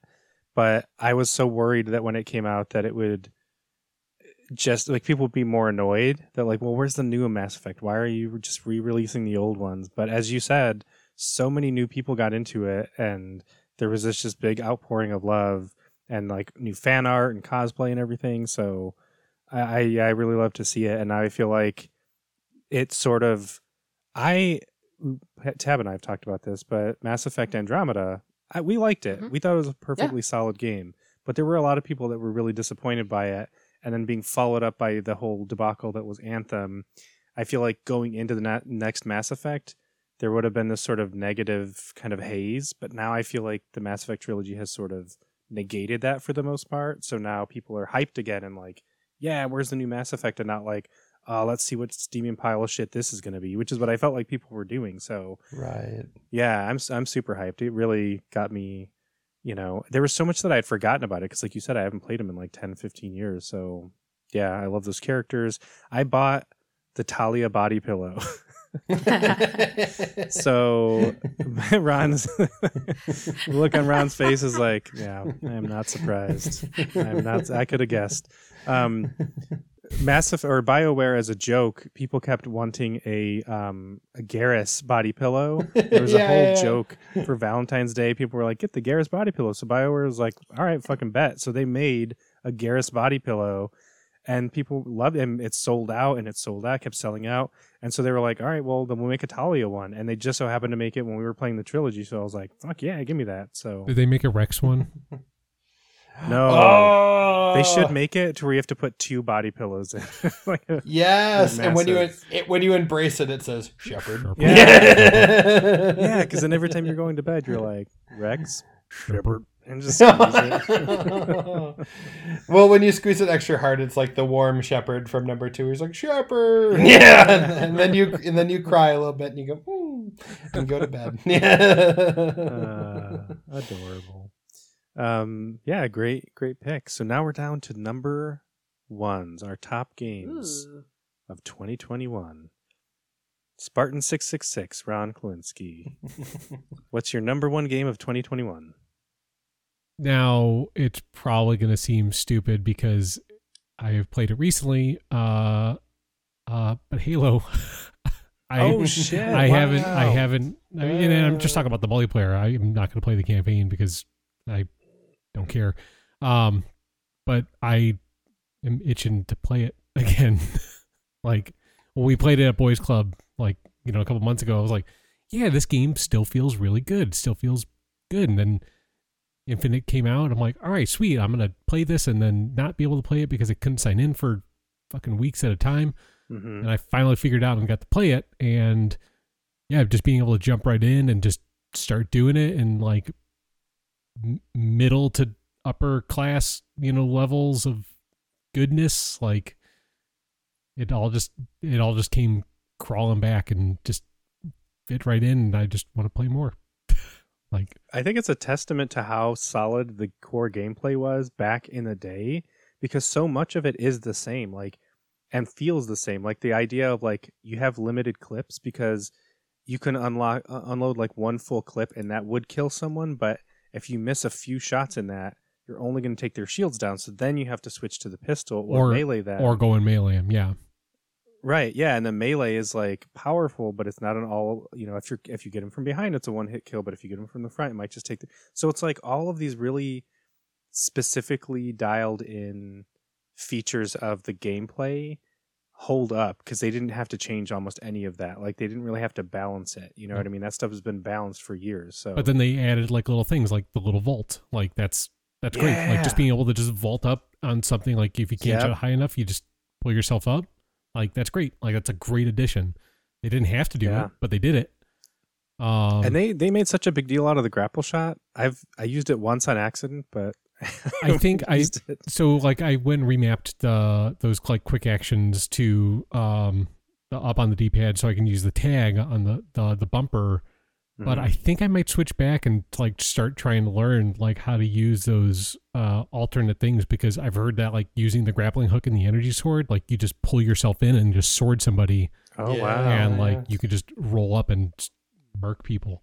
but I was so worried that when it came out that it would eh, just like people would be more annoyed that like, well, where's the new Mass Effect? Why are you just re-releasing the old ones? But as you said, so many new people got into it, and there was this just big outpouring of love and like new fan art and cosplay and everything. So I I, I really love to see it, and I feel like it's sort of I Tab and I have talked about this, but Mass Effect Andromeda, I, we liked it. Mhm. We thought it was a perfectly solid game, but there were a lot of people that were really disappointed by it, and then being followed up by the whole debacle that was Anthem. I feel like going into the na- next Mass Effect, there would have been this sort of negative kind of haze, but now I feel like the Mass Effect trilogy has sort of negated that for the most part. So now people are hyped again and like, yeah, where's the new Mass Effect? And not like, uh, let's see what steaming pile of shit this is going to be, which is what I felt like people were doing. So Right. yeah, I'm I'm super hyped. It really got me. You know, there was so much that I had forgotten about it because, like you said, I haven't played them in like 10, 15 years. So yeah, I love those characters. I bought the Talia body pillow. so Ron's look on Ron's face is like, yeah, I am not surprised. I'm not. I could have guessed. Um, Massive or Bioware as a joke, people kept wanting a um a Garrus body pillow. There was a whole yeah, yeah. joke for Valentine's Day. People were like, "Get the Garrus body pillow." So Bioware was like, "All right, fucking bet." So they made a Garrus body pillow, and people loved it. And it sold out, and it sold out, kept selling out. And so they were like, "All right, well, then we'll make a Talia one." And they just so happened to make it when we were playing the trilogy. So I was like, "Fuck yeah, give me that." So Did they make a Wrex one? no, Oh, they should make it to where you have to put two body pillows in. like a, Yes, and when you it, when you embrace it, it says Shepard. Shepard. Yeah. yeah, because then every time you're going to bed, you're like Wrex, Shepard. And just squeeze it. well, when you squeeze it extra hard, it's like the warm Shepard from number two. He's like Shepard, yeah, and then you and then you cry a little bit, and you go, hmm, and go to bed. uh, adorable. Um, yeah, great, great pick. So now we're down to number ones, our top games Ooh. of 2021. Spartan six six six, Ron Klinsky. What's your number one game of 2021? Now it's probably going to seem stupid because I have played it recently. Uh, uh, but Halo. I, oh shit! I haven't. I haven't. I mean, and I'm just talking about the multiplayer. I'm not going to play the campaign because I don't care. Um, but I am itching to play it. again. like when we played it at Boys Club, like you know, a couple months ago, I was like, yeah, this game still feels really good. Still feels good. And then Infinite came out. I'm like, all right, sweet. I'm gonna play this and then not be able to play it because I couldn't sign in for fucking weeks at a time. Mhm. And I finally figured out and got to play it. And yeah, just being able to jump right in and just start doing it and like m- middle to upper class, you know, levels of goodness. Like it all just it all just came crawling back and just fit right in. And I just want to play more. Like I think it's a testament to how solid the core gameplay was back in the day because so much of it is the same like and feels the same like the idea of like you have limited clips because you can unlock uh, unload like one full clip and that would kill someone but if you miss a few shots in that you're only going to take their shields down so then you have to switch to the pistol or, Or- melee that or go and melee him. Yeah. Right, yeah, and the melee is like powerful, but it's not an all. You know, if you're if you get him from behind, it's a one hit kill. But if you get him from the front, it might just take the. So it's like all of these really specifically dialed in features of the gameplay hold up because they didn't have to change almost any of that. Like they didn't really have to balance it. You know what I mean? That stuff has been balanced for years. So, But then they added like little things like the little vault. Like that's that's great. Like just being able to just vault up on something like if you can't Yep. jump high enough, you just pull yourself up. Like that's great. Like that's a great addition. They didn't have to do Yeah. it, but they did it. Um and they they made such a big deal out of the grapple shot. I've I used it once on accident, but I think I- it. so like I went and remapped the those like quick actions to um the up on the D pad so I can use the tag on the the, the bumper but Mhm. I think I might switch back and like start trying to learn like how to use those uh alternate things because I've heard that like using the grappling hook and the energy sword, like you just pull yourself in and just sword somebody oh Yeah. wow, and yeah. like you could just roll up and just murk people.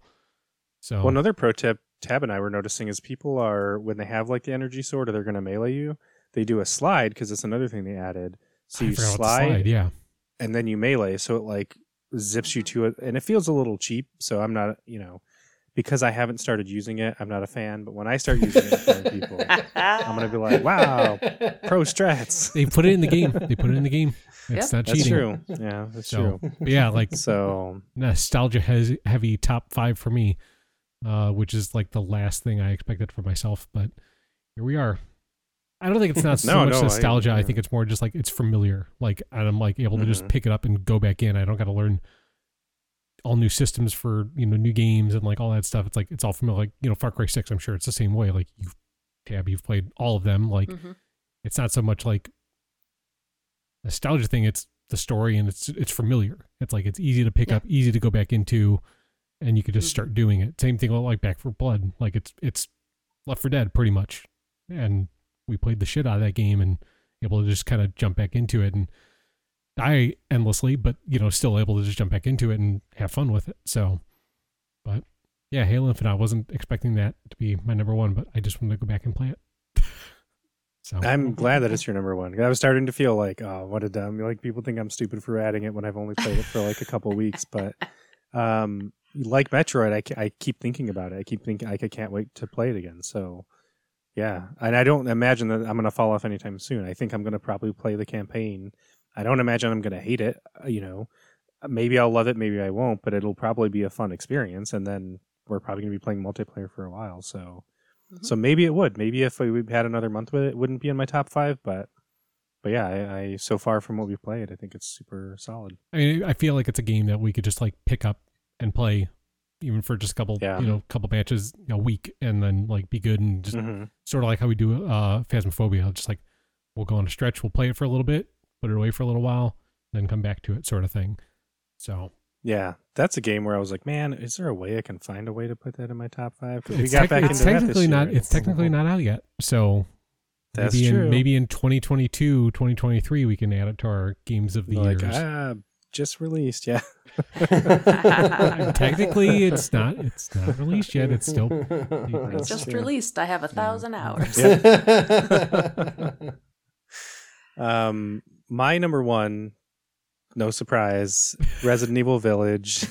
So Well, another pro tip Tab and I were noticing is people are when they have like the energy sword or they're going to melee you, they do a slide because it's another thing they added. So I you forgot about the slide, yeah. and then you melee, so it like zips you to it, and it feels a little cheap. So I'm not, you know, because I haven't started using it, I'm not a fan. But when I start using it, for people, I'm gonna be like, wow, pro strats. They put it in the game. They put it in the game. It's not cheating. That's true. Yeah, that's So true. yeah, like So nostalgia has heavy top five for me, uh, which is like the last thing I expected for myself. But here we are. I don't think it's not so No, much no, nostalgia. I, yeah. think it's more just like it's familiar. Like and I'm like able to just Mhm. pick it up and go back in. I don't got to learn all new systems for you know new games and like all that stuff. It's like it's all familiar. Like you know Far Cry Six. I'm sure it's the same way. Like you've tab, you've played all of them. Like Mhm. it's not so much like nostalgia thing it's the story and it's it's familiar it's like it's easy to pick Yeah. up easy to go back into and you could just Mhm. start doing it same thing with, like Back 4 Blood like it's it's Left 4 Dead pretty much and we played the shit out of that game and able to just kind of jump back into it and die endlessly but you know still able to just jump back into it and have fun with it so but yeah halo infinite i wasn't expecting that to be my number one but i just wanted to go back and play it so I'm glad that it's your number one. I was starting to feel like, oh, what a dumb. Like people think I'm stupid for adding it when I've only played it for like a couple weeks. But um, like Metroid, I, I keep thinking about it. I keep thinking I can't wait to play it again. So yeah, and I don't imagine that I'm going to fall off anytime soon. I think I'm going to probably play the campaign. I don't imagine I'm going to hate it. uh, You know, maybe I'll love it, maybe I won't. But it'll probably be a fun experience. And then we're probably going to be playing multiplayer for a while. So. So maybe it would. Maybe if we had another month with it, it wouldn't be in my top five. But but yeah, I, I so far from what we've played, I think it's super solid. I mean, I feel like it's a game that we could just like pick up and play, even for just a couple, Yeah. you know, couple matches a week, and then like be good and just Mhm. sort of like how we do uh Phasmophobia. Just like we'll go on a stretch, we'll play it for a little bit, put it away for a little while, then come back to it, sort of thing. So Yeah, that's a game where I was like, man, is there a way I can find a way to put that in my top five? 'Cause we it's, got tec- back it's into that technically not. year. It's technically not out yet. So That's maybe true. in maybe in 2022, 2023, we can add it to our games of the like years. ah, just released. Yeah, technically, it's not. It's not released yet. It's still. That's Just true. released. I have a thousand hours. um, my number one, no surprise, Resident Evil Village.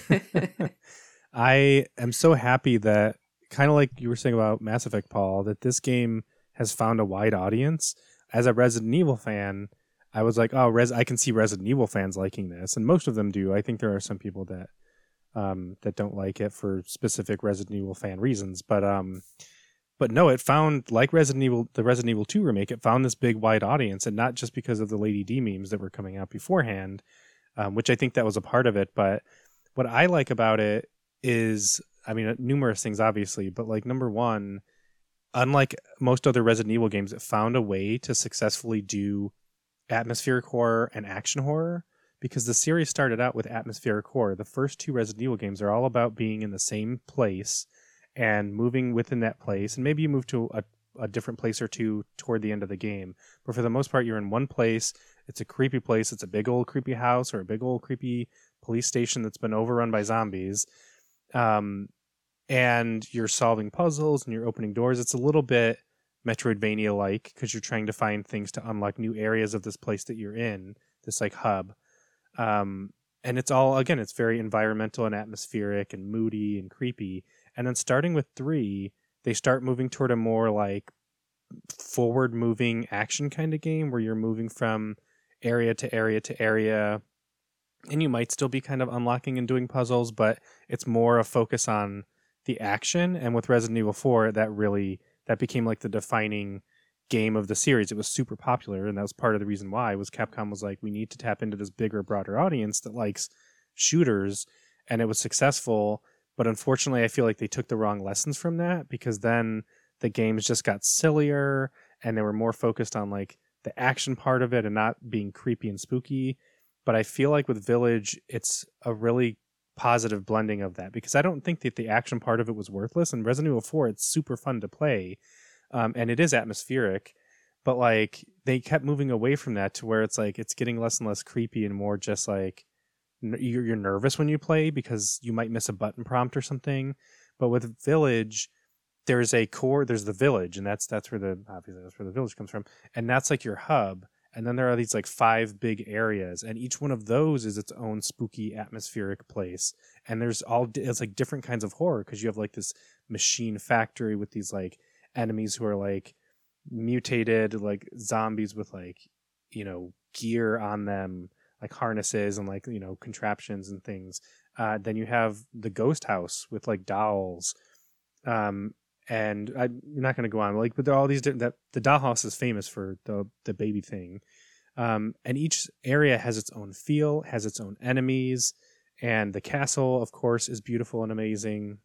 I am so happy that kind of like you were saying about Mass Effect, Paul, that this game has found a wide audience. As a Resident Evil fan, I was like, oh, Res- I can see Resident Evil fans liking this, and most of them do. I think there are some people that um, that don't like it for specific Resident Evil fan reasons, but um, but no, it found like Resident Evil, the Resident Evil Two remake, it found this big wide audience, and not just because of the Lady D memes that were coming out beforehand, um, which I think that was a part of it. But what I like about it is, I mean, numerous things, obviously, but like number one, unlike most other Resident Evil games, it found a way to successfully do atmospheric horror and action horror because the series started out with atmospheric horror. The first two Resident Evil games are all about being in the same place and moving within that place. And maybe you move to a, a different place or two toward the end of the game. But for the most part, you're in one place. It's a creepy place. It's a big old creepy house or a big old creepy police station that's been overrun by zombies. Um, and you're solving puzzles and you're opening doors. It's a little bit Metroidvania like because you're trying to find things to unlock new areas of this place that you're in, this like hub. Um, and it's all again, it's very environmental and atmospheric and moody and creepy. And then starting with three, they start moving toward a more like forward moving action kind of game where you're moving from area to area to area. And you might still be kind of unlocking and doing puzzles, but it's more a focus on the action. And with Resident Evil 4, that really that became like the defining game of the series. It was super popular, and that was part of the reason why was Capcom was like, we need to tap into this bigger, broader audience that likes shooters, and it was successful. But unfortunately, I feel like they took the wrong lessons from that because then the games just got sillier and they were more focused on like the action part of it and not being creepy and spooky. But I feel like with Village, it's a really positive blending of that because I don't think that the action part of it was worthless. And Resident Evil 4, it's super fun to play um, and it is atmospheric, but like they kept moving away from that to where it's like it's getting less and less creepy and more just like you're, you're nervous when you play because you might miss a button prompt or something. But with Village, there's a core, there's the village, and that's that's where the obviously that's where the village comes from, and that's like your hub. And then there are these like five big areas, and each one of those is its own spooky atmospheric place. And there's all it's like different kinds of horror because you have like this machine factory with these like enemies who are like mutated like zombies with like you know gear on them like harnesses and like you know contraptions and things uh, then you have the ghost house with like dolls um and I, am not going to go on like but there are all these different that the dollhouse is famous for the the baby thing um and each area has its own feel has its own enemies and the castle of course is beautiful and amazing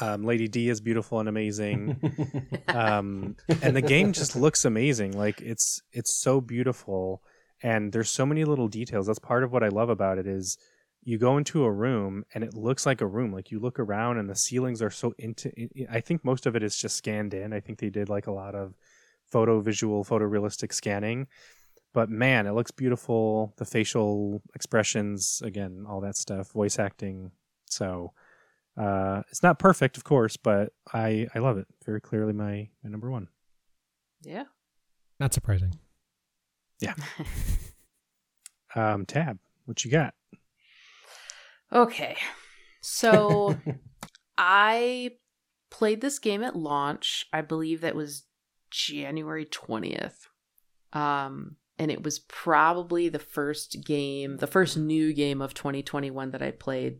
um, Lady D is beautiful and amazing, um, and the game just looks amazing. Like it's it's so beautiful, and there's so many little details. That's part of what I love about it. Is you go into a room and it looks like a room. Like you look around and the ceilings are so into. I think most of it is just scanned in. I think they did like a lot of photo visual, photorealistic scanning. But man, it looks beautiful. The facial expressions, again, all that stuff, voice acting. So uh, it's not perfect, of course, but I I love it. Very clearly my my number one. Yeah. Not surprising. Yeah. um, Tab, what you got? Okay. So I played this game at launch. I believe that was January 20th. Um and it was probably the first game, the first new game of 2021 that I played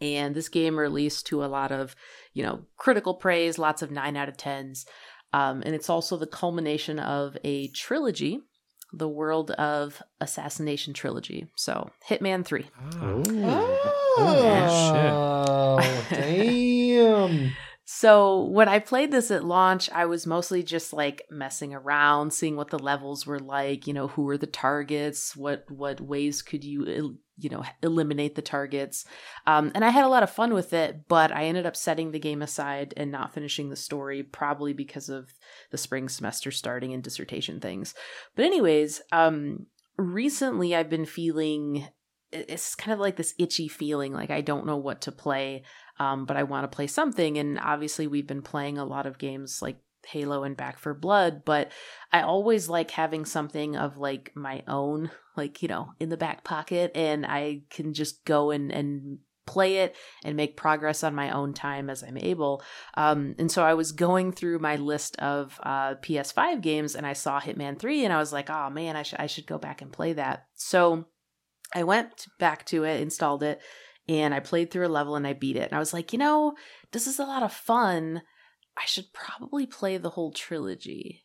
and this game released to a lot of, you know, critical praise, lots of 9 out of 10s. Um, and it's also the culmination of a trilogy, the World of Assassination trilogy. So, Hitman 3. Ah. Oh, oh, oh damn. So when I played this at launch, I was mostly just like messing around, seeing what the levels were like, you know, who were the targets, what what ways could you you know eliminate the targets. Um, and I had a lot of fun with it, but I ended up setting the game aside and not finishing the story, probably because of the spring semester starting and dissertation things. But anyways, um, recently I've been feeling it's kind of like this itchy feeling like I don't know what to play um, but I want to play something. And obviously, we've been playing a lot of games like Halo and Back 4 Blood, but I always like having something of like my own, like, you know, in the back pocket, and I can just go and, and play it and make progress on my own time as I'm able. Um, and so I was going through my list of uh, PS5 games and I saw Hitman 3 and I was like, oh man, I, sh- I should go back and play that. So I went back to it, installed it, and I played through a level and I beat it. And I was like, you know, this is a lot of fun. I should probably play the whole trilogy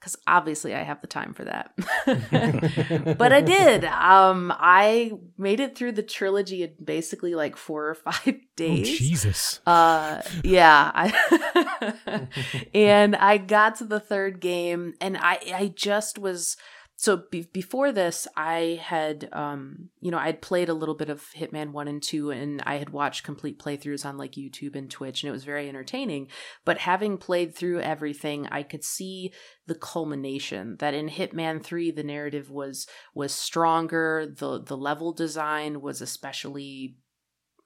because obviously I have the time for that. but I did. Um, I made it through the trilogy in basically like four or five days. Jesus. Uh, yeah. I and I got to the third game, and I I just was so be- before this, I had um you know I'd played a little bit of Hitman one and two, and I had watched complete playthroughs on like YouTube and Twitch, and it was very entertaining. But having played through everything, I could see the culmination that in Hitman 3 the narrative was was stronger the the level design was especially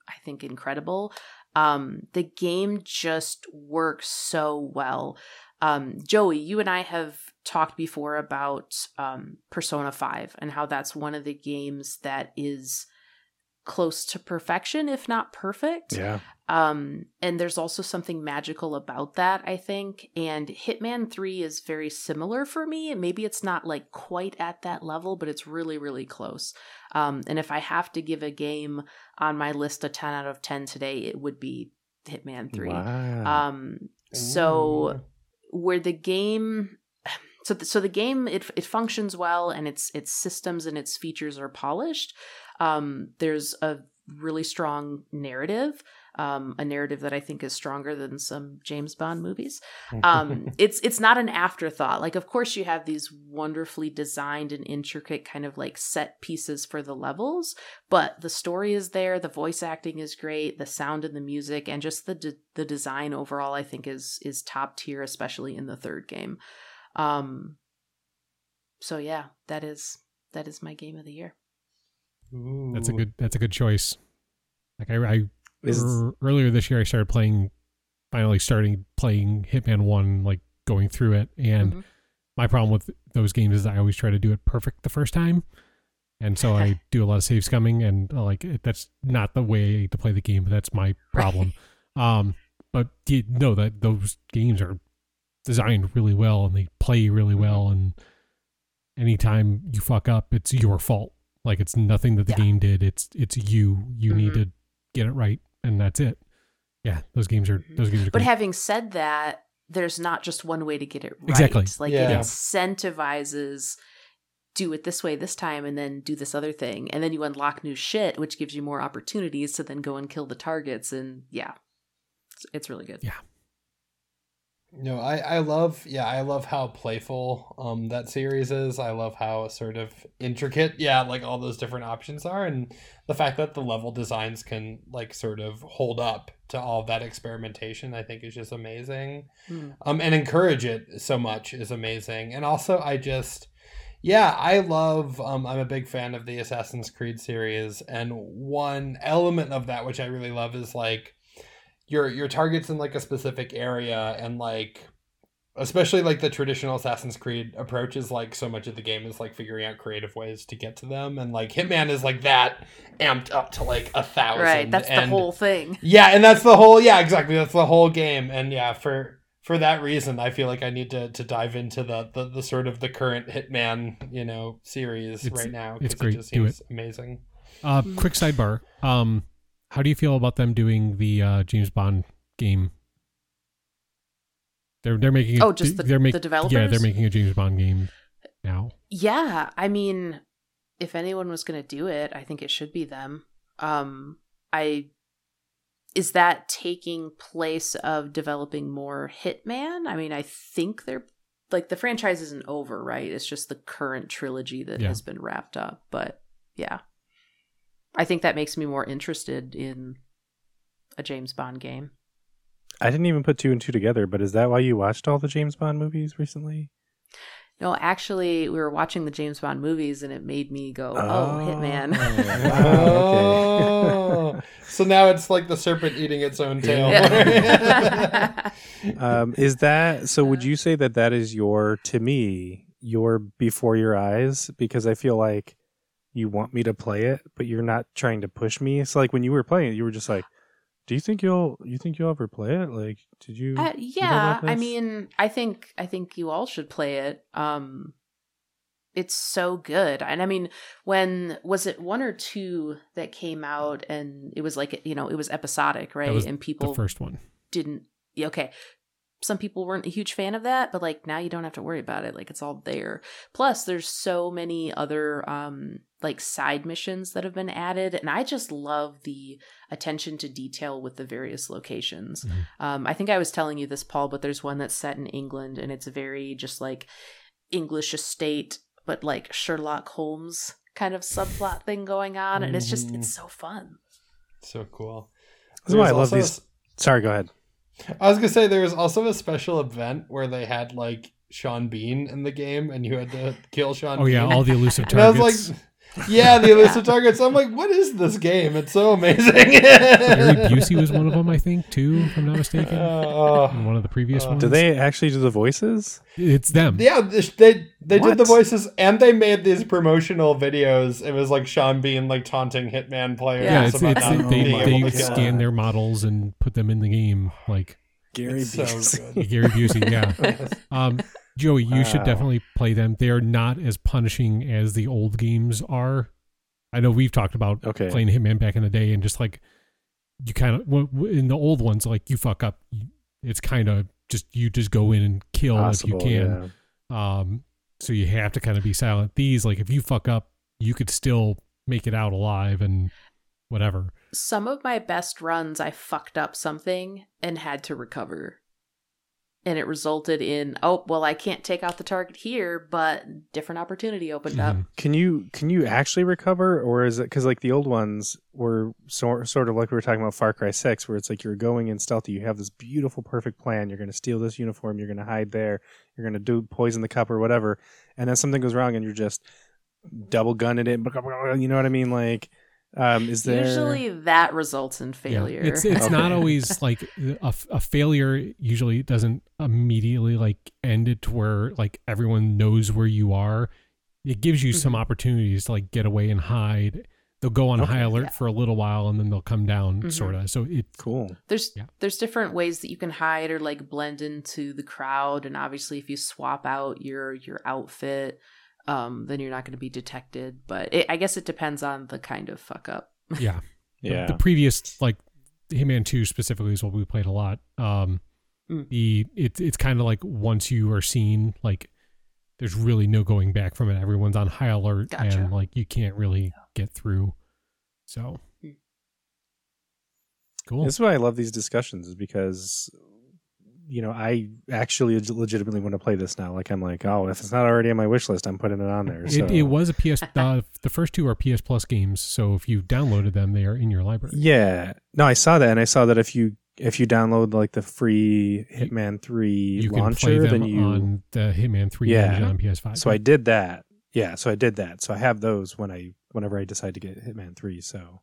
I think incredible um the game just works so well um Joey you and I have talked before about um Persona 5 and how that's one of the games that is close to perfection if not perfect. Yeah. um and there's also something magical about that i think. And hitman 3 is very similar for me. Maybe it's not like quite at that level but it's really really close. Um and if i have to give a game on my list a 10 out of 10 today it would be hitman 3 Wow. um so where the game so the, so the game it it functions well and its its systems and its features are polished. Um there's a really strong narrative um a narrative that i think is stronger than some james bond movies. Um it's it's not an afterthought. Like of course you have these wonderfully designed and intricate kind of like set pieces for the levels but the story is there the voice acting is great the sound and the music and just the de- the design overall i think is is top tier especially in the third game um so yeah that is that is my game of the year That's a good. That's a good choice. Like I, I Is- ear- earlier this year, I started playing. Finally, starting playing Hitman One, like going through it, and Mhm. my problem with those games is I always try to do it perfect the first time, and so I do a lot of save scumming, and uh, like it, that's not the way to play the game. But that's my problem. Um, but you know that those games are designed really well, and they play really Mm-hmm. well, and anytime you fuck up, it's your fault. Like it's nothing that the Yeah. game did. It's it's you. You need Mhm. to get it right, and that's it. Yeah, those games are those games are. But great. having said that, there's not just one way to get it right. Exactly. Like Yeah. it incentivizes do it this way this time and then do this other thing. And then you unlock new shit, which gives you more opportunities to then go and kill the targets. And yeah. It's, it's really good. Yeah. No, I, I love yeah, I love how playful um that series is. I love how sort of intricate, yeah, like all those different options are and the fact that the level designs can like sort of hold up to all that experimentation I think is just amazing. Hmm. Um and encourage it so much is amazing. And also I just yeah, I love um I'm a big fan of the Assassin's Creed series and one element of that which I really love is like your your targets in like a specific area and like especially like the traditional Assassin's Creed approach is like so much of the game is like figuring out creative ways to get to them and like Hitman is like that amped up to like a thousand Right. That's the whole thing. yeah and that's the whole yeah exactly that's the whole game and yeah for for that reason I feel like I need to to dive into the the, the sort of the current Hitman you know series It's- right now It's great. it just Do seems amazing Uh, quick sidebar. Um, how do you feel about them doing the uh, James Bond game? They're they're making a- Oh, just the- they're making the developers yeah they're making a James Bond game now. Yeah. I mean, if anyone was going to do it, I think it should be them. Um, I. Is that taking place of developing more Hitman? I mean, I think they're like the franchise isn't over, right? It's just the current trilogy that Yeah. has been wrapped up. But yeah, I think that makes me more interested in a James Bond game. I didn't even put two and two together, but is that why you watched all the James Bond movies recently? No, actually, we were watching the James Bond movies, and it made me go, "Oh, Hitman." oh, so now it's like the serpent eating its own tail. Yeah. um, is that so? Would you say that that is your, to me, your before your eyes? Because I feel like you want me to play it, but you're not trying to push me. It's like when you were playing it, you were just like, "Do you think you'll you think you'll ever play it? Like, did you?" Uh, you know yeah, I mean, I think I think you all should play it. Um, it's so good, and I mean, when was it one or two that came out, and it was like you know it was episodic, right? was and The first one. didn't. Okay, some people weren't a huge fan of that, but like now you don't have to worry about it. Like it's all there. Plus, there's so many other um like side missions that have been added, and I just love the attention to detail with the various locations. Mhm. Um, I think I was telling you this, Paul, but there's one that's set in England, and it's very just like English estate, but like Sherlock Holmes kind of subplot thing going on, and it's just it's so fun. So cool. That's why I love also these. Sorry, go ahead. I was gonna say there was also a special event where they had like Sean Bean in the game, and you had to kill Sean. Oh yeah, all the elusive and I was targets. like, yeah, the elusive targets. I'm like, what is this game? It's so amazing. Gary Busey was one of them, I think, too, if I'm not mistaken. Uh, in one of the previous uh, ones. Do they actually do the voices? It's them. yeah, this- they they did the voices, and they made these promotional videos. It was like Sean Bean like taunting Hitman players Yeah, Yeah, it's, about it's not they, being they to scan them. their models and put them in the game, like Gary It's so Busey. good. Gary Busey. Yeah. Um, Joey, you should definitely play them. They're not as punishing as the old games are. I know we've talked about Okay. playing Hitman back in the day, and just like you kind of in the old ones, like you fuck up, it's kind of just you just go in and kill Possible, if you can. yeah. Um, so you have to kind of be silent. These, like, if you fuck up, you could still make it out alive and whatever. some of my best runs I fucked up something and had to recover. And it resulted in, oh, well, I can't take out the target here, but different opportunity opened up. Mhm. Can you can you actually recover, or is it because like the old ones were sort sort of like we were talking about Far Cry Six, where it's like you're going in stealthy, you have this beautiful, perfect plan. You're going to steal this uniform, you're going to hide there, you're going to do poison the cup or whatever, and then something goes wrong, and you're just double gunning it. You know what I mean? Like, um, is there Usually that results in Yeah. failure. It's it's not always like a, a failure. Usually doesn't immediately like end it to where like everyone knows where you are. It gives you some Mhm. opportunities to like get away and hide. They'll go on Okay. high alert Yeah. for a little while and then they'll come down, Mhm. sort of. So it cool? there's Yeah. there's different ways that you can hide or like blend into the crowd and obviously if you swap out your your outfit um then you're not going to be detected but it, i guess it depends on the kind of fuck up yeah. The- Yeah, The, previous like Hitman Two specifically is what we played a lot. Um, Mm. the it's it's kind of like once you are seen, like there's really no going back from it. Everyone's on high alert Gotcha. and like you can't really get through. So Mm. cool. This is why I love these discussions, is because you know I actually legitimately want to play this now. Like I'm like, oh, if it's not already on my wish list, I'm putting it on there. So. It, it was a PS. Uh, the first two are PS Plus games, so if you downloaded them, they are in your library. Yeah. No, I saw that, and I saw that if you if you download like the free Hitman Three You can launcher, then you. on the Hitman Three Yeah. on PS5. so I did that. Yeah, so I did that. So I have those when I whenever I decide to get Hitman Three. So,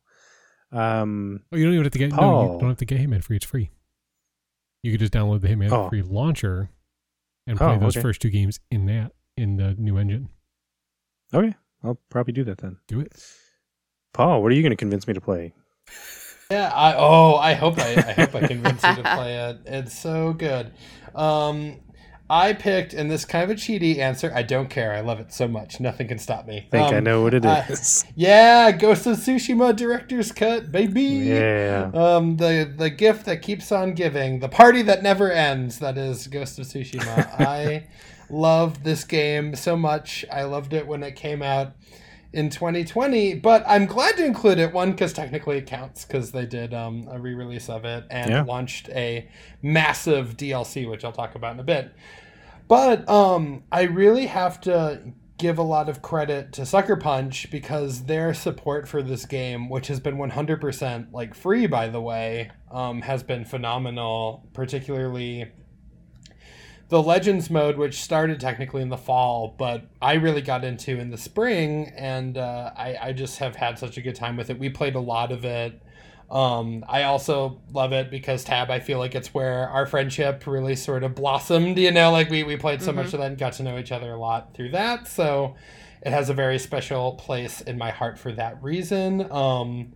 um, Oh, you don't even have to get. No, you don't have to get Hitman Free. It's free. You could just download the Hitman Oh. Free launcher and play Oh, those okay. first two games in that in the new engine. okay, I'll probably do that then. Do it. Paul, what are you going to convince me to play? Yeah, I oh, I hope I, I hope I convince you to play it. It's so good. Um, I picked, and this kind of a cheaty answer. I don't care. I love it so much. Nothing can stop me. I think I Um, know what it I- is. Yeah, Ghost of Tsushima director's cut, baby. yeah. Um, the the gift that keeps on giving, the party that never ends. That is Ghost of Tsushima. I love this game so much. I loved it when it came out in 2020, but I'm glad to include it. One, because technically it counts, because they did um, a re-release of it and Yeah. launched a massive DLC, which I'll talk about in a bit. But um, I really have to give a lot of credit to Sucker Punch because their support for this game, which has been 100% like free by the way, um, has been phenomenal. Particularly the Legends mode, which started technically in the fall, but I really got into in the spring, and uh, I, I just have had such a good time with it. We played a lot of it. Um, I also love it because Tab, I feel like it's where our friendship really sort of blossomed. You know, like we we played so much of that and got to know each other a lot through that. So it has a very special place in my heart for that reason. Um,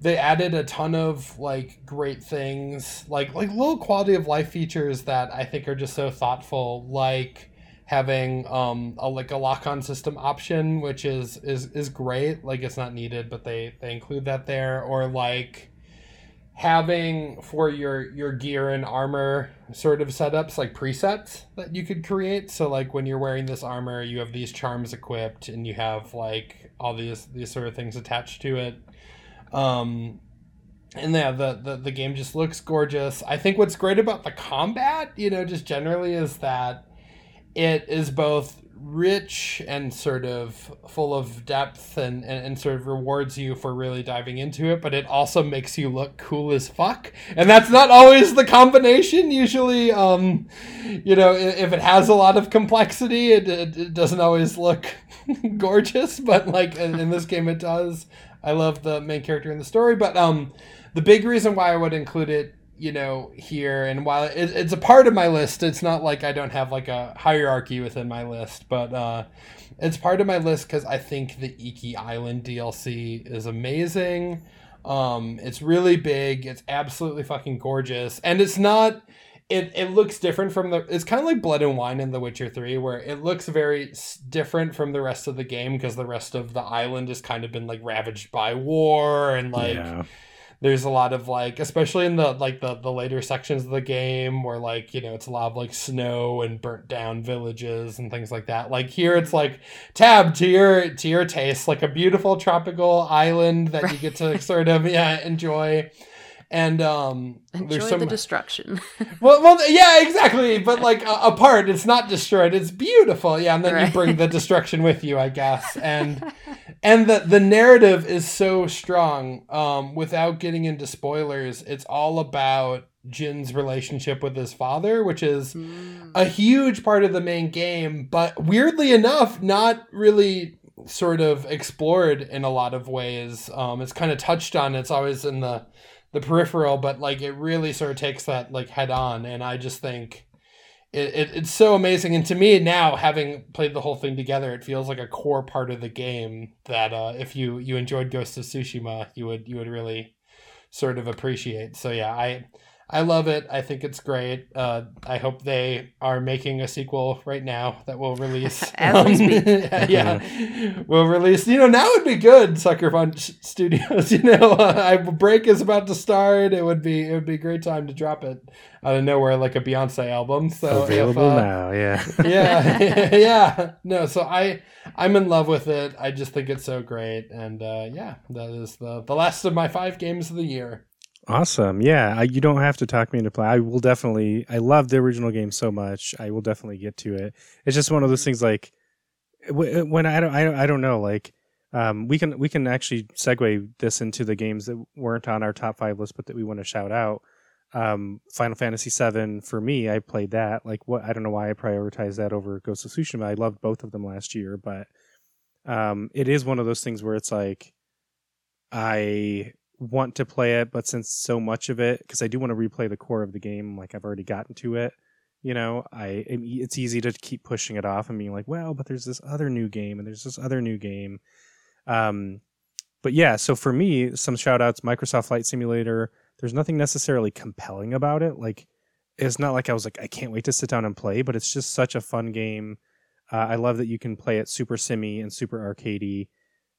they added a ton of like great things, like like little quality of life features that I think are just so thoughtful, like having um a like a lock on system option, which is is is great. Like it's not needed, but they they include that there, or like having for your your gear and armor sort of setups like presets that you could create so like when you're wearing this armor you have these charms equipped and you have like all these these sort of things attached to it um and yeah the, the the game just looks gorgeous i think what's great about the combat you know just generally is that it is both rich and sort of full of depth and, and, and, sort of rewards you for really diving into it, but it also makes you look cool as fuck. And that's not always the combination. Usually, um, you know, if it has a lot of complexity, it, it, it doesn't always look gorgeous, but like in, in, this game, it does. I love the main character in the story, but um, the big reason why I would include it you know here and while it, it's a part of my list it's not like i don't have like a hierarchy within my list but uh it's part of my list because i think the iki island dlc is amazing. Um it's really big it's absolutely fucking gorgeous and it's not it, it looks different from the it's kind of like blood and wine in the witcher 3 where it looks very different from the rest of the game because the rest of the island has kind of been like ravaged by war and like yeah. there's a lot of like especially in the like the the later sections of the game where like you know it's a lot of like snow and burnt down villages and things like that. Like here it's like tab to your to your taste like a beautiful tropical island that right. you get to sort of yeah enjoy and um enjoy there's some, the destruction well well yeah exactly but like uh, apart it's not destroyed it's beautiful yeah and then right. you bring the destruction with you i guess and and the the narrative is so strong um without getting into spoilers it's all about Jin's relationship with his father, which is mm. a huge part of the main game, but weirdly enough, not really sort of explored in a lot of ways. Um, it's kind of touched on. It's always in the the peripheral, but like it really sort of takes that like head on, and I just think it, it it's so amazing. And to me now, having played the whole thing together, it feels like a core part of the game that uh, if you you enjoyed Ghost of Tsushima, you would you would really sort of appreciate. So yeah, I I love it. I think it's great. Uh, I hope they are making a sequel right now that will release. As um, we speak. yeah, will release. You know, now would be good. Sucker Punch Studios. You know, uh, break is about to start. It would be it would be a great time to drop it out of nowhere like a Beyonce album. So available if, uh, now. Yeah. yeah, yeah. No, so I I'm in love with it. I just think it's so great, and uh, yeah, that is the the last of my five games of the year. Awesome. Yeah, I, you don't have to talk me into play. I will definitely. I love the original game so much. I will definitely get to it. It's just one of those things like when I don't. I don't, I don't know. Like um, we can we can actually segue this into the games that weren't on our top five list, but that we want to shout out. Um, Final Fantasy VII for me, I played that. Like what? I don't know why I prioritized that over Ghost of Tsushima. I loved both of them last year, but um, it is one of those things where it's like I want to play it, but since so much of it, because I do want to replay the core of the game, like I've already gotten to it, you know, I it's easy to keep pushing it off and being like, well, but there's this other new game and there's this other new game. Um, but yeah, so for me, some shout outs, Microsoft Flight Simulator. There's nothing necessarily compelling about it. Like, it's not like I was like, I can't wait to sit down and play, but it's just such a fun game. Uh, I love that you can play it super simmy and super arcadey.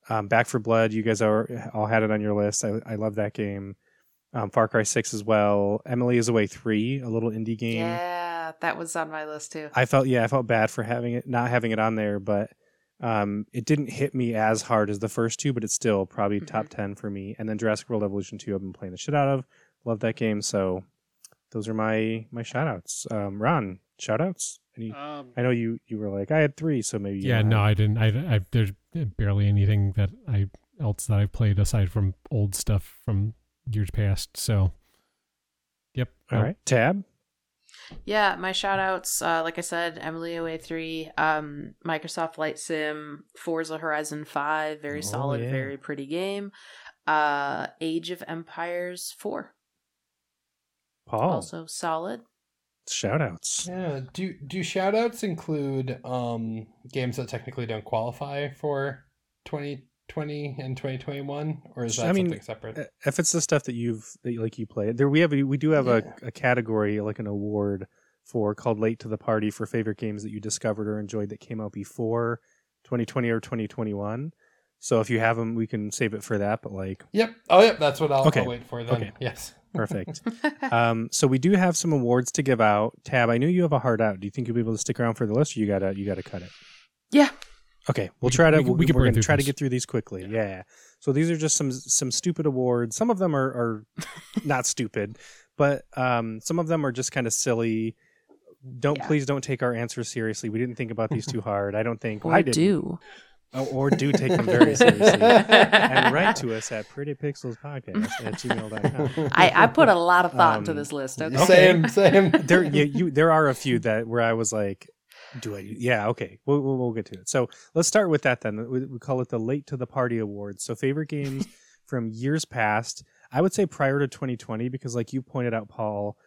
Um, Back 4 Blood, you guys are all had it on your list. I, I love that game. Um, Far Cry 6 as well. Emily is Away 3, a little indie game. Yeah, that was on my list too. I felt yeah, I felt bad for having it not having it on there, but um, it didn't hit me as hard as the first two, but it's still probably mm-hmm. top 10 for me. And then Jurassic World Evolution 2 I've been playing the shit out of. Love that game, so those are my my shout outs. Um, Ron, shout outs? Any, um, I know you you were like I had 3, so maybe Yeah, no, I didn't. I, I there's barely anything that I else that I've played aside from old stuff from years past. So, yep. All right, tab. Yeah, my shout outs, uh, like I said, Emily Away 3, um, Microsoft Flight Sim, Forza Horizon 5, very oh, solid, yeah. very pretty game. Uh, Age of Empires 4. Paul. Also solid. Shout outs. Yeah. Do do shout outs include um games that technically don't qualify for 2020 and 2021 or is that I mean, something separate? If it's the stuff that you've that you, like you play, there we have a, we do have Yeah. a, a category like an award for called late to the party for favorite games that you discovered or enjoyed that came out before 2020 or 2021. So if you have them, we can save it for that. But like, Yep. Oh, yep. That's what I'll, Okay. I'll wait for then. Okay. Yes. Perfect. um, so we do have some awards to give out. Tab, I knew you have a heart out. Do you think you'll be able to stick around for the list, or you gotta you gotta cut it? yeah. Okay, we'll We try can- to we can- we we can are gonna through try to get through these quickly. Yeah. So these are just some some stupid awards. Some of them are, are not stupid, but um, some of them are just kind of silly. Don't Yeah. please don't take our answers seriously. We didn't think about these too hard. I don't think Or I did. do. Oh, or do take them very seriously. and write to us at prettypixelspodcast at gmail.com. I, I put a lot of thought into Um, this list. Okay. Same. Same. there you, you there are a few that where I was like, do I? Yeah, okay, we'll, we'll we'll get to it. So let's start with that then. We, we call it the late to the party awards. So favorite games from years past. I would say prior to 2020 because, like you pointed out, Paul,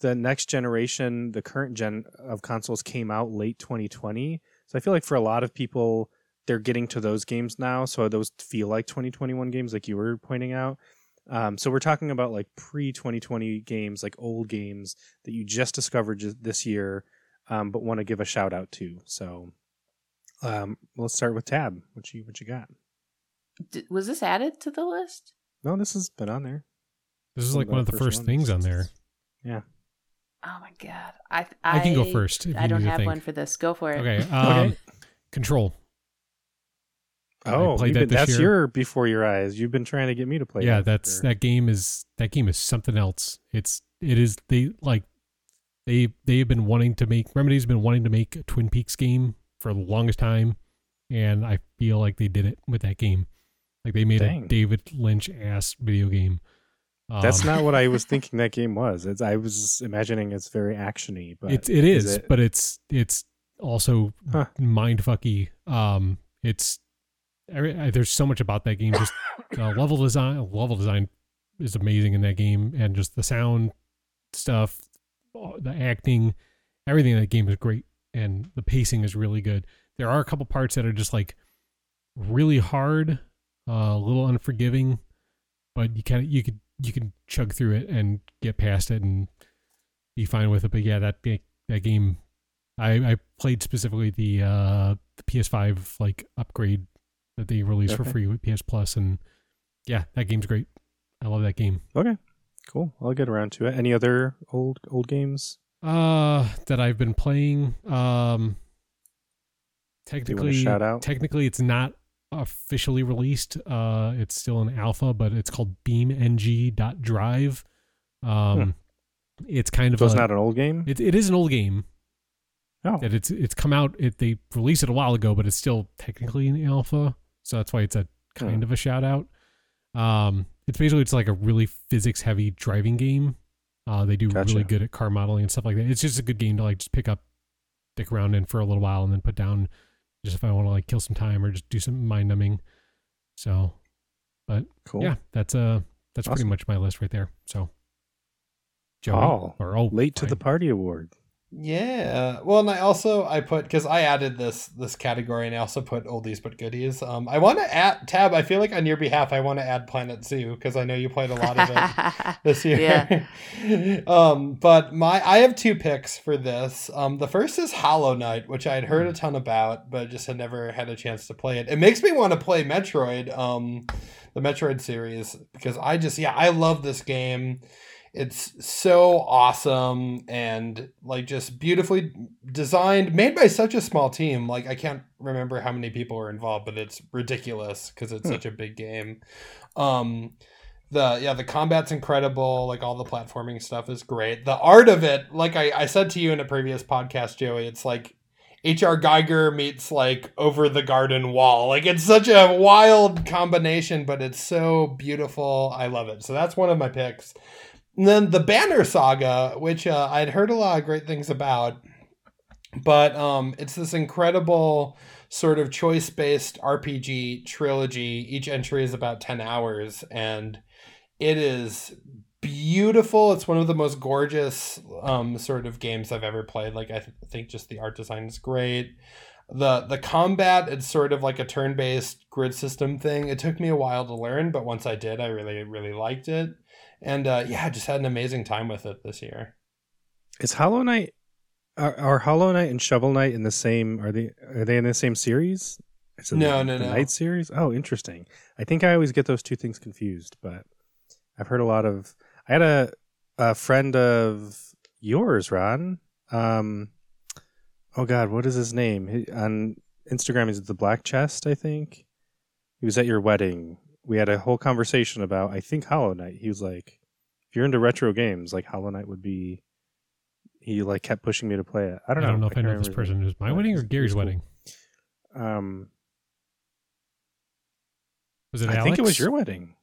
the next generation, the current gen of consoles came out late 2020. So I feel like for a lot of people, they're getting to those games now. So those feel like 2021 games, like you were pointing out. Um, so we're talking about like pre 2020 games, like old games that you just discovered just this year, um, but want to give a shout out to. So um, let's start with Tab. What you what you got? D- was this added to the list? No, this has been on there. This is like one of the the first first things on there. Yeah. Oh my god. I I can go first. If I you don't have think. one for this. Go for it. Okay. Um, Control. I Oh, played that been- that's year. your before your eyes. You've been trying to get me to play. yeah, that that's that game is that game is something else. It's it is they like they they have been wanting to make Remedy's been wanting to make a Twin Peaks game for the longest time, and I feel like they did it with that game. Like they made Dang. a David Lynch ass video game. That's Um, not what I was thinking that game was. It's, I was imagining it's very actiony, but it's it is, it- but it's it's also Huh. mind fucky. Um, it's every, I- there's so much about that game. Just uh, level design, level design is amazing in that game, and just the sound stuff, the acting, everything in that game is great, and the pacing is really good. There are a couple parts that are just like really hard, uh, a little unforgiving, but you kind of you could you can chug through it and get past it and be fine with it. But yeah, that that game, I I played specifically the uh the PS5 like upgrade that they released for free with PS Plus, and yeah, that game's great. I love that game. okay. Cool. I'll get around to it. Any other old old games? Uh, that I've been playing. Um, Do you want technically, shout out? technically, it's not officially released. Uh, it's still in alpha, but it's called BeamNG.Drive. Um, it's kind of so it's a, not an old game. It, it is an old game. oh, That it's it's come out. It they released it a while ago, but it's still technically in alpha. So that's why it's a kind of a shout out. Um, it's basically it's like a really physics heavy driving game. Uh, they do Gotcha. really good at car modeling and stuff like that. It's just a good game to like just pick up, stick around in for a little while, and then put down. Just if I want to like kill some time or just do some mind numbing. So, but cool. yeah, that's uh that's pretty much my list right there. So, Joey Paul, or oh, late to the party award. Yeah. Well, and I also I put because I added this this category, and I also put oldies but goodies. Um, I want to add tab. I feel like on your behalf, I want to add Planet Zoo because I know you played a lot of it this year. um, but my I have two picks for this. Um, the first is Hollow Knight, which I had heard a ton about, but just had never had a chance to play it. It makes me want to play Metroid, um, the Metroid series, because I just yeah I love this game. It's so awesome and like just beautifully designed, made by such a small team. Like I can't remember how many people are involved, but it's ridiculous because it's Hmm. such a big game. Um, the yeah the combat's incredible like all the platforming stuff is great the art of it like I, I said to you in a previous podcast joey it's like H.R. Giger meets like over the garden wall like it's such a wild combination but it's so beautiful i love it so that's one of my picks and then the banner saga which uh, i'd heard a lot of great things about but um it's this incredible sort of choice based RPG trilogy. Each entry is about 10 hours and it is beautiful. It's one of the most gorgeous um, sort of games I've ever played. Like I th- think just the art design is great. The the combat it's sort of like a turn based grid system thing. It took me a while to learn, but once I did, I really really liked it. And uh, yeah, just had an amazing time with it this year. Is Hollow Knight are, are Hollow Knight and Shovel Knight in the same? Are they are they in the same series? Is it No, the, no, the no. Night series. Oh, interesting. I think I always get those two things confused, but I've heard a lot of. I had a a friend of yours, Ron. Um, oh God, what is his name? He, on Instagram, is it the Black Chest? I think he was at your wedding. We had a whole conversation about. I think Hollow Knight. He was like, "If you're into retro games, like Hollow Knight would be." He like kept pushing me to play it. I I don't don't know. know, if I can't know this person. Is my wedding or Gary's cool. wedding? Um, Was it I Alex? think it was your wedding.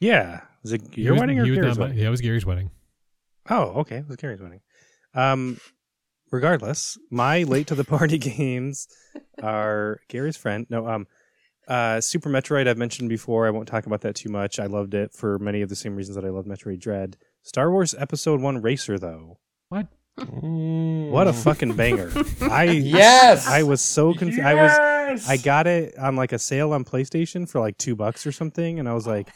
Yeah, was it your was- wedding or Gary's not my- wedding? Yeah, it was Gary's wedding. Oh, okay, it was Gary's wedding. Um, regardless, my late to the party games are Gary's friend. No, um, uh, Super Metroid. I've mentioned before. I won't talk about that too much. I loved it for many of the same reasons that I love Metroid Dread. Star Wars Episode One Racer, though, what What a fucking banger! I yes, I was so confused. I was I got it on like a sale on PlayStation for like two bucks or something, and I was like,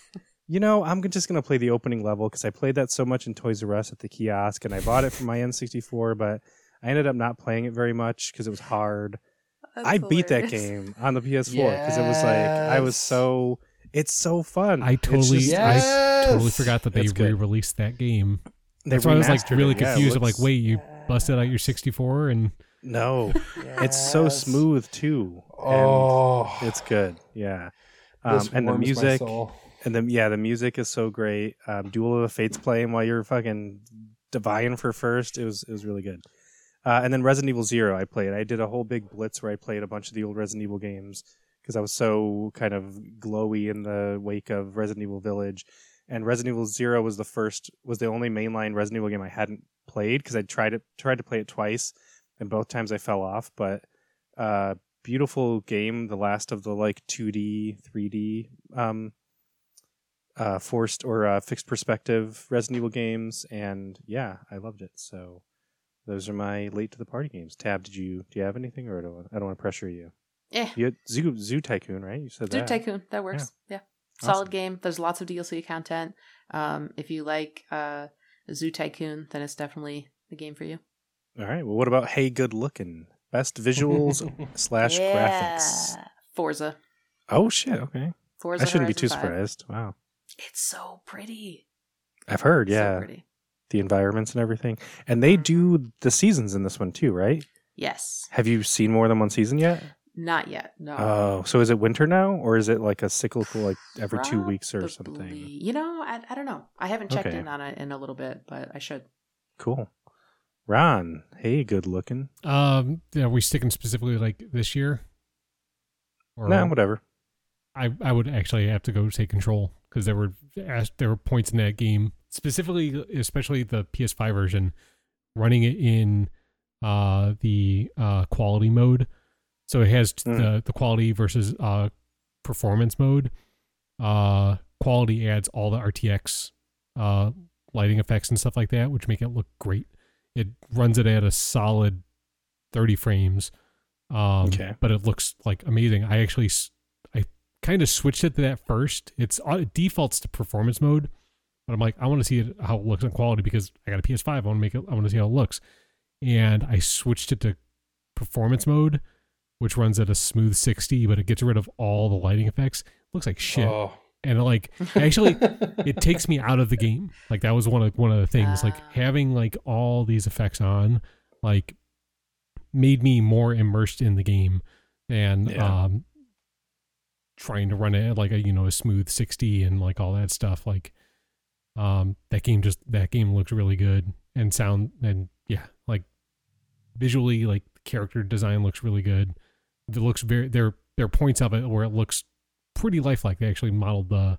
you know, I'm just gonna play the opening level because I played that so much in Toys R Us at the kiosk, and I bought it for my N64, but I ended up not playing it very much because it was hard. That's I beat that game on the PS4 because it was like I was so. It's so fun. I totally, just- I totally forgot that they That's re-released that game. they That's why I was like really it. Yeah, it confused. I'm like, wait, you busted out your 64 and no, it's so smooth too. and Oh, it's good. Yeah, um, and the music. And then yeah, the music is so great. Um, Duel of the Fates playing while you're fucking divine for first. It was it was really good. Uh, and then Resident Evil Zero, I played. I did a whole big blitz where I played a bunch of the old Resident Evil games because I was so kind of glowy in the wake of Resident Evil Village. And Resident Evil Zero was the first, was the only mainline Resident Evil game I hadn't played because I tried it tried to play it twice, and both times I fell off. But uh, beautiful game, the last of the like 2D, 3D um, uh, forced or uh, fixed perspective Resident Evil games, and yeah, I loved it. So those are my late to the party games. Tab, did you do you have anything, or I don't, I don't want to pressure you? Yeah. You had Zoo, Zoo Tycoon, right? You said Zoo that. Tycoon. That works. Yeah. Awesome. Solid game. There's lots of DLC content. Um, if you like uh, Zoo Tycoon, then it's definitely the game for you. All right. Well, what about Hey Good Looking? Best visuals slash graphics. Forza. Oh shit. Okay. Forza. I shouldn't be too 5. surprised. Wow. It's so pretty. I've heard. So Yeah. pretty. The environments and everything, and they do the seasons in this one too, right? Yes. Have you seen more than one season yet? Not yet. No. Oh, so is it winter now, or is it like a cyclical, like every two weeks or something? You know, I, I don't know. I haven't checked Okay. in on it in a little bit, but I should. Cool. Ron, hey, good looking. um, are we sticking specifically like this year? Or Nah, whatever. I I would actually have to go say control because there were there were points in that game specifically, especially the PS5 version, running it in uh the uh quality mode. So it has Mm. the the quality versus uh performance mode. Uh, quality adds all the RTX uh lighting effects and stuff like that, which make it look great. It runs it at a solid 30 frames. Um, Okay. but it looks like amazing. I actually, I kind of switched it to that first. It's uh, it defaults to performance mode, but I'm like, I want to see it, how it looks in quality because I got a PS5. I want to make it. I want to see how it looks, and I switched it to performance mode, which runs at a smooth 60, but it gets rid of all the lighting effects. looks like shit, Oh. and it, like actually, it takes me out of the game. Like that was one of one of the things. like Ah. having like all these effects on, like made me more immersed in the game and Yeah. um trying to run it at like a you know a smooth 60 and like all that stuff like um that game just that game looks really good and sound and yeah like visually like character design looks really good it looks very there there are points of it where it looks pretty lifelike they actually modeled the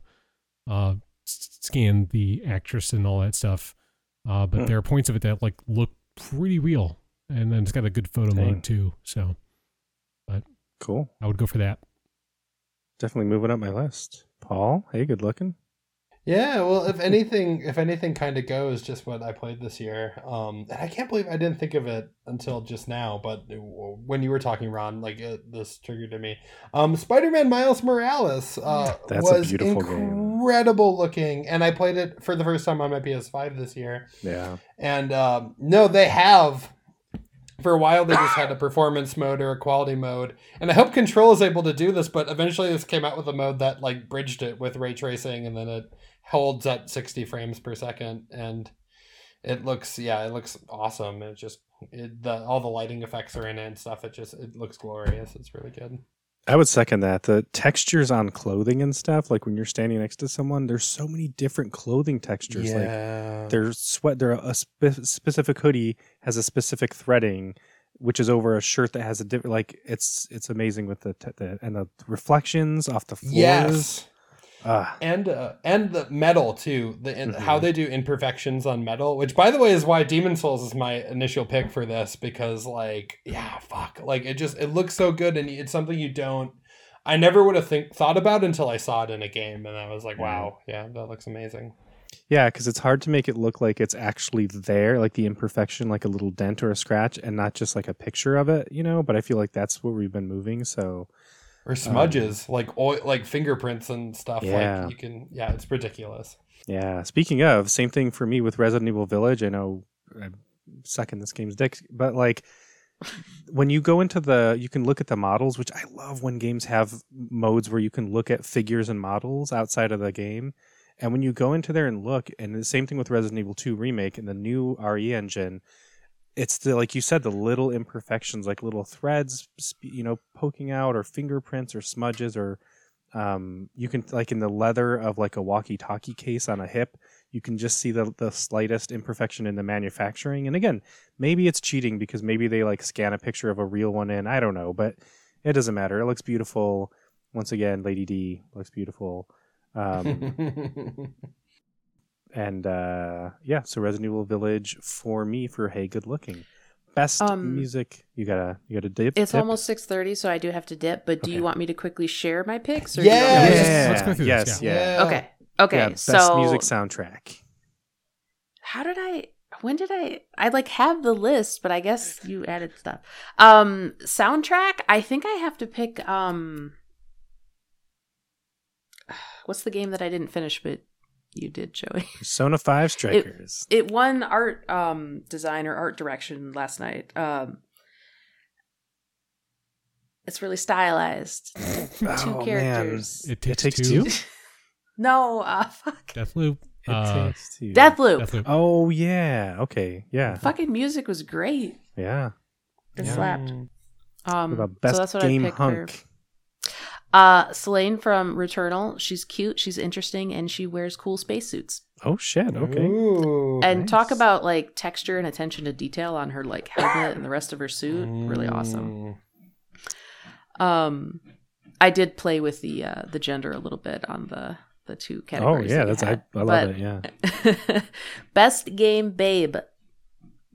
uh scanned the actress and all that stuff uh but Hmm. there are points of it that like look pretty real and then it's got a good photo Dang. mode too so but Cool. i would go for that Definitely moving up my list. Paul, hey, good looking. Yeah, well, if anything, if anything kind of goes, just what I played this year. Um, and I can't believe I didn't think of it until just now. But when you were talking, Ron, like it, this triggered to me. Um, Spider-Man Miles Morales uh, That's a was beautiful game. incredible looking, and I played it for the first time on my PS5 this year. Yeah. And um, no, they have. For a while, they just had a performance mode or a quality mode, and I hope Control is able to do this. But eventually, this came out with a mode that like bridged it with ray tracing, and then it holds at sixty frames per second, and it looks yeah, it looks awesome. It just it, the all the lighting effects are in it and stuff. It just it looks glorious. It's really good. I would second that. The textures on clothing and stuff, like when you're standing next to someone, there's so many different clothing textures. Like Yeah, their sweat, there a spe- specific hoodie has a specific threading, which is over a shirt that has a different. Like it's it's amazing with the, te- the and the reflections off the floors. yes. Ah, and uh, and the metal too the Mhm. how they do imperfections on metal which by the way is why Demon's Souls is my initial pick for this because like yeah fuck like it just it looks so good and it's something you don't i never would have think thought about until i saw it in a game and i was like wow yeah that looks amazing yeah, because it's hard to make it look like it's actually there, like the imperfection, like a little dent or a scratch, and not just like a picture of it, you know. But I feel like that's where we've been moving. So or um, smudges like oil like fingerprints and stuff Yeah. like you can yeah it's ridiculous Yeah. Speaking of, same thing for me with Resident Evil Village. I know I'm sucking this game's dick, but like when you go into the, you can look at the models, which I love when games have modes where you can look at figures and models outside of the game. And when you go into there and look, and the same thing with Resident Evil 2 Remake and the new RE engine, it's the, like you said, the little imperfections, like little threads, you know, poking out, or fingerprints, or smudges, or um, you can like in the leather of like a walkie-talkie case on a hip you can just see the the slightest imperfection in the manufacturing. And again maybe it's cheating because maybe they like scan a picture of a real one in. I don't know but it doesn't matter. It looks beautiful. Once again lady d looks beautiful. Um, and uh yeah so resident evil village for me for hey good looking best Um, music you gotta you gotta dip It's dip. almost six thirty, so I do have to dip. But do Okay. you want me to quickly share my picks? Or Yeah. you yeah, let's just- just- let's go through yes this, yeah, yeah Okay. Okay. Yeah, best so music soundtrack how did I? When did I? I like have the list, but I guess you added stuff. Um, soundtrack. I think I have to pick. Um, what's the game that I didn't finish, but you did, Joey? persona 5 strikers It won art um design or art direction last night. Um, it's really stylized. Two Oh, man. characters. It takes, takes two. two? No, uh, fuck. Deathloop. It Uh, takes two. Deathloop. Deathloop. Oh yeah. Okay. Yeah. Fucking music was great. Yeah. It Yeah. slapped. Um, What about so best that's what game I picked for. Hunk? Uh, Selene from Returnal. She's cute. She's interesting, and she wears cool spacesuits. Oh shit. Okay. Ooh. And talk about like texture and attention to detail on her like helmet and the rest of her suit. Really awesome. Mm. Um, I did play with the uh, the gender a little bit on the the two categories. Oh yeah, that that's I, had. I love But- it. Yeah. Best game, babe.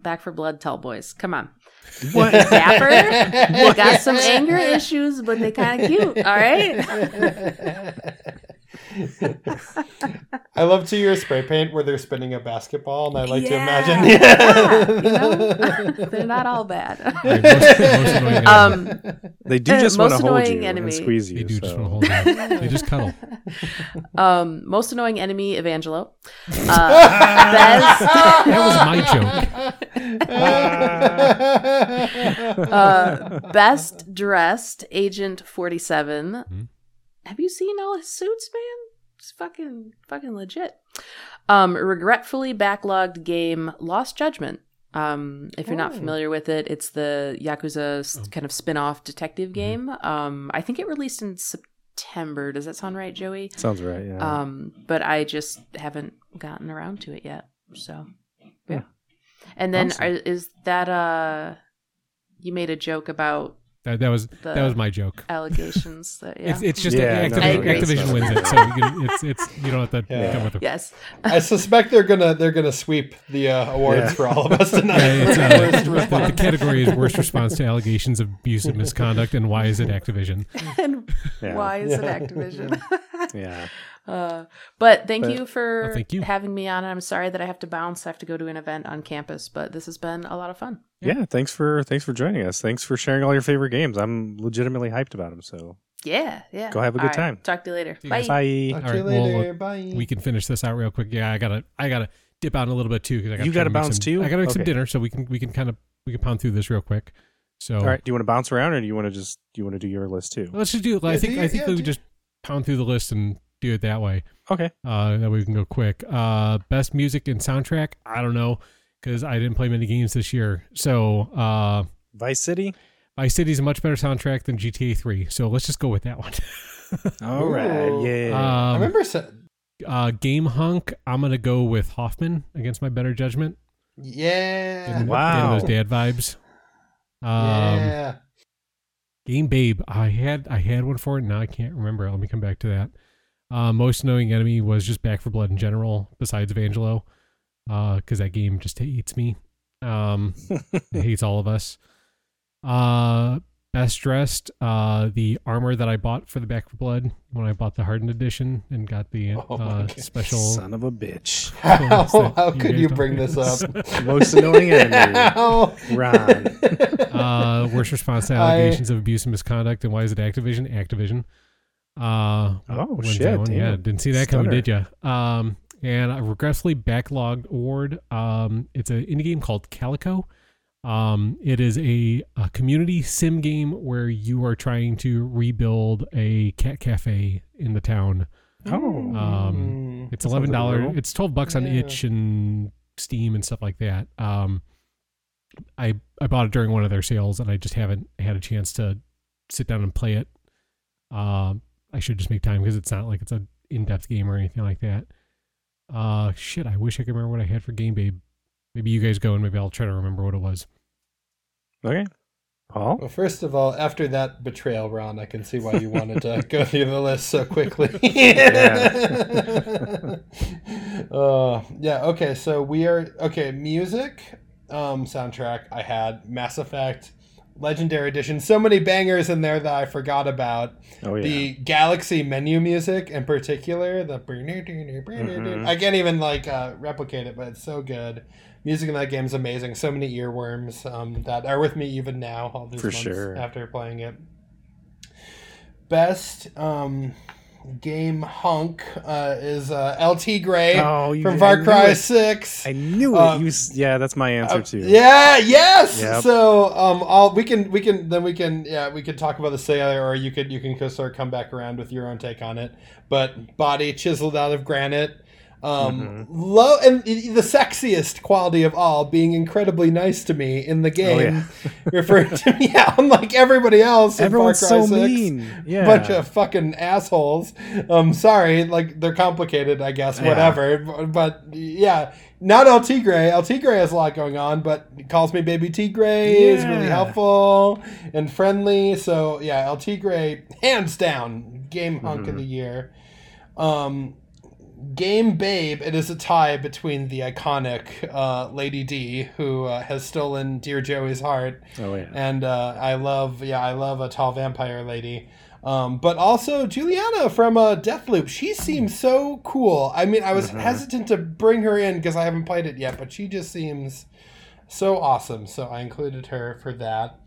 Back 4 Blood, tell Boys. Come on. What? Dapper? They got some anger issues, but they kind of cute. All right. I love two year spray paint where they're spinning a basketball, and I like Yeah. to imagine. Yeah, you know? They're not all bad. Right, most- most um, They do just want to most hold annoying you enemy. and squeeze you. they do so. just want to hold you. They just cuddle. um, most annoying enemy, Evangelo. Uh, That was my joke. uh, best dressed, Agent Forty Seven. Hmm. Have you seen all his suits, man? It's fucking fucking legit. Um, regretfully backlogged game Lost Judgment. Um, if you're not Oh. familiar with it, it's the Yakuza Oh. kind of spin-off detective Mhm. game. Um, I think it released in September. Does that sound right, Joey? Sounds right. Yeah. Um, but I just haven't gotten around to it yet. So, yeah. And then Awesome. are, is that uh you made a joke about That, that was The- that was my joke. allegations that yeah. It's, it's just Yeah, Activ- no, Activision wins it, so you can, it's it's you don't have to Yeah. come with it. yes. I suspect they're gonna they're gonna sweep the uh, awards Yeah. for all of us tonight. Yeah, it's, uh, the, the category is worst response to allegations of abuse and misconduct, and why is it Activision? and Yeah. why is it Yeah. Activision? Yeah. Uh, but thank But- you for Well, thank you. having me on. I'm sorry that I have to bounce. I have to go to an event on campus, but this has been a lot of fun. Yeah. Thanks for thanks for joining us. Thanks for sharing all your favorite games. I'm legitimately hyped about them. So Yeah, yeah. Go have a All good right, time. Talk to you later. Bye. bye. Talk All to you right, well, later. look, Bye. we can finish this out real quick. Yeah, I gotta, I gotta dip out a little bit too because I got You gotta bounce too? I gotta make some dinner, so we can we can kind of we can pound through this real quick. So All right. Do you want to bounce around, or do you want to just do you want to do your list too? let's just do. I think do I think yeah, we do- just pound through the list and do it that way. Okay. Uh, that way we can go quick. Uh, best music and soundtrack. I don't know because I didn't play many games this year. So uh, Vice City. Vice City's a much better soundtrack than GTA 3. So let's just go with that one. All right. Ooh. Yeah. I um, remember. Sa- uh, Game Hunk. I'm gonna go with Hoffman against my better judgment. yeah. Getting- Wow. getting those dad vibes. Um, yeah. Game Babe. I had I had one for it. Now I can't remember. Let me come back to that. Uh, most annoying enemy was just Back 4 Blood in general, besides Evangelo, because that game just hates me. Um, it hates all of us. Uh, best dressed. Uh, the armor that I bought for the Back 4 Blood when I bought the hardened edition and got the Oh uh, God. special. Son of a bitch. How, how you could you bring this up? Most annoying enemy. How? Ron. uh, worst response to I- allegations of abuse and misconduct, and why is it Activision? Activision. Uh, Oh, shit, that one? Yeah, didn't see that coming, Stunner. did you? Um, and I regretfully backlogged award. Um, it's an indie game called Calico. Um, it is a, a community sim game where you are trying to rebuild a cat cafe in the town. Oh. Um, It's eleven dollars. It's twelve bucks on Yeah. itch and Steam and stuff like that. Um, I I bought it during one of their sales, and I just haven't had a chance to sit down and play it. Um, I should just make time because it's not like it's a in depth game or anything like that. Uh, shit. I wish I could remember what I had for Game Babe. Maybe you guys go and maybe I'll try to remember what it was. Okay. Paul. Well, first of all, after that betrayal, Ron, I can see why you wanted to go through the list so quickly. yeah. uh, yeah. Okay. So we are okay. Music, um, soundtrack. I had Mass Effect, Legendary Edition. So many bangers in there that I forgot about. Oh yeah. The Galaxy menu music, in particular, the Mhm. I can't even like uh, replicate it, but it's so good. Music in that game is amazing. So many earworms um, that are with me even now, all these For months sure. after playing it. Best um, game hunk uh, is uh, El Tigre oh, you, from Far Cry it. Six. I knew it. Uh, you, yeah, that's my answer Uh, too. Yeah. Yes. Yep. So, um, all we can we can then we can yeah we could talk about the sailor, or you could you can co- sort of come back around with your own take on it. But body chiseled out of granite. Um, Mm-hmm. low and the sexiest quality of all, being incredibly nice to me in the game, Oh, yeah. referring to me, yeah, unlike everybody else. Everyone's so 6 mean. Yeah. bunch of fucking assholes. Um, sorry, like they're complicated, I guess. Yeah. Whatever, but, but, yeah, not El Tigre. El Tigre has a lot going on, but calls me Baby Tigre. is really helpful and friendly. So yeah, El Tigre, hands down, game hunk Mm-hmm. of the year. Um, Game Babe, it is a tie between the iconic uh, Lady D, who uh, has stolen Dear Joey's heart, oh yeah. and uh, I love, yeah, I love a tall vampire lady. Um, but also Julianna from uh, Deathloop. She seems so cool. I mean, I was Mhm. hesitant to bring her in because I haven't played it yet, but she just seems so awesome. So I included her for that.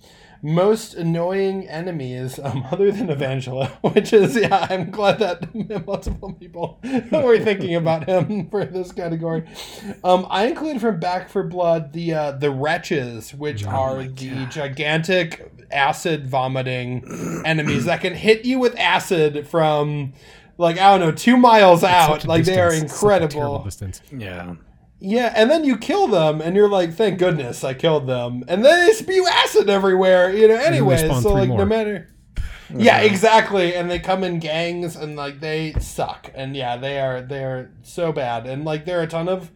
Most annoying enemies, um, other than Evangelo, which is yeah, I'm glad that multiple people were thinking about him for this category. Um, I included from Back 4 Blood the uh, the wretches, which Oh are the God. gigantic acid vomiting enemies that can hit you with acid from like I don't know two miles It's out. such a Like they are distance. It's such a terrible incredible. distance. Yeah. Yeah, and then you kill them, and you're like, "Thank goodness I killed them." And then they spew acid everywhere, you know. Anyway, so three like no more. matter. Yeah, exactly. And they come in gangs, and like they suck. And yeah, they are they are so bad. And like there are a ton of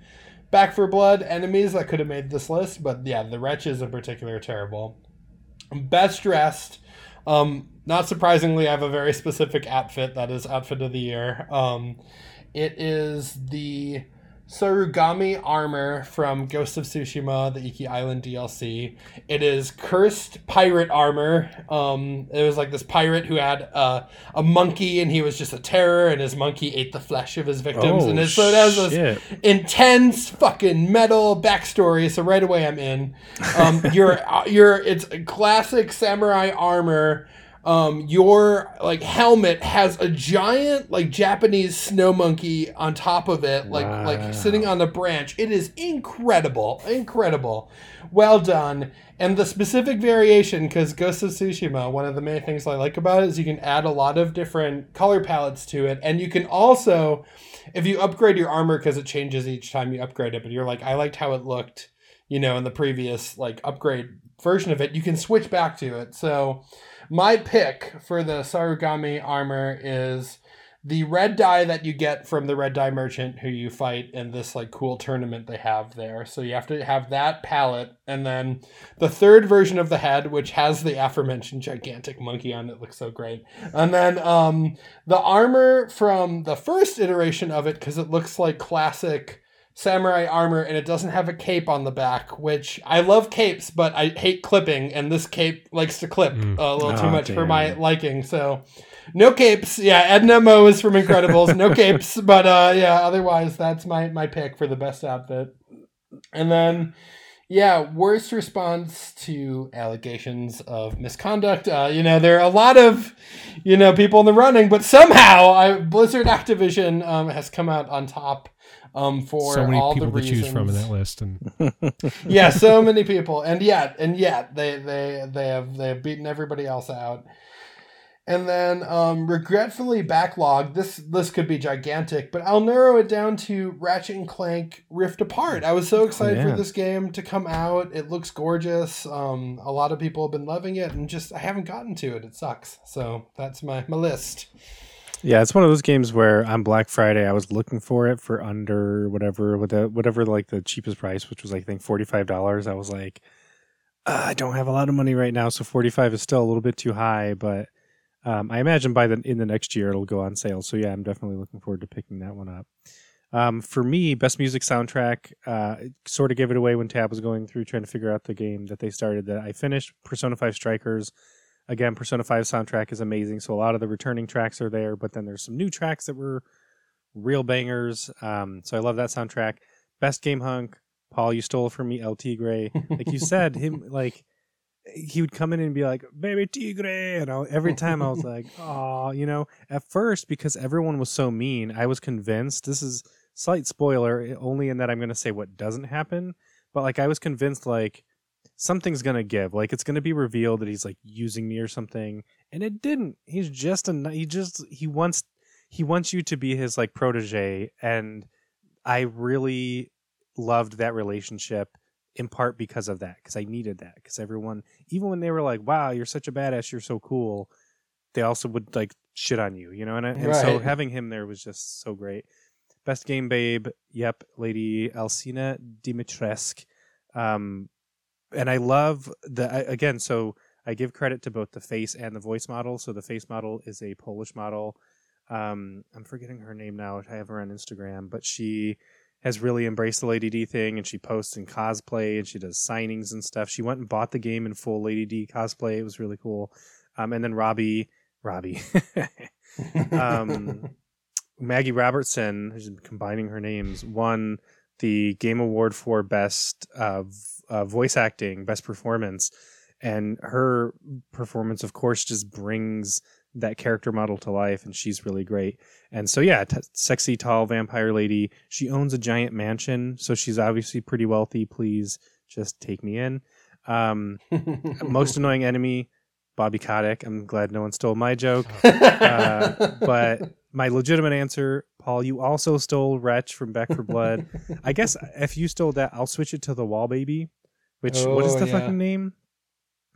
Back 4 Blood enemies that could have made this list, but yeah, the wretches in particular are terrible. Best dressed. Um, not surprisingly, I have a very specific outfit that is outfit of the year. Um, it is the Sarugami armor from Ghost of Tsushima, the Iki Island DLC. It is cursed pirate armor. Um, it was like this pirate who had uh, a monkey, and he was just a terror, and his monkey ate the flesh of his victims. Oh, and it, so it has this shit. intense fucking metal backstory. So right away I'm in. Um, you're you're it's classic samurai armor. Um, your like helmet has a giant like Japanese snow monkey on top of it, like Wow. like sitting on a branch. It is incredible, incredible, well done. And the specific variation, because Ghost of Tsushima, one of the main things I like about it is you can add a lot of different color palettes to it, and you can also, if you upgrade your armor, because it changes each time you upgrade it, but you're like, I liked how it looked, you know, in the previous like upgrade version of it, you can switch back to it. So my pick for the Sarugami armor is the red dye that you get from the red dye merchant who you fight in this like cool tournament they have there. So you have to have that palette and then the third version of the head which has the aforementioned gigantic monkey on it looks so great. And then um the armor from the first iteration of it cuz it looks like classic samurai armor and it doesn't have a cape on the back which i love capes but i hate clipping and this cape likes to clip Mm. a little too Oh, much for my liking so. No capes. Yeah Edna Mode is from incredibles. No capes but uh yeah otherwise that's my my pick for the best outfit. And then yeah worst response to allegations of misconduct. Uh you know there are a lot of you know people in the running but somehow I, blizzard activision um has come out on top um for so many all people the to reasons choose from in that list, and yeah, so many people, and yet, and yet, they they they have they have beaten everybody else out. And then, um, regretfully backlog. This this could be gigantic, but I'll narrow it down to Ratchet and Clank Rift Apart. I was so excited yeah. for this game to come out. It looks gorgeous. Um, a lot of people have been loving it, and just I haven't gotten to it. It sucks. So that's my my list. Yeah, it's one of those games where on Black Friday I was looking for it for under whatever whatever like the cheapest price, which was I think forty five dollars. I was like, uh, I don't have a lot of money right now, so forty five is still a little bit too high. But um, I imagine by the in the next year it'll go on sale. So yeah, I'm definitely looking forward to picking that one up. Um, for me, best music soundtrack, uh, sort of gave it away when Tab was going through trying to figure out the game that they started. That I finished Persona Five Strikers. Again, Persona 5 soundtrack is amazing. So a lot of the returning tracks are there, but then there's some new tracks that were real bangers. Um, so I love that soundtrack. Best game hunk, Paul, you stole from me, El Tigre. Like you said, him like he would come in and be like, "Baby Tigre," and I, every time I was like, "Oh," you know. At first, because everyone was so mean, I was convinced. This is slight spoiler, only in that I'm going to say what doesn't happen. But like, I was convinced like something's to give. Like it's to be revealed that he's like using me or something, and it didn't. He's just a he just he wants he wants you to be his like protege, and I really loved that relationship in part because of that because i needed that because everyone even when they were like wow you're such a badass you're so cool they also would like shit on you you know and, I- and so having him there was just so great best game babe yep lady alcina dimitrescu um and i love the again so i give credit to both the face and the voice model so the face model is a polish model um i'm forgetting her name now i have her on instagram but she has really embraced the Lady D thing and she posts in cosplay and she does signings and stuff. She went and bought the game in full Lady D cosplay. It was really cool. Um, and then Robbie, Robbie, um, Maggie Robertson, who's combining her names, won the Game Award for Best uh, v- uh, Voice Acting, Best Performance. And her performance, of course, just brings that character model to life, and she's really great. And so, yeah, t- sexy, tall vampire lady. She owns a giant mansion, so she's obviously pretty wealthy. Please just take me in. Um, most annoying enemy, Bobby Kotick. I'm glad no one stole my joke. Uh, but my legitimate answer, Paul, you also stole Wretch from Back 4 Blood. I guess if you stole that, I'll switch it to the Wall Baby. Which what is Oh, the yeah. fucking name?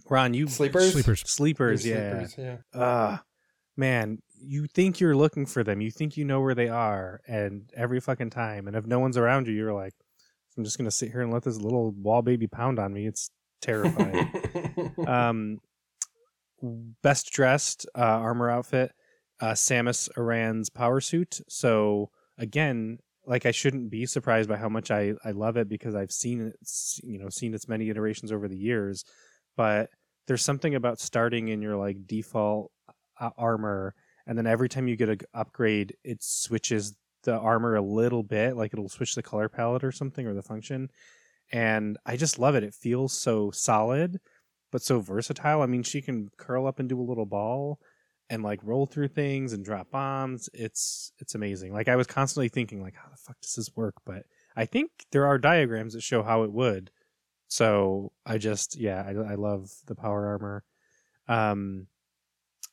Ron, you Sleepers? Sleepers. Sleepers, yeah. Sleepers, yeah. uh man you think you're looking for them you think you know where they are and every fucking time and if no one's around you you're like i'm just gonna sit here and let this little wall baby pound on me it's terrifying um best dressed uh armor outfit uh samus aran's power suit so again like I shouldn't be surprised by how much I I love it because I've seen it, you know, seen its many iterations over the years. But there's something about starting in your like default uh, armor, and then every time you get a g- upgrade, it switches the armor a little bit, like it'll switch the color palette or something or the function. And I just love it. It feels so solid, but so versatile. I mean, she can curl up and do a little ball and like roll through things and drop bombs. It's it's amazing. Like I was constantly thinking like how the fuck does this work? But I think there are diagrams that show how it would. So I just yeah, I, I love the power armor. Um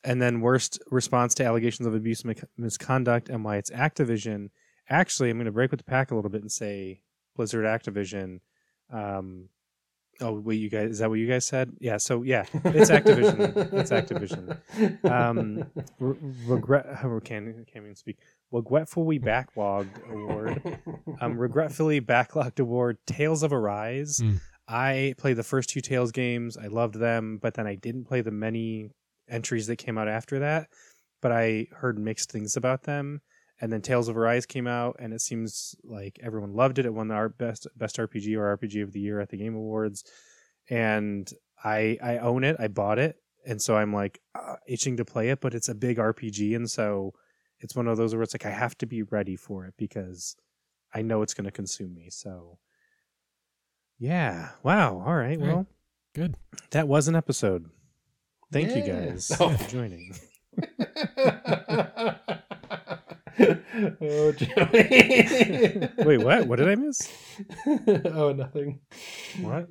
and then worst response to allegations of abuse and misconduct and why it's Activision. Actually, I'm going to break with the pack a little bit and say Blizzard Activision. Um, oh, wait, you guys, is that what you guys said? Yeah. So yeah, it's Activision. it's Activision. Um, Re- regret. I can't, can't even speak. Regretfully backlogged award. Um, regretfully backlogged award. Tales of Arise. Mm. I played the first two Tales games. I loved them, but then I didn't play the many entries that came out after that. But I heard mixed things about them. And then Tales of Arise came out, and it seems like everyone loved it. It won the best best RPG or RPG of the year at the Game Awards, and I I own it. I bought it, and so I'm like uh, itching to play it. But it's a big RPG, and so it's one of those where it's like I have to be ready for it because I know it's going to consume me. So yeah, wow. All right, All right. well, Good. that was an episode. Thank you guys Oh. for joining. oh, Joey. Wait, what? What did I miss? oh, nothing. What?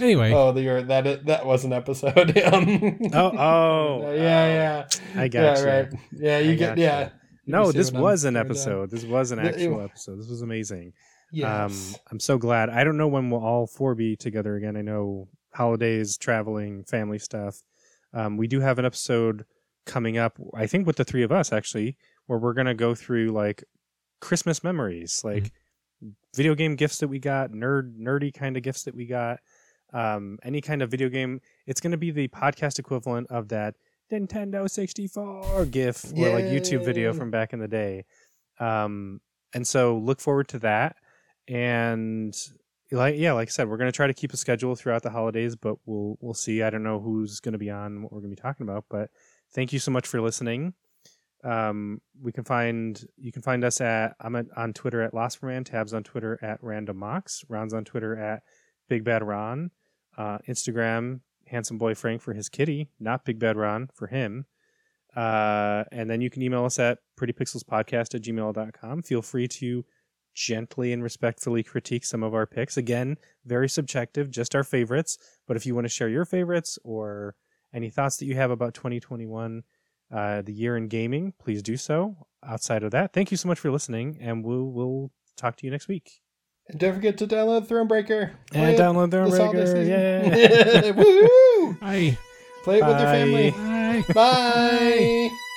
Anyway, Oh, the that that was an episode. um, Oh, oh, yeah, yeah. I got yeah, you. right. Yeah, you I get yeah. No, You this what I'm was an episode. This was an The- it- actual episode. This was amazing. Um, I'm so glad. I don't know when we'll all four be together again. I know holidays, traveling, family stuff. Um, we do have an episode coming up. I think with the three of us actually, where we're gonna go through like Christmas memories, like video game gifts that we got, nerd nerdy kind of gifts that we got. Um, any kind of video game. It's gonna be the podcast equivalent of that Nintendo 64 GIF or like YouTube video from back in the day. Um, and so look forward to that. And like yeah, like I said, we're gonna try to keep a schedule throughout the holidays, but we'll we'll see. I don't know who's gonna be on, what we're gonna be talking about, but thank you so much for listening. Um, we can find you can find us at I'm at, on Twitter at Losperman, Tabs on Twitter at Random Mox, Ron's on Twitter at Big Bad Ron, uh, Instagram Handsome Boy Frank for his kitty, not Big Bad Ron for him. Uh, and then you can email us at prettypixelspodcast at gmail.com. Feel free to gently and respectfully critique some of our picks. Again, very subjective, just our favorites. But if you want to share your favorites or any thoughts that you have about 2021, uh, the year in gaming, please do so. Outside of that, thank you so much for listening, and we'll we'll talk to you next week. and don't forget to download Thronebreaker. And Play it download Thronebreaker. season. Yeah. Woo! bye. Play it with your family. Bye. Bye.